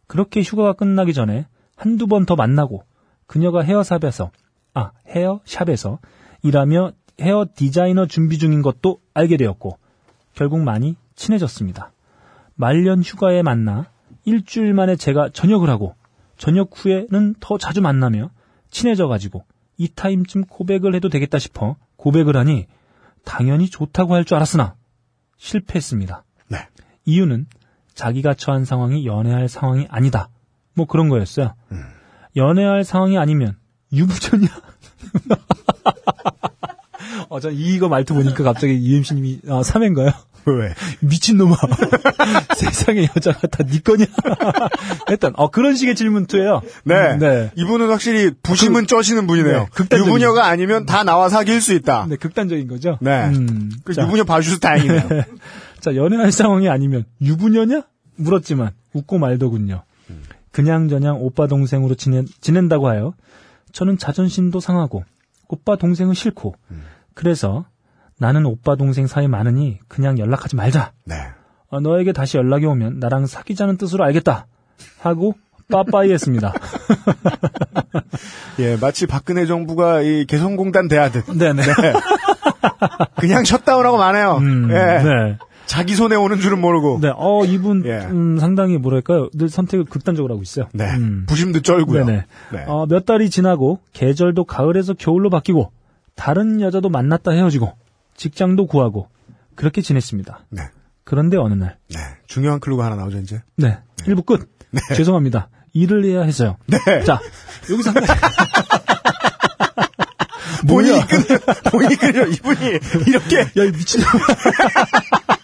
그렇게 휴가가 끝나기 전에 한두 번 더 만나고 그녀가 헤어샵에서 아 헤어샵에서 일하며 헤어 디자이너 준비 중인 것도 알게 되었고 결국 많이 친해졌습니다. 말년 휴가에 만나 일주일 만에 제가 전역을 하고 저녁 후에는 더 자주 만나며 친해져 가지고 이 타임쯤 고백을 해도 되겠다 싶어 고백을 하니 당연히 좋다고 할 줄 알았으나 실패했습니다. 네. 이유는 자기가 처한 상황이 연애할 상황이 아니다. 뭐 그런 거였어요. 연애할 상황이 아니면 유부녀냐? (laughs) 어, 전 이거 말투 보니까 갑자기 UMC님이 어, 3회인가요? 왜? 미친놈아. (laughs) 세상에 여자가 다네 거냐? (laughs) 일단, 어, 그런 식의 질문투예요 네. 네. 이분은 확실히 부심은 쪄시는 분이네요. 네, 극단적인- 유부녀가 아니면 다 나와 사귈 수 있다. 네, 극단적인 거죠? 네. 음, 그 자, 유부녀 봐주셔서 다행이네요. 자, 연애할 상황이 아니면 유부녀냐? 물었지만 웃고 말더군요. 그냥저냥 오빠 동생으로 지내, 지낸다고 하여 저는 자존심도 상하고 오빠 동생은 싫고 그래서 나는 오빠 동생 사이 많으니 그냥 연락하지 말자. 네. 어, 너에게 다시 연락이 오면 나랑 사귀자는 뜻으로 알겠다. 하고 빠빠이 했습니다. (laughs) 예, 마치 박근혜 정부가 이 개성공단 대하듯 (laughs) 네네. 그냥 셧다운하고 마네요. 음, 예. 네. 자기 손에 오는 줄은 모르고. 네. 어, 이분, 예. 음, 상당히 뭐랄까요. 늘 선택을 극단적으로 하고 있어요. 네. 음. 부심도 쩔고요. 네네. 네. 어, 몇 달이 지나고 계절도 가을에서 겨울로 바뀌고 다른 여자도 만났다 헤어지고 직장도 구하고 그렇게 지냈습니다. 네. 그런데 어느 날, 네. 중요한 클루가 하나 나오죠, 이제. 네, 일부 끝. 죄송합니다. 일을 해야 해서요. 네. 자, 여기서 한 가지. (laughs) 본인이? 끊, 본인이 끊어. 이분이 이렇게 야, 이 미친놈. (laughs)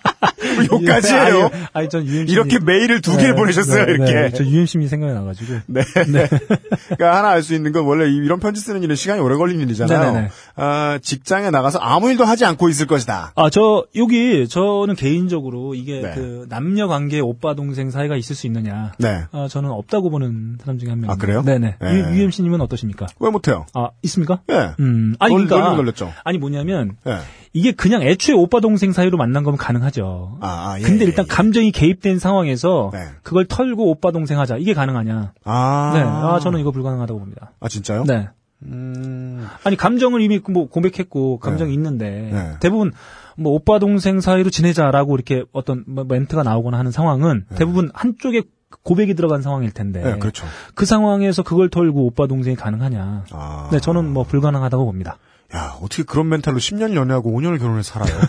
욕까지 해요? 아니, 아니 전 UMC 이렇게 메일을 두 개를 보내셨어요, 이렇게. 저 UMC이 생각이 나가지고. 네. (laughs) 그러니까 하나 알 수 있는 건 원래 이- 이런 편지 쓰는 일은 시간이 오래 걸리는 일이잖아요. 네네네. 아, 직장에 나가서 아무 일도 하지 않고 있을 것이다. 아, 저, 여기, 저는 개인적으로 이게 네. 그 남녀 관계 오빠 동생 사이가 있을 수 있느냐. 네. 아, 저는 없다고 보는 사람 중에 한 명. 아, 그래요? 네네. 네. 유, UMC님은 어떠십니까? 왜 못해요? 아, 있습니까? 예. 음, 아니, 돌- 그러니까. 돌렸죠. 아니, 뭐냐면, 예. 이게 그냥 애초에 오빠 동생 사이로 만난 거면 가능하죠. 아, 아, 예, 근데 예, 일단 예. 감정이 개입된 상황에서 네. 그걸 털고 오빠 동생 하자. 이게 가능하냐? 아. 네. 아, 저는 이거 불가능하다고 봅니다. 아, 진짜요? 네. 음. 아니 감정을 이미 뭐 고백했고 감정이 네. 있는데 네. 대부분 뭐 오빠 동생 사이로 지내자라고 이렇게 어떤 뭐 멘트가 나오거나 하는 상황은 대부분 한쪽에 고백이 들어간 상황일 텐데 네, 그렇죠. 그 상황에서 그걸 털고 오빠 동생이 가능하냐? 아. 네, 저는 뭐 불가능하다고 봅니다. 야, 어떻게 그런 멘탈로 10년 연애하고 5년을 결혼해서 살아요?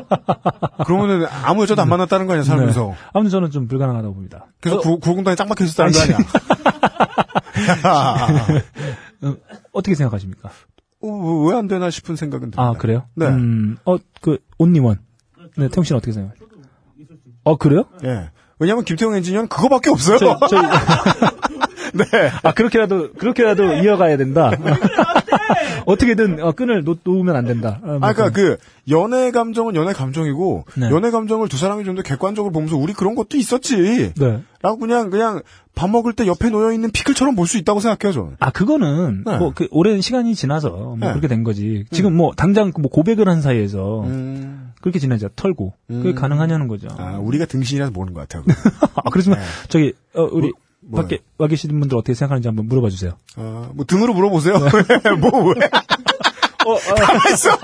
(laughs) 그러면은 아무 여자도 안 만났다는 거 아니야, 살면서. 네. 아무튼 저는 좀 불가능하다고 봅니다. 그래서 구, 구공단에 짱 박혀 있었다는 거 아니, 아니야? (laughs) 어떻게 생각하십니까? 어, 왜안 되나 싶은 생각은 듭니다. 아 그래요? 네. 음, 어 그 온니원. 네, 태용 씨는 어떻게 생각해요? 어 그래요? 예. 왜냐면 김태형 엔지니어는 그거밖에 없어요. 저, 저, (laughs) 네. 아 그렇게라도 그렇게라도 이어가야 된다. (laughs) 어떻게든 어, 끈을 놓, 놓으면 안 된다. 아, 아, 그니까 그, 연애 감정은 연애 감정이고, 네. 연애 감정을 두 사람이 좀 더 객관적으로 보면서 우리 그런 것도 있었지. 네. 라고 그냥, 그냥 밥 먹을 때 옆에 놓여 있는 피클처럼 볼 수 있다고 생각해요, 저는. 아 그거는 네. 뭐그 오랜 시간이 지나서 뭐 네. 그렇게 된 거지. 지금 뭐 당장 뭐 고백을 한 사이에서 음. 그렇게 지내자 털고 그게 음. 가능하냐는 거죠. 아, 우리가 등신이라서 모르는 것 같아요. (laughs) 아, 그렇지만 저기 어, 우리 뭐, 밖에 와 계시는 분들 어떻게 생각하는지 한번 물어봐 주세요. 어, 뭐 등으로 물어보세요. 네. (laughs) 뭐 왜? 가만있어! (laughs)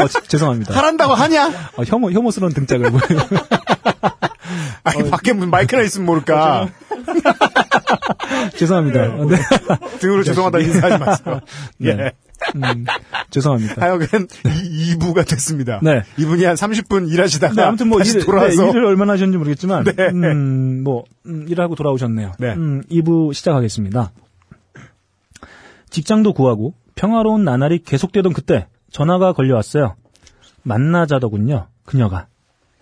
어, 지- 죄송합니다. 하란다고 하냐? 어, 혐오 혐오스러운 등짝을 보여요. (laughs) 아니, 밖에 무슨 마이크나 있으면 모를까. 죄송합니다. 어, 네. 등으로 죄송하다 인사하지 마세요. 예. 네. 음, 죄송합니다. 하여간 2, 부가 됐습니다. 네. 이분이 한 30분 일하시다가 네, 아무튼 뭐 일을, 돌아와서 네, 일을 얼마나 하셨는지 모르겠지만, 네. 음, 뭐, 음, 일하고 돌아오셨네요. 네. 음, 2부 시작하겠습니다. 직장도 구하고 평화로운 나날이 계속되던 그때 전화가 걸려왔어요. 만나자더군요, 그녀가.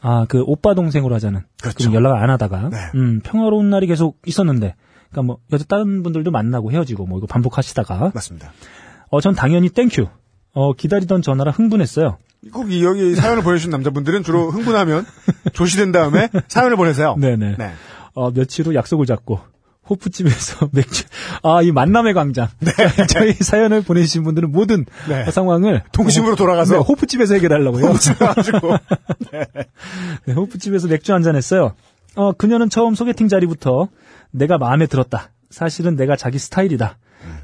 아, 그 오빠 동생으로 하자는. 그렇죠. 연락을 안 하다가, 네. 음, 평화로운 날이 계속 있었는데, 그러니까 뭐 여자 다른 분들도 만나고 헤어지고 뭐 이거 반복하시다가, 맞습니다. 어, 전 당연히 thank you. 어, 기다리던 전화라 흥분했어요. 꼭 여기 사연을 보내주신 남자분들은 주로 흥분하면 좆이 된 다음에 (laughs) 사연을 보내세요. 네네. 네. 어, 며칠 후 약속을 잡고 호프집에서 (laughs) 맥주 아 이 만남의 광장 (laughs) 저희 사연을 보내주신 분들은 모든 네. 상황을 동심으로 돌아가서 네, 호프집에서 해결하려고요. 가지고 네, 호프집에서 맥주 한잔 했어요. 어 그녀는 처음 소개팅 자리부터 내가 마음에 들었다. 사실은 내가 자기 스타일이다.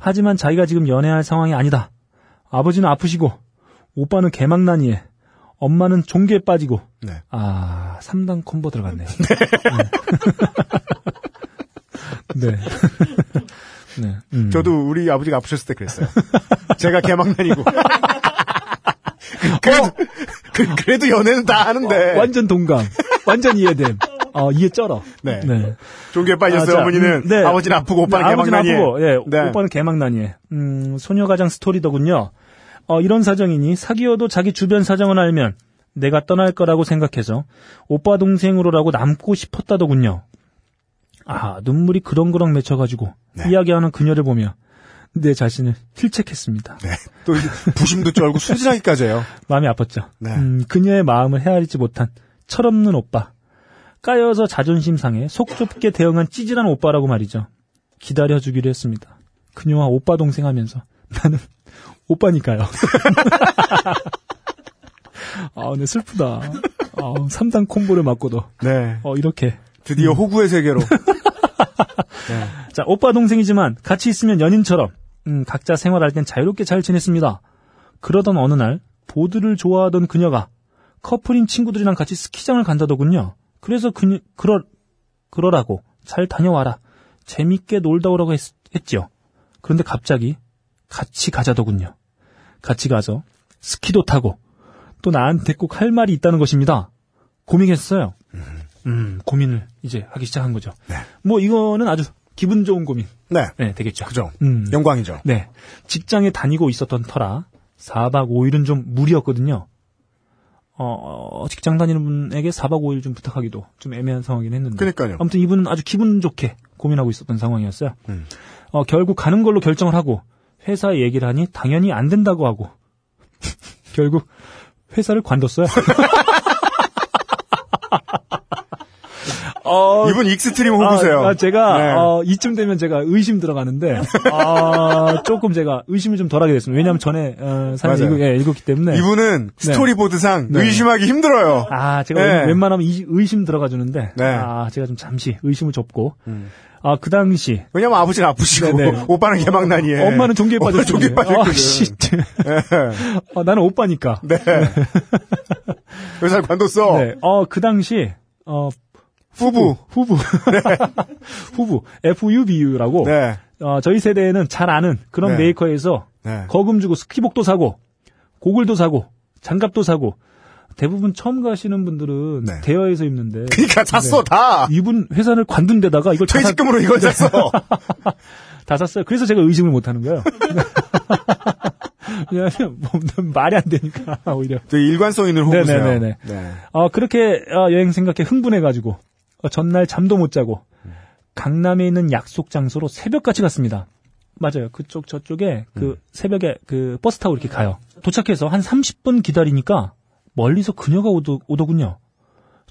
하지만 자기가 지금 연애할 상황이 아니다. 아버지는 아프시고 오빠는 개망난이에 엄마는 종교에 빠지고 네. 아, 3단 콤보 들어갔네요. (laughs) 네. 네. (laughs) 네. 음. 저도 우리 아버지가 아프셨을 때 그랬어요. (laughs) 제가 개망난이고. (laughs) 그래도, 그, 그래도 연애는 다 하는데. 어, 완전 동감. 완전 이해됨. 어, 이해 쩔어. 네. 네. 종교에 빠졌어요, 아, 자, 어머니는. 음, 네. 아버지는 아프고 오빠는 네, 개망난이에. 아프고, 예, 네. 오빠는 개망난이에. 음, 소녀가장 스토리더군요. 어, 이런 사정이니 사귀어도 자기 주변 사정을 알면 내가 떠날 거라고 생각해서 오빠 동생으로라고 남고 싶었다더군요. 아, 눈물이 그렁그렁 맺혀가지고 네. 이야기하는 그녀를 보며 내 자신을 힐책했습니다. 네. 또 부심도 쩔고 순진하기까지 해요. (laughs) 마음이 아팠죠. 네. 음, 그녀의 마음을 헤아리지 못한 철없는 오빠. 까여서 자존심 상해 속 좁게 대응한 찌질한 오빠라고 말이죠. 기다려주기로 했습니다. 그녀와 오빠 동생 하면서 나는 오빠니까요. (laughs) 아, 근데 슬프다. 아, 3단 콤보를 맞고도 네. 어, 이렇게. 드디어 호구의 세계로. (laughs) 자, 오빠 동생이지만 같이 있으면 연인처럼 음, 각자 생활할 땐 자유롭게 잘 지냈습니다. 그러던 어느 날 보드를 좋아하던 그녀가 커플인 친구들이랑 같이 스키장을 간다더군요. 그래서 그녀 그러 그러라고 잘 다녀와라. 재밌게 놀다 오라고 했, 했지요. 그런데 갑자기 같이 가자더군요. 같이 가서 스키도 타고 또 나한테 꼭 할 말이 있다는 것입니다. 고민했어요. 음, 고민을 이제 하기 시작한 거죠. 네. 뭐 이거는 아주 기분 좋은 고민. 네. 네, 되겠죠. 그죠. 음. 영광이죠. 네. 직장에 다니고 있었던 터라 4박 5일은 좀 무리였거든요. 어, 직장 다니는 분에게 4박 5일 좀 부탁하기도 좀 애매한 상황이긴 했는데. 그러니까요. 아무튼 이분은 아주 기분 좋게 고민하고 있었던 상황이었어요. 음. 어, 결국 가는 걸로 결정을 하고 회사에 얘기를 하니 당연히 안 된다고 하고 (laughs) 결국 회사를 관뒀어요. (laughs) 어, 이분 extreme 호구세요. 아, 아, 제가 네. 어, 이쯤 되면 제가 의심 들어가는데 아, 조금 제가 의심을 좀 덜하게 됐습니다. 왜냐하면 전에 어, 사연. 읽, 예, 읽었기 때문에 이분은 스토리보드상 네. 의심하기 힘들어요. 아 제가 네. 웬- 웬만하면 이- 의심 들어가 주는데 네. 아 제가 좀 잠시 의심을 접고 아그 당시 왜냐면 아버지는 아프시고 네네. 오빠는 개망나니에 엄마는 종교에 빠졌어요. 종교에 빠졌거든. 아, 씨. 아, 나는 오빠니까. 네. 회사를 관뒀어. 네. 어, 그 당시, 어, 후부. 후부. (laughs) 후부. FUBU라고. 네. 어, 저희 세대에는 잘 아는 그런 네. 메이커에서 네. 거금 주고 스키복도 사고, 고글도 사고, 장갑도 사고, 대부분 처음 가시는 분들은 네. 대여해서 입는데. 그러니까 샀어 네. 다. 이분 회사를 관둔 데다가 이걸 다, 사- 퇴직금으로 이걸 샀어. (laughs) 다 샀어요. 그래서 제가 의심을 못 하는 거예요. (laughs) 왜냐하면 뭐, 말이 안 되니까, 오히려. 되게 일관성 있는 호구세요. 네네네네. 네. 어, 그렇게 어, 여행 생각해 흥분해가지고 어, 전날 잠도 못 자고 강남에 있는 약속 장소로 새벽같이 갔습니다. 맞아요. 그쪽 저쪽에 그 새벽에 그 버스 타고 이렇게 가요. 도착해서 한 30분 기다리니까 멀리서 그녀가 오더, 오더군요.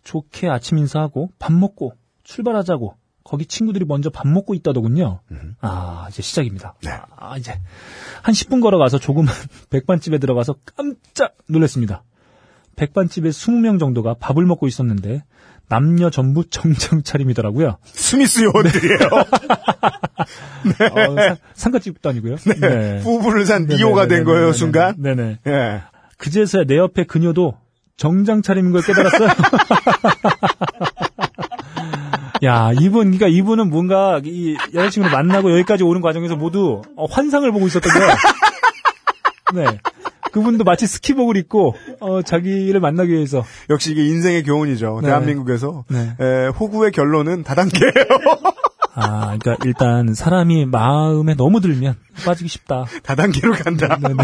좋게 아침 인사하고 밥 먹고 출발하자고 거기 친구들이 먼저 밥 먹고 있다더군요. 아 이제 시작입니다. 아 이제 한 10분 걸어가서 조그만 (laughs) 백반집에 들어가서 깜짝 놀랐습니다. 백반집에 20명 정도가 밥을 먹고 있었는데 남녀 전부 정장 차림이더라고요. 스미스 요원들이에요. (laughs) 어, 사- 상가집도 아니고요. 네. 후부를 산 네네네네네. 니오가 된 거예요, 순간. 네네. 예. 그제서야 내 옆에 그녀도 정장 차림인 걸 깨달았어요. (laughs) 야, 이분, 그러니까 이분은 뭔가 이 여자친구를 만나고 여기까지 오는 과정에서 모두 어, 환상을 보고 있었던 거예요. 네. 그분도 마치 스키복을 입고 어, 자기를 만나기 위해서 역시 이게 인생의 교훈이죠. 네. 대한민국에서. 네. 에, 호구의 결론은 다단계예요. (laughs) 아, 그러니까 일단 사람이 마음에 너무 들면 빠지기 쉽다. 다단계로 간다. 네네. (laughs)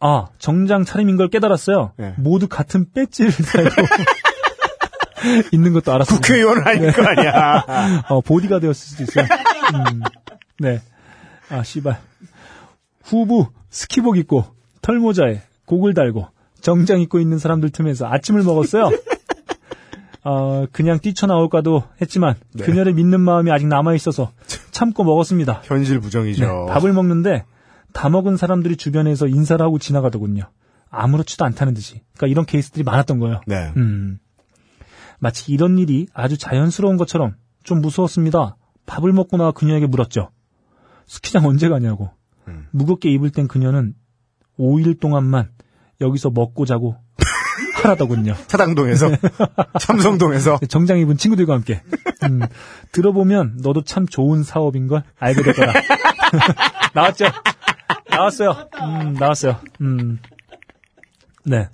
아, 정장 차림인 걸 깨달았어요. 네. 모두 같은 배지를 달고 (laughs) 있는 것도 알았습니다. 국회의원은 아닐 거 아니야. 어, 보디가드였을 수도 있어요. 음, 네. 아, 씨발. 후부, 스키복 입고, 털모자에, 곡을 달고, 정장 입고 있는 사람들 틈에서 아침을 먹었어요. (laughs) 어, 그냥 뛰쳐나올까도 했지만, 네. 그녀를 믿는 마음이 아직 남아있어서 참고 먹었습니다. 현실 부정이죠. 네, 밥을 먹는데, 다 먹은 사람들이 주변에서 인사를 하고 지나가더군요. 아무렇지도 않다는 듯이. 그러니까 이런 케이스들이 많았던 거예요. 네. 음. 마치 이런 일이 아주 자연스러운 것처럼 좀 무서웠습니다. 밥을 먹고 나와 그녀에게 물었죠. 스키장 언제 가냐고. 음. 무겁게 입을 땐 그녀는 5일 동안만 여기서 먹고 자고 하라더군요. (laughs) 사당동에서. (laughs) 삼성동에서. 정장 입은 친구들과 함께. 음, 들어보면 너도 참 좋은 사업인 걸 알게 될 거다. (laughs) 나왔죠? 나왔어요. 음, 나왔어요. 음. 네.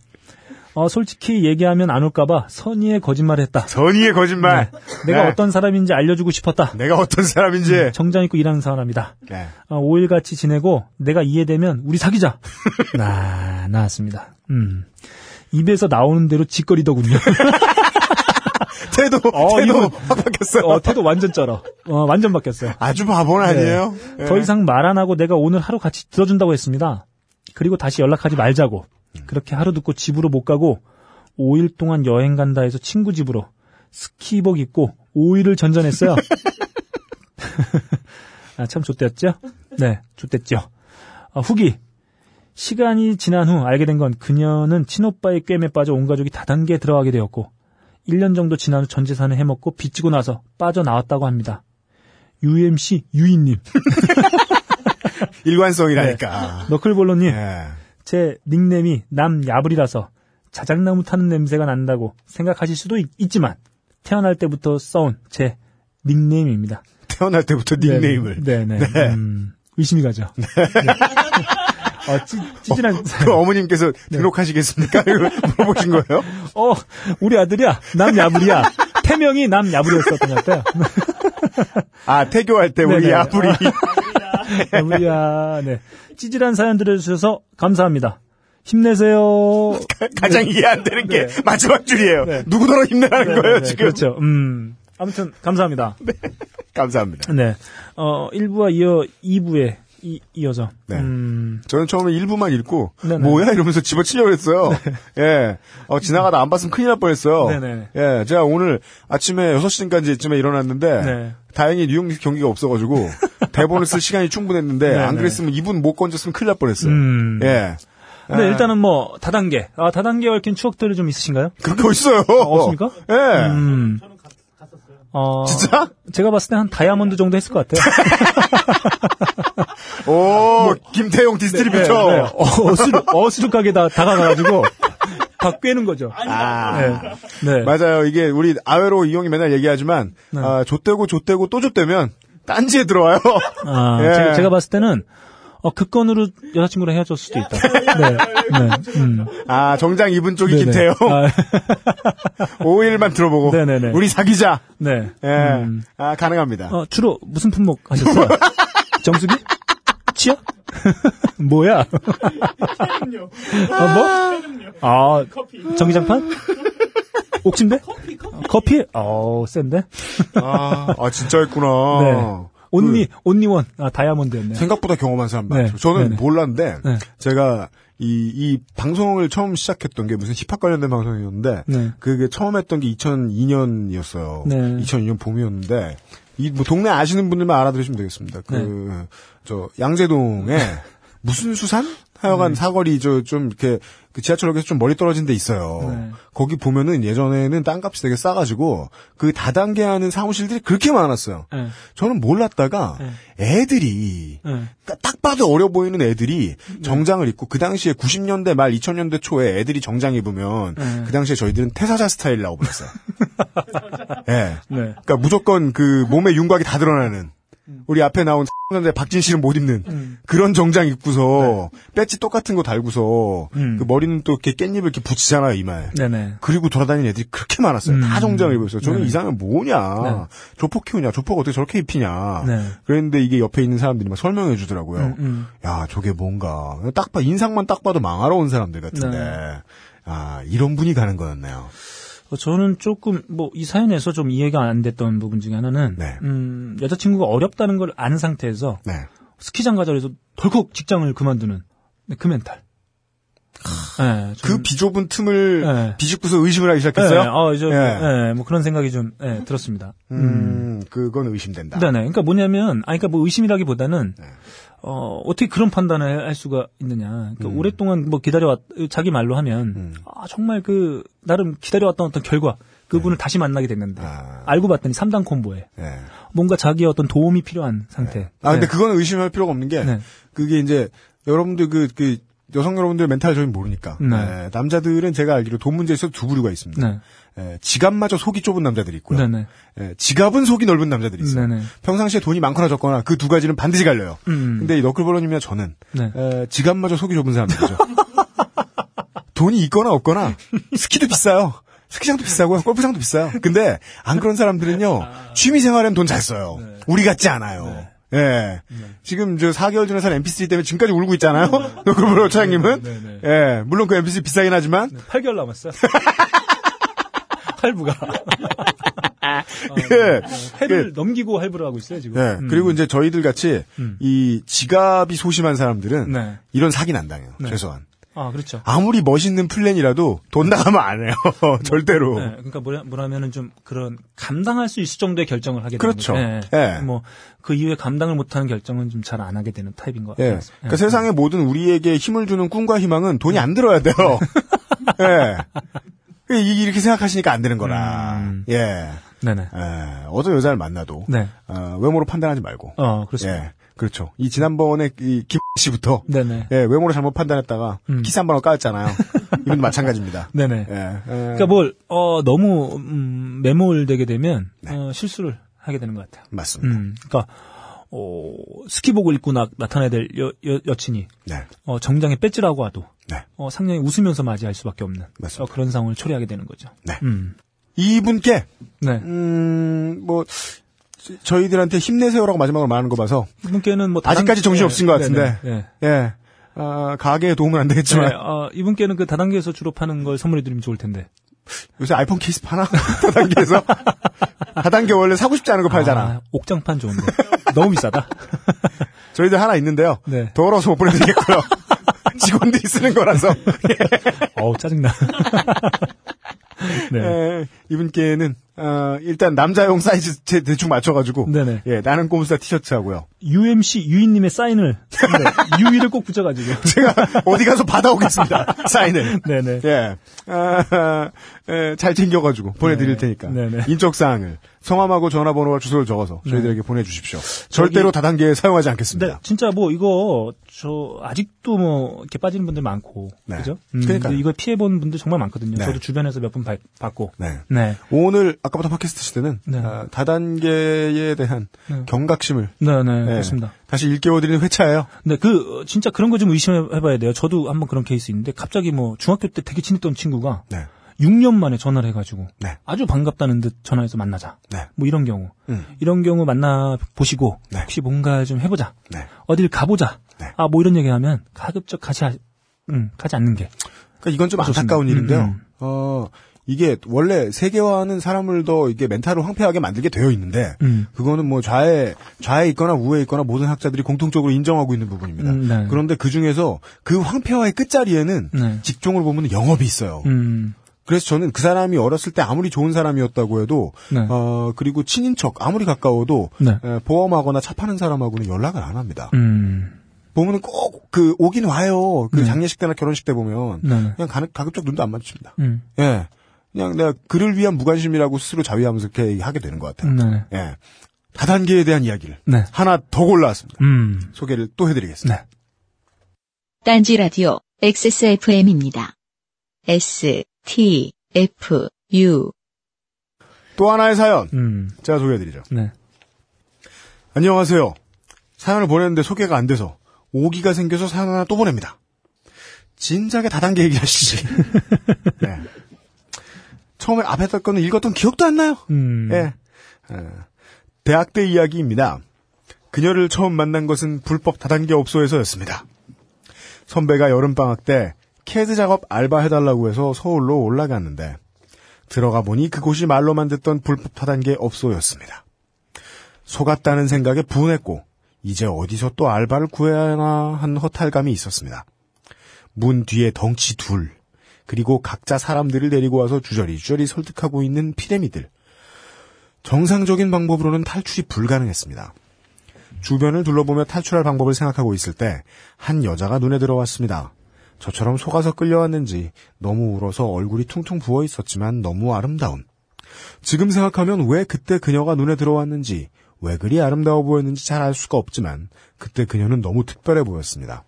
어, 솔직히 얘기하면 안 올까봐 선의의 거짓말을 했다. 선의의 거짓말. 내가 네. 어떤 사람인지 알려주고 싶었다. 내가 어떤 사람인지. 정장 입고 일하는 사람이다. 네. 어, 5일 같이 지내고 내가 이해되면 우리 사귀자. (laughs) 나 나왔습니다. 음. 입에서 나오는 대로 짓거리더군요. (laughs) 태도, 어, 태도 확 바뀌었어요. 어, 태도 완전 쩔어. 어, 완전 바뀌었어요. 아주 바보는 아니에요. 예. 더 이상 말 안 하고 내가 오늘 하루 같이 들어준다고 했습니다. 그리고 다시 연락하지 말자고. 그렇게 하루 듣고 집으로 못 가고 5일 동안 여행 간다 해서 친구 집으로 스키복 입고 5일을 전전했어요. (laughs) (laughs) 아, 참 좋댔죠? 네, 좋댔죠. 아, 후기. 시간이 지난 후 알게 된 건 그녀는 친오빠의 꿰매 빠져 온 가족이 다단계에 들어가게 되었고 1년 정도 지난 후 전 재산을 해먹고 빚지고 나서 빠져나왔다고 합니다. UMC 유인님. (laughs) 일관성이라니까. 너클볼로님. 예. 제 닉네임이 남야불이라서 자작나무 타는 냄새가 난다고 생각하실 수도 있, 지만 태어날 때부터 써온 제 닉네임입니다. (laughs) 태어날 때부터 닉네임을. 네네. 네. 음, 의심이 가죠. 네. 어, 찌, 찌질한. 그 어머님께서 등록하시겠습니까? 물어보신 거예요? (laughs) 어, 우리 아들이야. 남야불이야. 태명이 남야불이었었던 것 같아요. 아, 태교할 때 우리. 야불이. 야불이야. 네. (laughs) 찌질한 사연 들어주셔서 감사합니다. 힘내세요. 가장 이해 안 되는 게 네. 마지막 줄이에요. 네. 누구더러 힘내라는 네, 거예요, 네, 지금. 그렇죠. 음. 아무튼 감사합니다. (laughs) 감사합니다. 네. 어, 1부와 이어 2부에 이, 이어져. 네. 음. 저는 처음에 일부만 읽고 네네. 뭐야 이러면서 집어치려고 했어요. (laughs) 예. 어, 지나가다 안 봤으면 큰일 날 뻔했어요. 네네. 예. 제가 오늘 아침에 6시까지쯤에 일어났는데 네. 다행히 뉴욕 경기가 없어가지고 (laughs) 대본을 쓸 시간이 충분했는데 네네. 안 그랬으면 이분 못 건졌으면 큰일 날 뻔했어요. 음. 예. 네, 아, 일단은 뭐 다단계. 아, 다단계 얽힌 추억들이 좀 있으신가요? 그렇게 있어요. 없습니까? (laughs) 예. 음. 어, 진짜? 제가 봤을 때 한 다이아몬드 정도 했을 것 같아요. 오, 김태용 distributor. 네, 네. 어, 어수룩, 어수룩하게 다 다가가가지고 다 꿰는 거죠. 아. 네. 네. 맞아요. 이게 우리 아외로 이용이 맨날 얘기하지만 네. 아, 좆되고 좆되고 또 좆되면 딴지에 들어와요. 아, (laughs) 예. 제가, 제가 봤을 때는 어, 그 건으로 여자친구랑 헤어졌을 수도 있다. (laughs) 네. 네. 음. 아 정장 입은 쪽이 네네. 김태용. 아, (laughs) 5일만 들어보고 네네네. 우리 사귀자. 네. 예. 음. 아 가능합니다. 어, 주로 무슨 품목 하셨어요? 정수기? 치약? (laughs) 뭐야? 아, 뭐? 아, 전기장판? 옥침대? 커피? 어, 센데? 아, 아, 진짜 했구나. 네. 온리, 온리원. 아, 다이아몬드였네. 생각보다 경험한 사람 네. 많죠. 저는 네네. 몰랐는데 네. 제가 이, 이 방송을 처음 시작했던 게 무슨 힙합 관련된 방송이었는데 네. 그게 처음 했던 게 2002년이었어요. 네. 2002년 봄이었는데 이 뭐 동네 아시는 분들만 알아들으시면 되겠습니다. 그 네. 저 양재동에 (laughs) 무슨 수산? 하여간 사거리 저 좀 이렇게 그 지하철역에서 좀 멀리 떨어진 데 있어요. 네. 거기 보면은 예전에는 땅값이 되게 싸가지고 그 다단계 하는 사무실들이 그렇게 많았어요. 네. 저는 몰랐다가 네. 애들이 네. 딱 봐도 어려 보이는 애들이 정장을 입고 그 당시에 90년대 말 2000년대 초에 애들이 정장 입으면 네. 그 당시에 저희들은 태사자 스타일이라고 불렀어요. (laughs) 예. 네. 그러니까 무조건 그 몸의 윤곽이 다 드러나는 우리 앞에 나온 년대 박진 씨는 못 입는 음. 그런 정장 입고서 배지 똑같은 거 달고서 음. 그 머리는 또 이렇게 깻잎을 이렇게 붙이잖아요 이마에. 네네. 그리고 돌아다니는 애들이 그렇게 많았어요. 다 음. 정장을 입었어요. 저는 네. 이상하면 뭐냐. 네. 조폭 키우냐. 조폭 어떻게 저렇게 입히냐. 네. 그랬는데 이게 옆에 있는 사람들이 막 설명해 주더라고요. 음, 음. 야, 저게 뭔가. 딱 봐, 인상만 딱 봐도 망하러 온 사람들 같은데. 네. 아, 이런 분이 가는 거였네요. 어, 저는 조금 뭐 이 사연에서 좀 이해가 안 됐던 부분 중에 하나는 네. 음, 여자친구가 어렵다는 걸 아는 상태에서 네. 스키장 가자 그래서 덜컥 직장을 그만두는 네, 그 멘탈. 네, 그 좀- 비좁은 틈을 네. 비집고서 의심을 하기 시작했어요? 네, 어, 좀, 예. 네, 뭐 그런 생각이 좀 네, 들었습니다. 음, 그건 의심된다. 네네. 그러니까 뭐냐면, 아니, 그러니까 뭐 의심이라기보다는, 네. 어, 어떻게 그런 판단을 할 수가 있느냐. 그러니까 음. 오랫동안 뭐 기다려왔, 자기 말로 하면, 음. 아, 정말 그, 나름 기다려왔던 어떤 결과, 그분을 다시 만나게 됐는데, 네. 아. 알고 봤더니 3단 콤보에, 네. 뭔가 자기의 어떤 도움이 필요한 상태. 아, 근데 네. 그거는 의심할 필요가 없는 게, 네. 그게 이제, 여러분들 그, 그, 여성 여러분들 멘탈 저희 모르니까. 네. 네, 남자들은 제가 알기로 돈 문제에 있어서 두 부류가 있습니다. 네. 예, 지갑마저 속이 좁은 남자들이 있고요. 네네. 예, 지갑은 속이 넓은 남자들이 있어요. 평상시에 돈이 많거나 적거나 그 두 가지는 반드시 갈려요. 음. 근데 이 너클볼러님이나 저는 네. 에, 지갑마저 속이 좁은 사람들이죠. (laughs) 돈이 있거나 없거나 스키도 비싸요. 스키장도 비싸고요. 골프장도 비싸요. 근데 안 그런 사람들은요. 취미생활엔 돈 잘 써요. 우리 같지 않아요. 예. 지금 저 4개월 전에 산 MP3 때문에 지금까지 울고 있잖아요. (laughs) 너클볼러 차장님은. 네, 네. 예. 물론 그 MP3 비싸긴 하지만 8개월 남았어요. (laughs) 할부가. 예. 해를 넘기고 할부를 하고 있어요, 지금. 네. 음. 그리고 이제 저희들 같이 음. 이 지갑이 소심한 사람들은 네. 이런 사기는 안 당해요. 네. 최소한. 아, 그렇죠. 아무리 멋있는 플랜이라도 돈 나가면 안 해요. (laughs) 절대로. 네, 그러니까 뭐라, 뭐라면은 좀 그런 감당할 수 있을 정도의 결정을 하게 되는 그렇죠. 거죠. 예. 뭐 그 이후에 감당을 못하는 결정은 좀 잘 안 하게 되는 타입인 것 예. 같아요. 그러니까 세상의 모든 우리에게 힘을 주는 꿈과 희망은 돈이 안 들어야 돼요. 예. (laughs) 그 이- 이렇게 생각하시니까 안 되는 거라. 음. 예. 네네. 예. 어떤 여자를 만나도 네. 어, 외모로 판단하지 말고. 어, 그렇습니다. 예. 그렇죠. 이 지난번에 이김 (laughs) 씨부터 네네. 예, 외모로 잘못 판단했다가 음. 키스 한 번을 까였잖아요. 이분도 마찬가지입니다. (laughs) 네네. 예. 예. 그러니까 뭘, 어, 너무, 음, 매몰되게 되면, 네. 어, 실수를 하게 되는 것 같아요. 맞습니다. 음, 그러니까, 어, 스키복을 입고 나, 나타나야 될 여, 여, 여 친이, 네. 어, 정장에 배지라고 하도, 네. 어, 상당히 웃으면서 맞이할 수밖에 없는, 맞습니다. 어, 그런 상황을 초래하게 되는 거죠. 네. 음, 이분께 네. 음, 뭐 저희들한테 힘내세요라고 마지막으로 말하는 거 봐서 이분께는 뭐, 아직까지 다단- 정신 네, 없으신 것 같은데. 네네, 네. 예. 아, 가게에 도움은 안 되겠지만 네, 어, 이분께는 그 다단계에서 주로 파는 걸 선물해 드리면 좋을 텐데. 요새 아이폰 케이스 파나? (laughs) 다단계에서? 다단계 원래 사고 싶지 않은 거 팔잖아. 아, 옥장판 좋은데. 너무 비싸다. (laughs) 저희들 하나 있는데요. 네. 더러워서 못 보내드리겠고요. (laughs) 직원들이 쓰는 거라서. 어우, 짜증나. 네. 예, 이분께는 어, 일단 남자용 사이즈 제 대충 맞춰가지고 네네. 예, 나는 꼼수다 티셔츠 하고요. UMC 유인님의 사인을, 네, 유이를 꼭 붙여가지고. 제가 어디 가서 받아오겠습니다. 사인을. 네네. 예. 아, 예, 잘 챙겨가지고 보내드릴 네. 테니까. 네네. 인적사항을 성함하고 전화번호와 주소를 적어서 저희들에게 보내주십시오. 절대로 다단계에 사용하지 않겠습니다. 네, 진짜 뭐 이거 저 아직도 뭐 이렇게 빠지는 분들 많고, 네. 그죠? 그러니까요. 이거 피해 본 분들 정말 많거든요. 네. 저도 주변에서 몇 분 봤고. 네. 네, 오늘 아까부터 팟캐스트 시대는 네. 아, 다단계에 대한 네. 경각심을 네, 네, 예, 그렇습니다. 다시 일깨워드리는 회차예요. 네, 그 어, 진짜 그런 거 좀 의심해봐야 돼요. 저도 한번 그런 케이스 있는데 갑자기 뭐 중학교 때 되게 친했던 친구가 네. 6년 만에 전화를 해가지고 네. 아주 반갑다는 듯 전화해서 만나자. 네. 뭐 이런 경우, 음. 이런 경우 만나 보시고 네. 혹시 뭔가 좀 해보자. 네. 어딜 가보자. 네. 아, 뭐 이런 얘기하면 가급적 가지, 아- 음, 가지 않는 게. 그러니까 이건 좀 좋습니다. 안타까운 음, 일인데요. 음. 어, 이게 원래 세계화는 사람을 더 이게 멘탈을 황폐하게 만들게 되어 있는데 음. 그거는 뭐 좌에 좌에 있거나 우에 있거나 모든 학자들이 공통적으로 인정하고 있는 부분입니다. 음, 네. 그런데 그 중에서 그 황폐화의 끝자리에는 네. 직종으로 보면 영업이 있어요. 음, 그래서 저는 그 사람이 어렸을 때 아무리 좋은 사람이었다고 해도 네. 어 그리고 친인척 아무리 가까워도 네. 에, 보험하거나 차 파는 사람하고는 연락을 안 합니다. 음, 보면은 꼭 그 오긴 와요. 그 네. 장례식 때나 결혼식 때 보면 네. 그냥 가, 가급적 눈도 안 마주칩니다. 음, 예. 그냥 내가 그를 위한 무관심이라고 스스로 자위하면서 이렇게 하게 되는 것 같아요. 네. 예. 다단계에 대한 이야기를 네. 하나 더 골라왔습니다. 음, 소개를 또 해드리겠습니다. 네. 딴지 라디오 XSFM입니다. S, T, F, U. 또 하나의 사연 음, 제가 소개해드리죠. 네. 안녕하세요. 사연을 보냈는데 소개가 안 돼서 오기가 생겨서 사연 하나 또 보냅니다. 진작에 다단계 얘기하시지. (laughs) 네. 처음에 앞에 거는 읽었던 기억도 안 나요. 음, 예. 어, 대학 때 이야기입니다. 그녀를 처음 만난 것은 불법 다단계 업소에서였습니다. 선배가 여름방학 때 캐드 작업 알바 해달라고 해서 서울로 올라갔는데 들어가 보니 그곳이 말로만 듣던 불법 다단계 업소였습니다. 속았다는 생각에 분했고 이제 어디서 또 알바를 구해야 하나 한 허탈감이 있었습니다. 문 뒤에 덩치 둘 그리고 각자 사람들을 데리고 와서 주저리 주저리 설득하고 있는 피레미들 정상적인 방법으로는 탈출이 불가능했습니다. 주변을 둘러보며 탈출할 방법을 생각하고 있을 때 한 여자가 눈에 들어왔습니다. 저처럼 속아서 끌려왔는지 너무 울어서 얼굴이 퉁퉁 부어 있었지만 너무 아름다운. 지금 생각하면 왜 그때 그녀가 눈에 들어왔는지 왜 그리 아름다워 보였는지 잘 알 수가 없지만 그때 그녀는 너무 특별해 보였습니다.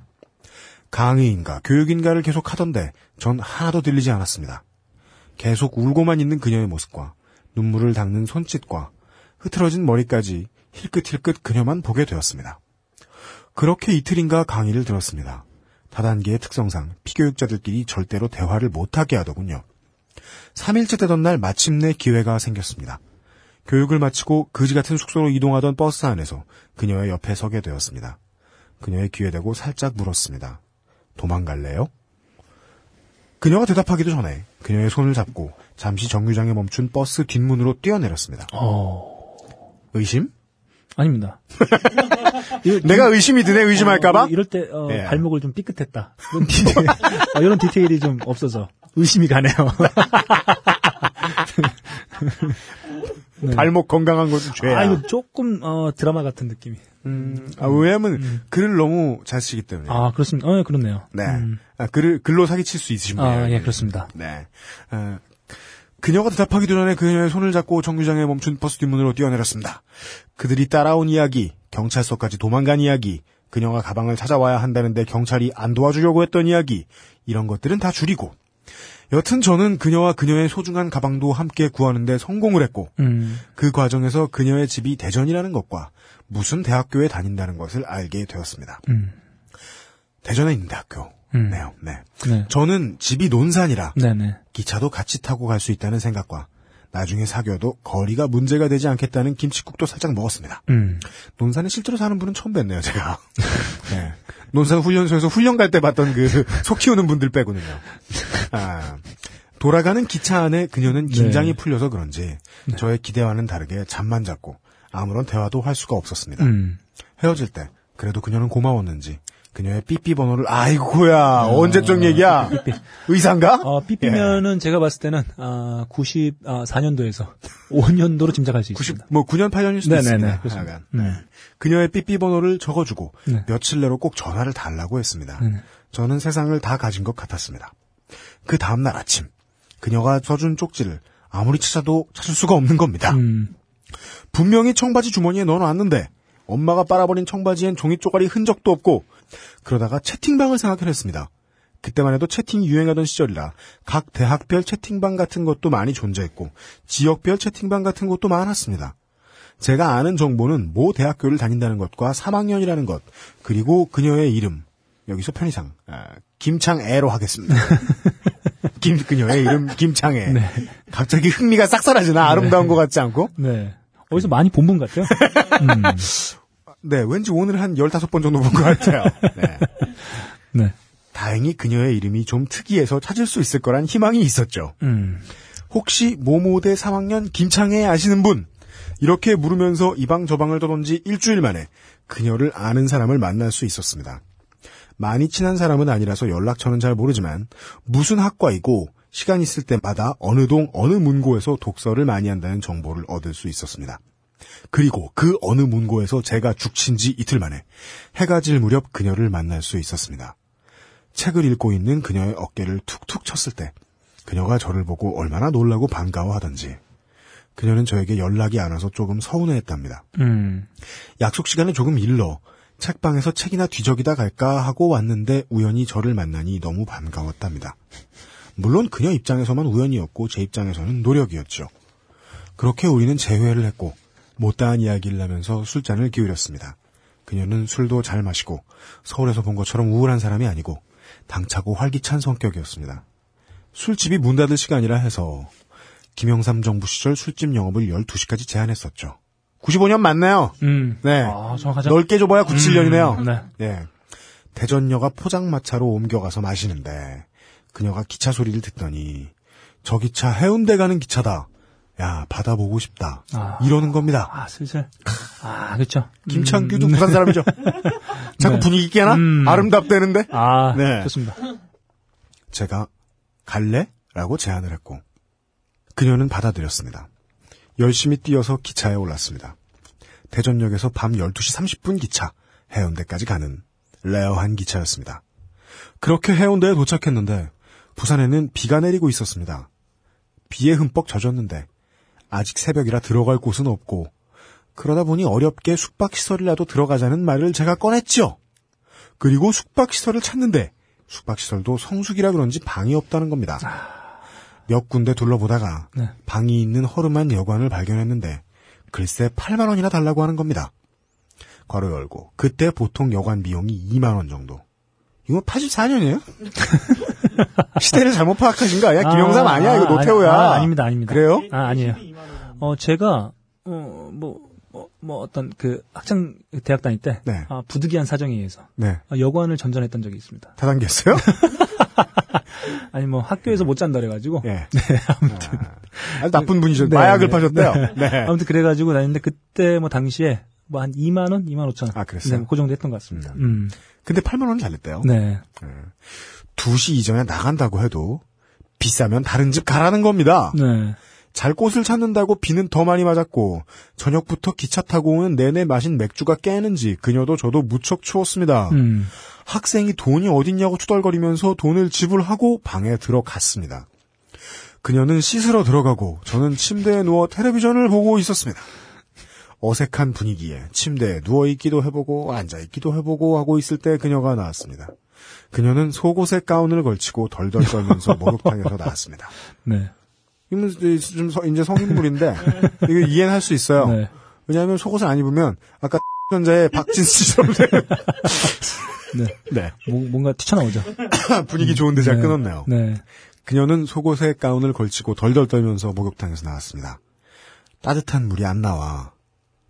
강의인가 교육인가를 계속 하던데 전 하나도 들리지 않았습니다. 계속 울고만 있는 그녀의 모습과 눈물을 닦는 손짓과 흐트러진 머리까지 힐끗힐끗 그녀만 보게 되었습니다. 그렇게 이틀인가 강의를 들었습니다. 다단계의 특성상 피교육자들끼리 절대로 대화를 못하게 하더군요. 3일째 되던 날 마침내 기회가 생겼습니다. 교육을 마치고 그지 같은 숙소로 이동하던 버스 안에서 그녀의 옆에 서게 되었습니다. 그녀의 귀에 대고 살짝 물었습니다. 도망갈래요? 그녀가 대답하기도 전에 그녀의 손을 잡고 잠시 정류장에 멈춘 버스 뒷문으로 뛰어내렸습니다. 어, 의심? 아닙니다. (laughs) 내가 의심이 드네 의심할까봐? 어, 이럴 때 어, 예. 발목을 좀 삐끗했다. 이런 디테일, (laughs) 어, 이런 디테일이 좀 없어서 의심이 가네요. (laughs) 네. 발목 건강한 것은 죄야. 아 이거 조금 어, 드라마 같은 느낌이. 음, 아, 왜냐면 글을 너무 잘 쓰기 때문에. 아 그렇습니다. 어, 그렇네요. 네. 음. 아, 글을 글로 사기칠 수 있으신 분이에요. 아, 예, 그렇습니다. 네. 어, 그녀가 대답하기도 전에 그녀의 손을 잡고 정류장에 멈춘 버스 뒷문으로 뛰어내렸습니다. 그들이 따라온 이야기, 경찰서까지 도망간 이야기, 그녀가 가방을 찾아와야 한다는데 경찰이 안 도와주려고 했던 이야기, 이런 것들은 다 줄이고. 여튼 저는 그녀와 그녀의 소중한 가방도 함께 구하는데 성공을 했고, 음, 그 과정에서 그녀의 집이 대전이라는 것과 무슨 대학교에 다닌다는 것을 알게 되었습니다. 음, 대전에 있는 대학교. 음. 네요, 네. 네, 저는 집이 논산이라 네네. 기차도 같이 타고 갈 수 있다는 생각과 나중에 사귀어도 거리가 문제가 되지 않겠다는 김치국도 살짝 먹었습니다. 음, 논산에 실제로 사는 분은 처음 뵀네요, 제가. (laughs) 네. 논산 훈련소에서 훈련 갈 때 봤던 그 소 키우는 분들 빼고는요. 아, 돌아가는 기차 안에 그녀는 긴장이 네. 풀려서 그런지 저의 기대와는 다르게 잠만 잤고 아무런 대화도 할 수가 없었습니다. 음. 헤어질 때 그래도 그녀는 고마웠는지 그녀의 삐삐 번호를 아이고야 언제적 얘기야 의사인가? 어, 삐삐면은 제가 봤을 때는, 아, 94년도에서 5년도로 짐작할 수 90, 있습니다. 뭐 9년 8년일 수도 네네네, 있습니다. 네. 그녀의 삐삐 번호를 적어주고 네. 며칠 내로 꼭 전화를 달라고 했습니다. 네네. 저는 세상을 다 가진 것 같았습니다. 그 다음날 아침 그녀가 써준 쪽지를 아무리 찾아도 찾을 수가 없는 겁니다. 음, 분명히 청바지 주머니에 넣어놨는데 엄마가 빨아버린 청바지엔 종이 쪼가리 흔적도 없고 그러다가 채팅방을 생각해냈습니다. 그때만 해도 채팅이 유행하던 시절이라 각 대학별 채팅방 같은 것도 많이 존재했고 지역별 채팅방 같은 것도 많았습니다. 제가 아는 정보는 모 대학교를 다닌다는 것과 3학년이라는 것 그리고 그녀의 이름 여기서 편의상 아, 김창애로 하겠습니다. (laughs) 김 그녀의 이름 김창애. 갑자기 흥미가 싹 사라지나 아름다운 것 같지 않고? 네. 어디서 많이 본 분 같아요? (laughs) 음, 네, 왠지 오늘 한 15번 정도 본 것 같아요. (laughs) 네. 네. 다행히 그녀의 이름이 좀 특이해서 찾을 수 있을 거란 희망이 있었죠. 음, 혹시 모모대 3학년 김창애 아시는 분? 이렇게 물으면서 이방 저방을 떠돈 지 일주일 만에 그녀를 아는 사람을 만날 수 있었습니다. 많이 친한 사람은 아니라서 연락처는 잘 모르지만 무슨 학과이고 시간 있을 때마다 어느 동 어느 문고에서 독서를 많이 한다는 정보를 얻을 수 있었습니다. 그리고 그 어느 문고에서 제가 죽친 지 이틀 만에 해가 질 무렵 그녀를 만날 수 있었습니다. 책을 읽고 있는 그녀의 어깨를 툭툭 쳤을 때 그녀가 저를 보고 얼마나 놀라고 반가워하던지 그녀는 저에게 연락이 안 와서 조금 서운해했답니다. 음, 약속 시간에 조금 일러 책방에서 책이나 뒤적이다 갈까 하고 왔는데 우연히 저를 만나니 너무 반가웠답니다. 물론 그녀 입장에서만 우연이었고 제 입장에서는 노력이었죠. 그렇게 우리는 재회를 했고 못다한 이야기를 하면서 술잔을 기울였습니다. 그녀는 술도 잘 마시고 서울에서 본 것처럼 우울한 사람이 아니고 당차고 활기찬 성격이었습니다. 술집이 문 닫을 시간이라 해서 김영삼 정부 시절 술집 영업을 12시까지 제한했었죠. 95년 맞나요? 음. 네. 아, 정확하죠? 넓게 줘봐야 97년이네요. 음, 네. 예. 대전역가 포장마차로 옮겨가서 마시는데 그녀가 기차 소리를 듣더니 저 기차 해운대 가는 기차다. 야 바다 보고 싶다. 아. 이러는 겁니다. 아, 슬슬. 아, 그렇죠. 김창규도 부산 사람이죠. (laughs) 자꾸 네. 분위기 있게나 음. 아름답대는데 아, 네. 좋습니다. 제가 갈래? 라고 제안을 했고 그녀는 받아들였습니다. 열심히 뛰어서 기차에 올랐습니다. 대전역에서 밤 12시 30분 기차 해운대까지 가는 rare한 기차였습니다. 그렇게 해운대에 도착했는데 부산에는 비가 내리고 있었습니다. 비에 흠뻑 젖었는데 아직 새벽이라 들어갈 곳은 없고 그러다 보니 어렵게 숙박시설이라도 들어가자는 말을 제가 꺼냈죠. 그리고 숙박시설을 찾는데 숙박시설도 성수기라 그런지 방이 없다는 겁니다. 몇 군데 둘러보다가 네. 방이 있는 허름한 여관을 발견했는데 글쎄 8만 원이나 달라고 하는 겁니다. 괄호 열고 그때 보통 여관 비용이 2만 원 정도. 이거 84년이에요? (laughs) 시대를 잘못 파악하신 거 아니야? 김영삼 아, 니야 이거 노태우야. 아, 아 닙니다, 아닙니다. 그래요? 아, 아니에요. 어, 제가, 어, 뭐, 뭐, 뭐 어떤 그 학창 대학 다닐 때 네. 아, 부득이한 사정에 의해서 네. 아, 여관을 전전했던 적이 있습니다. 다단계였어요? (laughs) 아니 뭐 학교에서 못 잔다 그래가지고 예. (laughs) 네, 아무튼 아, 나쁜 분이죠. 네, 마약을 네. 파셨대요. 네. 아무튼 그래가지고 다녔는데 그때 뭐 당시에 뭐 한 2만 원, 2만 5천 원. 아, 그랬어요? 네, 그 정도 했던 것 같습니다. 음. 근데 8만 원은 잘 냈대요. 네. 2시 이전에 나간다고 해도 비싸면 다른 집 가라는 겁니다. 네. 잘 곳을 찾는다고 비는 더 많이 맞았고 저녁부터 기차 타고 오는 내내 마신 맥주가 깨는지 그녀도 저도 무척 추웠습니다. 음. 학생이 돈이 어딨냐고 투덜거리면서 돈을 지불하고 방에 들어갔습니다. 그녀는 씻으러 들어가고 저는 침대에 누워 텔레비전을 보고 있었습니다. 어색한 분위기에 침대에 누워있기도 해보고 앉아있기도 해보고 하고 있을 때 그녀가 나왔습니다. 그녀는 속옷에 가운을 걸치고 덜덜 떨면서 (laughs) 목욕탕에서 나왔습니다. 네. 이제 좀 서- 이제 성인물인데 (laughs) 이거 이해는 할 수 있어요. 네. 왜냐하면 속옷을 안 입으면 아까 (laughs) 현자의 박진수 씨처럼 네. 네. 뭐, 뭔가 튀쳐나오죠. 분위기 좋은데 잘 네. 끊었네요. 네. 그녀는 속옷에 가운을 걸치고 덜덜 떨면서 목욕탕에서 나왔습니다. 따뜻한 물이 안 나와.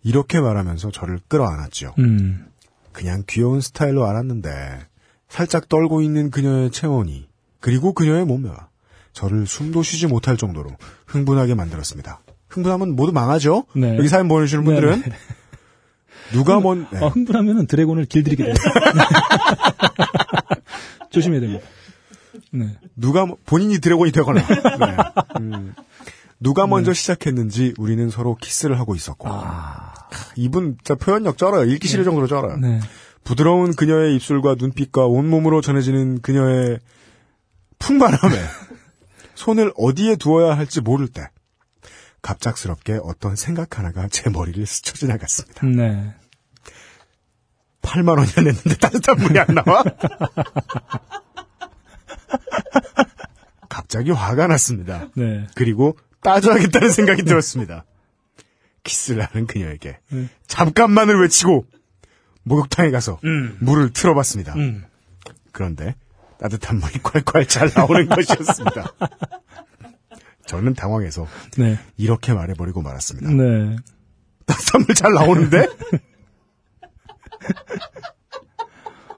이렇게 말하면서 저를 끌어안았죠. 음. 그냥 귀여운 스타일로 알았는데 살짝 떨고 있는 그녀의 체온이 그리고 그녀의 몸매가 저를 숨도 쉬지 못할 정도로 흥분하게 만들었습니다. 흥분하면 모두 망하죠? 네. 여기 사연 보내주시는 네, 분들은 네. 누가 먼 네. 어, 흥분하면은 드래곤을 길들이게 돼요. (laughs) 조심해야 됩니다. 네. 누가 뭐- 본인이 드래곤이 되거나 네. (laughs) 음, 누가 먼저 시작했는지 우리는 서로 키스를 하고 있었고 이분 진짜 표현력 쩔어요. 읽기 싫을 정도로 쩔어요. 네. 부드러운 그녀의 입술과 눈빛과 온몸으로 전해지는 그녀의 풍만함에 (laughs) 손을 어디에 두어야 할지 모를 때 갑작스럽게 어떤 생각 하나가 제 머리를 스쳐 지나갔습니다. 네. 8만 원이나 냈는데 따뜻한 물이 안 나와? (laughs) 갑자기 화가 났습니다. 네. 그리고 따져야겠다는 (laughs) 생각이 들었습니다. 키스를 하는 그녀에게 네. 잠깐만을 외치고 목욕탕에 가서 음. 물을 틀어봤습니다. 음. 그런데 따뜻한 물이 콸콸 잘 나오는 (laughs) 것이었습니다. 저는 당황해서 네. 이렇게 말해버리고 말았습니다. 네. 따뜻한 물 잘 나오는데? (laughs)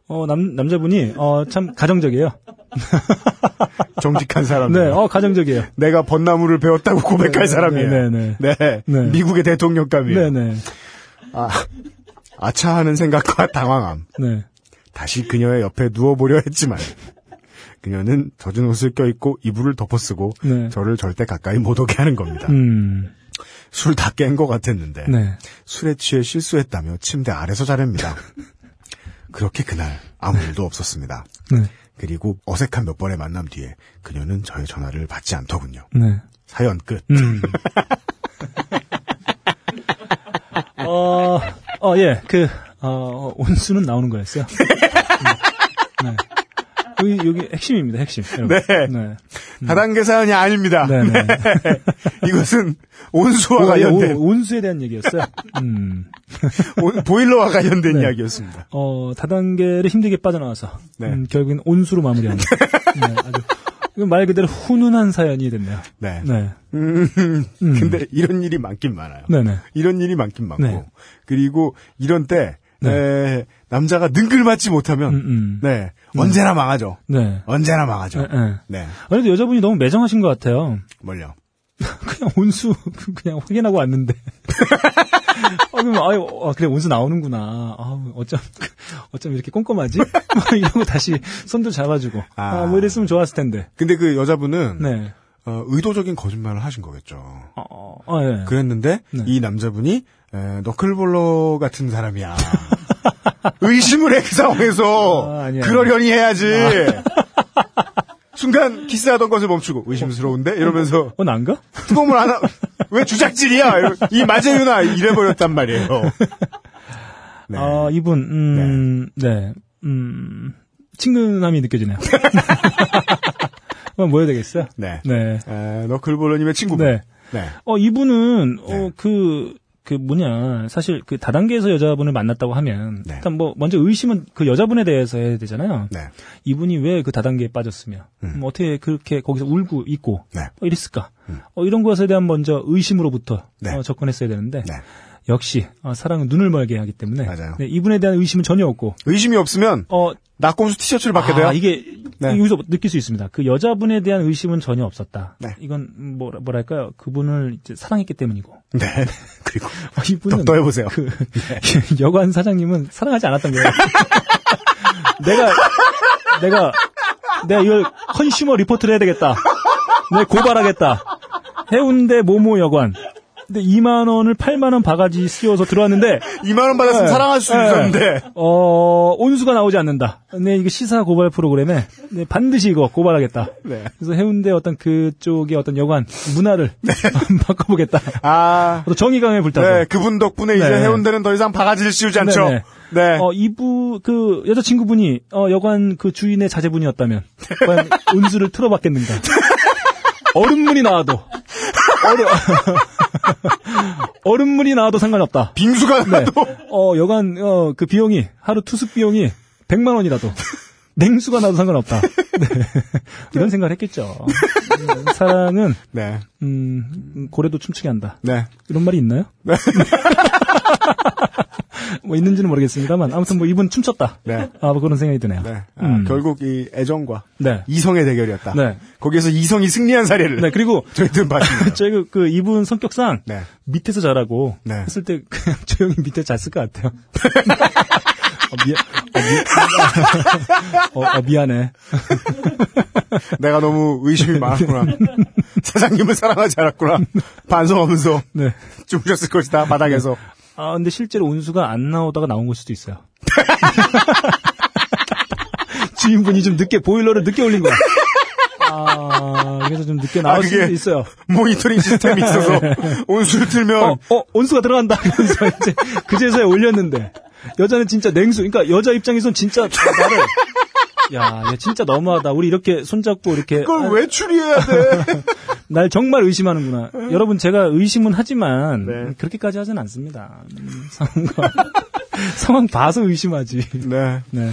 어, 남, 남자분이, 어, 참, 가정적이에요. (laughs) 정직한 사람. 네, 어, 가정적이에요. 내가 벚나무를 배웠다고 고백할 네, 사람이에요. 네, 네, 네. 네. 미국의 대통령감이에요. 네네. 아, 아차 하는 생각과 당황함. 네. 다시 그녀의 옆에 누워보려 했지만 그녀는 젖은 옷을 껴입고 이불을 덮어쓰고 네. 저를 절대 가까이 못 오게 하는 겁니다. 음. 술 다 깬 것 같았는데 네. 술에 취해 실수했다며 침대 아래서 자렵니다. 그렇게 그날 아무 일도 없었습니다. 네. 그리고 어색한 몇 번의 만남 뒤에 그녀는 저의 전화를 받지 않더군요. 네. 사연 끝. 음. (laughs) 어, 어, 예, 그, 어, 온수는 나오는 거였어요. (laughs) 음. 네. 여기, 여기 핵심입니다, 핵심. 여러분. 네. 네. 다단계 사연이 아닙니다. 네, 네. (laughs) 이것은 온수와 오, 관련된 오, 온수에 대한 얘기였어요. 음. (laughs) 온- 보일러와 관련된 네. 이야기였습니다. 어, 다단계를 힘들게 빠져나와서, 네. 음, 결국엔 온수로 마무리하는. (laughs) 네, 아주, 말 그대로 훈훈한 사연이 됐네요. 네. 네. 음, 음. 근데 이런 일이 많긴 많아요. 네네. 이런 일이 많긴 많고. 네. 그리고 이런 때, 네. 에, 남자가 능글맞지 못하면, 음, 음. 네. 언제나 망하죠. 네. 언제나 망하죠. 네, 네. 네. 그래도 여자분이 너무 매정하신 것 같아요. 뭘요? (laughs) 그냥 온수 (laughs) 그냥 확인하고 왔는데. 아, (laughs) 그럼 아유 아, 그래 온수 나오는구나. 아, 어쩜 어쩜 이렇게 꼼꼼하지? 뭐 이런 거 다시 손도 잡아주고. 아. 아, 뭐 이랬으면 좋았을 텐데. 근데 그 여자분은, 네. 어, 의도적인 거짓말을 하신 거겠죠. 어, 어, 어, 예. 그랬는데, 네. 이 남자분이, 에, 너클볼러 같은 사람이야. 의심을 해, 그 상황에서. 아, 아니야. 그러려니 해야지. 순간 키스하던 것을 멈추고, 의심스러운데? 이러면서, 어 난가? 뜨거움을 안 하, 왜 주작질이야? 이 마제유나 이래버렸단 말이에요. 네. 아 이분 음, 네. 음, 친근함이 느껴지네요. (laughs) 한번 뭐 해야 되겠어요? 네. 네. 에, 너클볼러님의 친구분. 네. 네. 어, 이분은, 네. 어, 그, 그 뭐냐, 사실 그 다단계에서 여자분을 만났다고 하면, 네. 일단 뭐, 먼저 의심은 그 여자분에 대해서 해야 되잖아요. 네. 이분이 왜 그 다단계에 빠졌으며, 음. 음, 어떻게 그렇게 거기서 울고 있고, 네. 어, 이랬을까? 음. 어, 이런 것에 대한 먼저 의심으로부터 네. 어, 접근했어야 되는데, 네. 역시, 어, 사랑은 눈을 멀게 하기 때문에, 맞아요. 네, 이분에 대한 의심은 전혀 없고, 의심이 없으면, 어, 낙곰수 티셔츠를 받게 돼요? 아, 이게 네. 여기서 느낄 수 있습니다. 그 여자분에 대한 의심은 전혀 없었다. 네. 이건 뭐라, 뭐랄까요? 그분을 이제 사랑했기 때문이고. 네. (laughs) 그리고, 아, 이분은 더, 더 해보세요. 그 (laughs) (laughs) 여관 사장님은 사랑하지 않았던 거예요. 내가 내가 내가 이걸 consumer report를 해야 되겠다. 내가 고발하겠다. 해운대 모모 여관. 근데 2만 원을 8만 원 바가지 씌워서 들어왔는데 (laughs) 2만 원 받았으면 네. 사랑할 수 네. 있었는데, 어 온수가 나오지 않는다. 네 이거 시사 고발 프로그램에 네, 반드시 이거 고발하겠다. 네. 그래서 해운대 어떤 그쪽의 어떤 여관 문화를 (laughs) 바꿔보겠다. 아, 또 정의감에 불타서. 네, 그분 덕분에 이제 네. 해운대는 더 이상 바가지를 씌우지 않죠. 네네. 네. 어, 이부, 그, 여자친구분이, 어, 여관 그 주인의 자제분이었다면, 과연 (laughs) 운수를 틀어봤겠는가. 얼음물이 나와도, 얼음, (laughs) 얼음물이 나와도 상관없다. 빙수가 네. 나도 어, 여관, 어, 그 비용이, 하루 투숙 비용이 100만 원이라도, 냉수가 나도 상관없다. (laughs) 네. (laughs) 이런 생각을 했겠죠. 음, 사랑은, 네. 음, 고래도 춤추게 한다. 네. 이런 말이 있나요? (laughs) 뭐 있는지는 모르겠습니다만 아무튼 뭐 이분 춤췄다. 네. 아, 뭐 그런 생각이 드네요. 네. 아, 음. 결국 이 애정과 네. 이성의 대결이었다. 네. 거기에서 이성이 승리한 사례를 네, 그리고 저희들은 봤습니다. 저희 그, 그 이분 성격상 네. 밑에서 자라고 네. 했을 때 그냥 조용히 밑에 잘쓸것 같아요. 어, 미안, 어, 미, 어, 어, 미안해. 내가 너무 의심이 많았구나. 사장님을 사랑하지 않았구나. 반성하면서 네. 주무셨을 것이다. 바닥에서. 아, 근데 실제로 운수가 안 나오다가 나온 걸 수도 있어요. (laughs) 주인분이 좀 늦게, 보일러를 늦게 올린 거야. 아, 그래서 좀 늦게 나올 아, 수도 있어요. 모니터링 시스템이 있어서 (laughs) 온수를 틀면 어, 어, 온수가 들어간다. 그래서 이제 그제서야 올렸는데. 여자는 진짜 냉수. 그러니까 여자 입장에선 진짜 나를. 야, 얘 진짜 너무하다. 우리 이렇게 손잡고 이렇게. 그걸 아, 왜 추리해야 돼? (laughs) 날 정말 의심하는구나. 여러분, 제가 의심은 하지만, 네. 그렇게까지 하진 않습니다. 음, 상황과, (laughs) 상황 봐서 의심하지. 네. 네.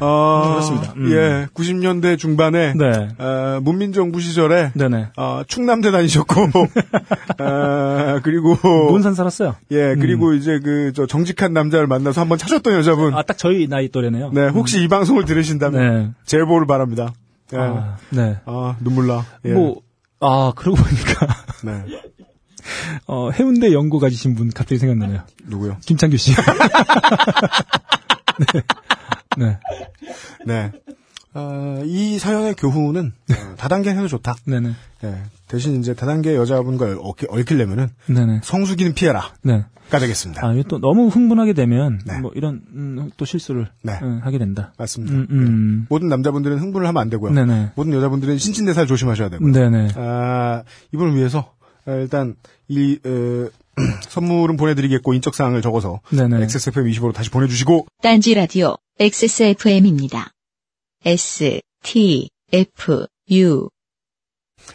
어, 그렇습니다. 음. 예, 90년대 중반에 네. 어, 문민정부 시절에 네네. 어, 충남대 다니셨고 (laughs) 어, 그리고 논산 살았어요. 예 그리고 이제 그 저 정직한 남자를 만나서 한번 찾았던 여자분 아, 딱 저희 나이 또래네요. 네 혹시 이 방송을 들으신다면 네. 제보를 바랍니다 예. 아, 아, 네. 눈물 나 예. 뭐, 아, 그러고 보니까, 네 (laughs) 어, 해운대 연고 가지신 분 갑자기 생각나네요. 누구요 김창규 씨. (laughs) 네. 네. (laughs) 네 어, 이 사연의 교훈은 어, 다단계 해도 좋다 네네. 예. 대신 이제 다단계 여자분과 얽히, 얽히려면은 네네. 성수기는 피해라 네. 가 되겠습니다 아, 이게 또 너무 흥분하게 되면, 네. 뭐, 이런, 음, 또 실수를, 네. 음, 하게 된다. 맞습니다 음, 음. 모든 남자분들은 흥분을 하면 안 되고요 네네. 모든 여자분들은 신진대사를 조심하셔야 되고요 네네. 아, 이분을 위해서 어, 일단 이 어, (clears throat) 선물은 보내드리겠고 인적 사항을 적어서 네네. XSFM25로 다시 보내주시고 딴지 라디오 XSFM입니다. S T F U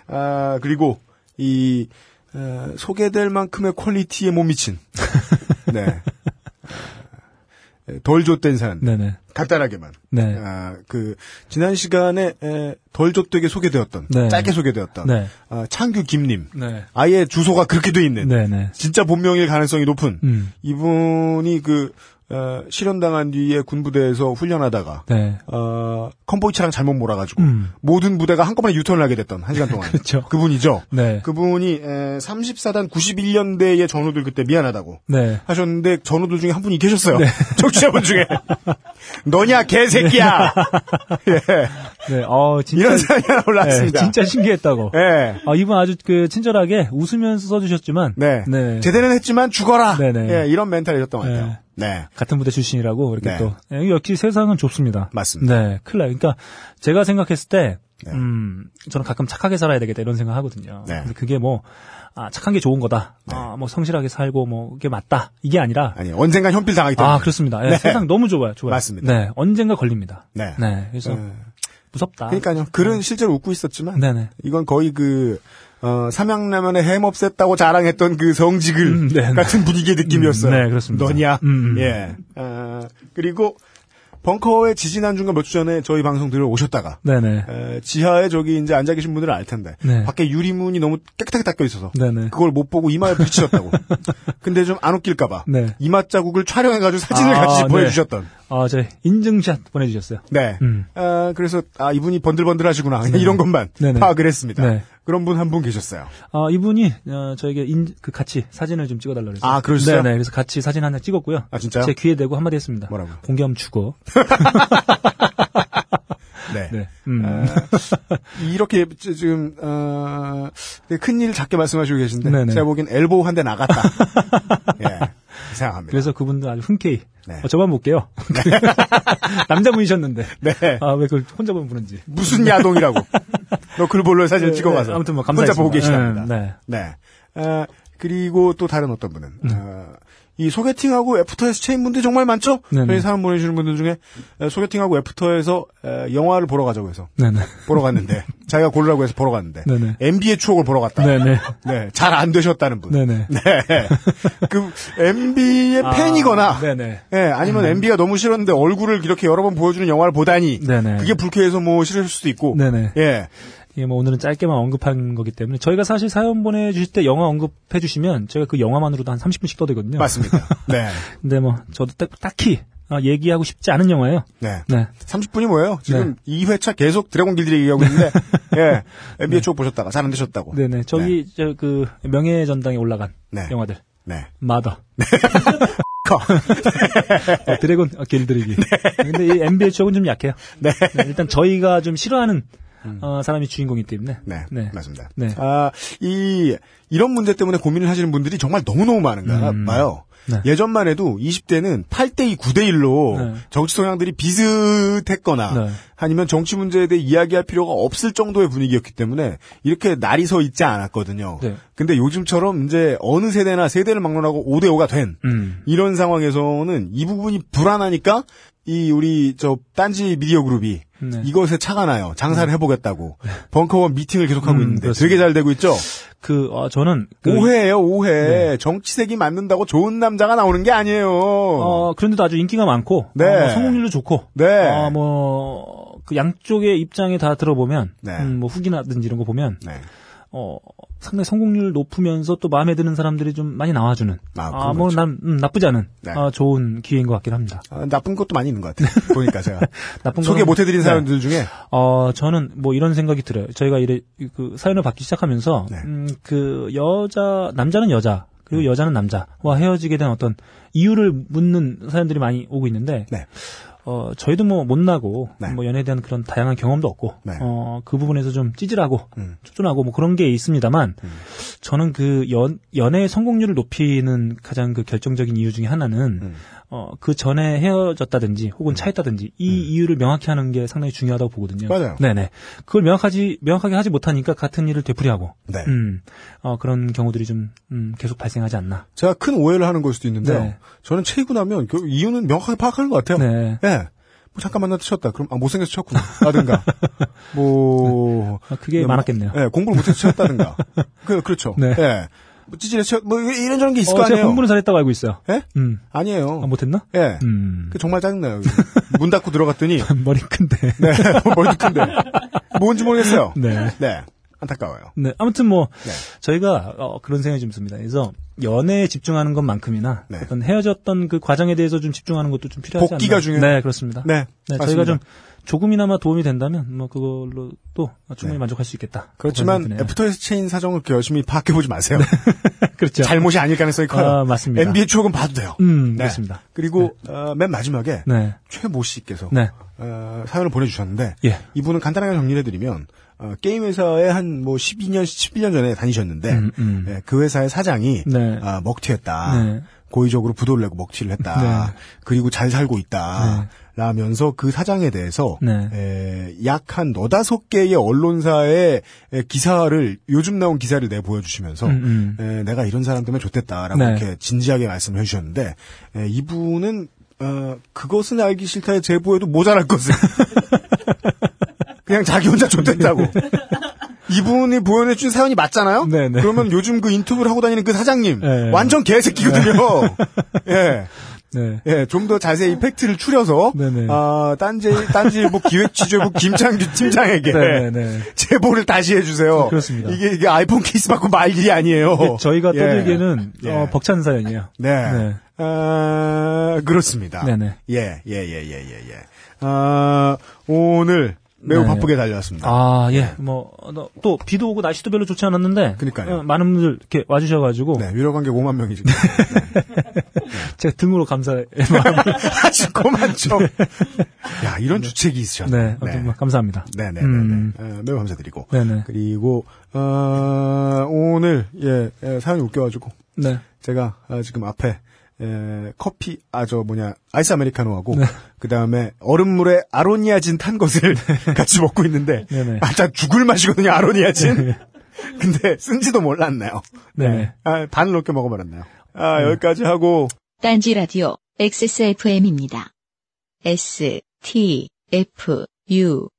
아 그리고 이 어, 소개될 만큼의 퀄리티에 못 미친 (laughs) 네. 어, 덜 좆된 사연 네네. 간단하게만 네. 아, 그 지난 시간에 에, 덜 좆되게 소개되었던 네. 짧게 소개되었던 네. 아, 창규 김님 네. 아예 주소가 그렇게 돼 있는 네네. 진짜 본명일 가능성이 높은 음. 이분이 그 어, 실현당한 뒤에 군부대에서 훈련하다가 네. 어, 컨보이 차랑 잘못 몰아가지고 음. 모든 부대가 한꺼번에 유턴을 하게 됐던 한 시간 동안 (laughs) 그렇죠. 그분이죠. 네. 그분이 에, 34단 91년대의 전우들 그때 미안하다고 네. 하셨는데 전우들 중에 한 분이 계셨어요. (laughs) 청취자분 중에 너냐 개새끼야. 예. 네. 어, 진짜. 이런 사연이 하나 올라왔습니다. 네, 진짜 신기했다고. 예. 아, 이분 아주 그 친절하게 웃으면서 써주셨지만. 네. 네. 제대로는 했지만 죽어라. 네 네. 예, 이런 멘탈이었던 것 같아요. 네. 네. 같은 부대 출신이라고 이렇게 네. 또 예, 역시 세상은 좁습니다. 맞습니다. 네, 큰일 나요. 그러니까 제가 생각했을 때, 네. 음, 저는 가끔 착하게 살아야 되겠다 이런 생각 하거든요. 네. 근데 그게 뭐, 아, 착한 게 좋은 거다. 아, 뭐 성실하게 살고 뭐 그게 맞다. 이게 아니라. 아니 언젠간 현필 당하기 때문에. 아, 그렇습니다. 예, 네. 세상 너무 좁아요. 좁아요. 맞습니다. 네, 언젠가 걸립니다. 네. 그래서 예. 무섭다. 그러니까요. 글은 실제로 웃고 있었지만 네네. 이건 거의 그 어, 삼양라면에 햄 없앴다고 자랑했던 그 성지글 음, 네. 같은 분위기의 느낌이었어요. 음, 네, 그렇습니다. 너냐? 음, 음. 예. 어, 그리고 벙커에 지지난 중간 몇 주 전에 저희 방송 들어오셨다가 네네. 에, 지하에 저기 이제 앉아 계신 분들은 알 텐데 네. 밖에 유리문이 너무 깨끗하게 닦여 있어서 네네. 그걸 못 보고 이마에 부딪혔다고. (laughs) 근데 좀 안 웃길까봐 네. 이마 자국을 촬영해가지고 사진을 아, 같이 네. 보내주셨던. 아, 저 인증샷 보내주셨어요. 네. 음. 아, 그래서 아 이분이 번들번들하시구나 (laughs) 이런 것만. 파악을 했습니다. 네. 그런 분 한분 계셨어요. 아, 이분이 어, 저에게 인, 그 같이 사진을 좀 찍어달라고 그래서. 아, 그러셨어요? 네네. 그래서 같이 사진 하나 찍었고요. 아, 진짜요? 제 귀에 대고 한마디 했습니다. 뭐라고요? 공개하면 죽어. (laughs) 네. 네. 음. 아, 이렇게 지- 지금 어, 큰일 작게 말씀하시고 계신데 네네. 제가 보기엔 엘보우 한대 나갔다. (laughs) 예, 생각합니다. 그래서 그분도 아주 흔쾌히. 네. 어, 저만 볼게요. (laughs) 남자분이셨는데. 네. 아, 왜 그걸 혼자 보면 보는지. 무슨 야동이라고? 너 글볼로에 사진 네, 찍어가서 네, 아무튼 뭐 혼자 감사했습니다. 보고 계시답니다. 네, 네. 아, 그리고 또 다른 어떤 분은 어, 이 소개팅하고 애프터에서 차인 분들이 정말 많죠? 네네. 저희 사연 보내주시는 분들 중에 에, 소개팅하고 애프터에서 에, 영화를 보러 가자고 해서 네네. 보러 갔는데 (laughs) 자기가 고르라고 해서 보러 갔는데 네네. MB의 추억을 보러 갔다. 네네. 네, 잘 안 되셨다는 분. 네네. 네. 그 MB의 아, 팬이거나 네네. 예, 아니면 MB가 너무 싫었는데 얼굴을 이렇게 여러 번 보여주는 영화를 보다니 네네. 그게 불쾌해서 뭐 싫으실 수도 있고 네네. 예. 예, 뭐 오늘은 짧게만 언급한 거기 때문에 저희가 사실 사연 보내주실 때 영화 언급해 주시면 저희가 그 영화만으로도 한 30분씩 떠들거든요. 맞습니다. 네. (laughs) 근데 뭐 저도 딱, 딱히 아, 얘기하고 싶지 않은 영화예요. 네. 네. 30분이 뭐예요? 지금 네. 2회차 계속 드래곤 길들이 얘기하고 있는데, (laughs) 예. NBA 쪽 보셨다가 잘 안 되셨다고. 네네. 저기 저그 명예 전당에 올라간 네. 영화들. 네. 마더. (laughs) 어, 드래곤 어, 길들이기. 근데 이 NBA 쪽은 좀 약해요. 네. 네, 일단 저희가 좀 싫어하는 어, 사람이 주인공이기 때문에. 네. 네. 맞습니다. 네. 아, 이, 이런 문제 때문에 고민을 하시는 분들이 정말 너무너무 많은가 음. 봐요. 네. 예전만 해도 20대는 8대2, 9대1로 네. 정치 성향들이 비슷했거나 네. 아니면 정치 문제에 대해 이야기할 필요가 없을 정도의 분위기였기 때문에 이렇게 날이 서 있지 않았거든요. 네. 근데 요즘처럼 이제 어느 세대나 세대를 막론하고 5대5가 된 음. 이런 상황에서는 이 부분이 불안하니까 이 우리 저 딴지 미디어 그룹이 네. 이것에 차가 나요. 장사를 해보겠다고 벙커원 미팅을 계속하고 음, 있는데 그렇습니다. 되게 잘 되고 있죠. 그, 어, 저는. 그, 오해예요, 오해. 네. 정치색이 맞는다고 좋은 남자가 나오는 게 아니에요. 어, 그런데도 아주 인기가 많고. 네. 어, 뭐 성공률도 좋고. 네. 어, 뭐, 그 양쪽의 입장에 다 들어보면. 네. 음, 뭐 후기나든지 이런 거 보면. 네. 어, 상당히 성공률 높으면서 또 마음에 드는 사람들이 좀 많이 나와주는. 아, 아, 뭐. 난, 음, 나쁘지 않은. 네. 아, 좋은 기회인 것 같긴 합니다. 아, 나쁜 것도 많이 있는 것 같아요. (laughs) 보니까 제가 나쁜 소개 거는- 못해드린 네. 사람들 중에 어, 저는 뭐 이런 생각이 들어요. 저희가 이래, 그 사연을 받기 시작하면서, 네. 음, 그 여자, 남자는 여자, 그리고 여자는 남자와 헤어지게 된 어떤 이유를 묻는 사연들이 많이 오고 있는데, 네. 어, 저희도 뭐 못나고, 네. 뭐 연애에 대한 그런 다양한 경험도 없고, 네. 어, 그 부분에서 좀 찌질하고, 음. 쪼쫀하고 뭐 그런 게 있습니다만, 저는 그 연, 연애의 성공률을 높이는 가장 그 결정적인 이유 중에 하나는, 음. 어, 그 전에 헤어졌다든지 혹은 차였다든지 이 이유를 명확히 하는 게 상당히 중요하다고 보거든요. 맞아요. 네네. 그걸 명확하지, 명확하게 하지 못하니까 같은 일을 되풀이하고, 네. 음, 어, 그런 경우들이 좀, 음, 계속 발생하지 않나. 제가 큰 오해를 하는 걸 수도 있는데요. 네. 저는 채이고 나면 그 이유는 명확하게 파악하는 것 같아요. 네. 예. 뭐 잠깐 만나다 쳤다. 그럼 아 못생겨서 쳤구나. 라든가. (laughs) 뭐 아, 그게 네, 뭐, 많았겠네요. 예, 공부를 못해서 쳤다든가. (laughs) 그 그렇죠. 네. 예. 뭐 찌질해서 쳤- 뭐 이런저런 게 있을 어, 거 아니에요. 공부는 잘했다고 알고 있어요. 예? 음. 아니에요. 아, 못했나? 예. 음. 그 정말 짜증나요. (laughs) 문 닫고 들어갔더니 머리 큰데. 네. 머리도 큰데. 뭔지 모르겠어요. 네. 네. 안타까워요. 네. 아무튼 뭐, 네. 저희가, 어, 그런 생각이 좀 듭니다. 그래서, 연애에 집중하는 것만큼이나, 네. 어떤 헤어졌던 그 과정에 대해서 좀 집중하는 것도 좀 필요하지 복기가 않나. 중요해요. 네, 그렇습니다. 네. 네. 저희가 좀 조금이나마 도움이 된다면 뭐 그걸로 또 충분히 네. 만족할 수 있겠다. 그렇지만 애프터에서 차인 사정을 그렇게 열심히 파악해 보지 마세요. 드네요. (laughs) 그렇죠. 잘못이 아닐 가능성이 커요. 아, 맞습니다. MB의 추억은 봐도 돼요. 음, 네. 그렇습니다. 그리고 어, 맨 마지막에 네. 최모 씨께서 네. 어, 사연을 보내주셨는데 예. 이분은 간단하게 정리를 해드리면 어, 게임 회사에 한 뭐 12년, 11년 전에 다니셨는데 음, 음. 예, 그 회사의 사장이 네. 아, 먹튀했다. 네. 고의적으로 부도를 내고 먹튀를 했다. 네. 그리고 잘 살고 있다. 라면서 그 사장에 대해서 네. 약한 너다섯 개의 언론사의 에, 기사를 요즘 나온 기사를 내 보여주시면서 음, 음. 에, 내가 이런 사람 때문에 좋댔다라고 네. 이렇게 진지하게 말씀을 해주셨는데 에, 이분은 어, 그것은 알기 싫다의 제보에도 모자랄 것을 (laughs) 그냥 자기 혼자 좋댔다고 (laughs) 이분이 보여내준 사연이 맞잖아요. 네, 네. 그러면 요즘 그 인터뷰를 하고 다니는 그 사장님 네. 완전 개새끼거든요. (laughs) 예. 네. 예, 좀 더 자세히 팩트를 추려서 네네. 아, 딴지 딴지일보 기획취재부 김창규 (laughs) 팀장에게 네, 네. 제보를 다시 해주세요. 그렇습니다. 이게 이게 아이폰 케이스 받고 말 일이 아니에요. 이게 저희가 예. 떠들기에는 예. 어, 벅찬 사연이에요. 네. 네. 아, 그렇습니다. 네네. 예, 예, 예, 예, 예, 예. 아, 오늘 매우 네. 바쁘게 달려왔습니다. 아, 예. 뭐, 어, 또, 비도 오고 날씨도 별로 좋지 않았는데. 그러니까요. 어, 많은 분들 이렇게 와주셔가지고. 네, 유료 관객 5만 명이 지금. (laughs) 제가 등으로 감사의 (laughs) 아직 그만 좀. 야, 이런 주책이 있으셨네. 네. 아무튼 뭐 감사합니다. 네네네. 음. 어, 매우 감사드리고. 네네. 그리고, 어, 오늘, 예, 예, 사연이 웃겨가지고. 네. 제가 아, 지금 앞에 에, 커피 아 저 뭐냐 아이스 아메리카노하고 네. 그 다음에 얼음물에 아로니아진 탄 것을 (laughs) 같이 먹고 있는데. 아, 자 죽을 맛이거든요 아로니아진. 근데 쓴지도 몰랐네요. 네. 아, 반을 넘게 먹어버렸네요. 아 여기까지 하고 딴지 라디오 XSFM입니다. S, T, F, U,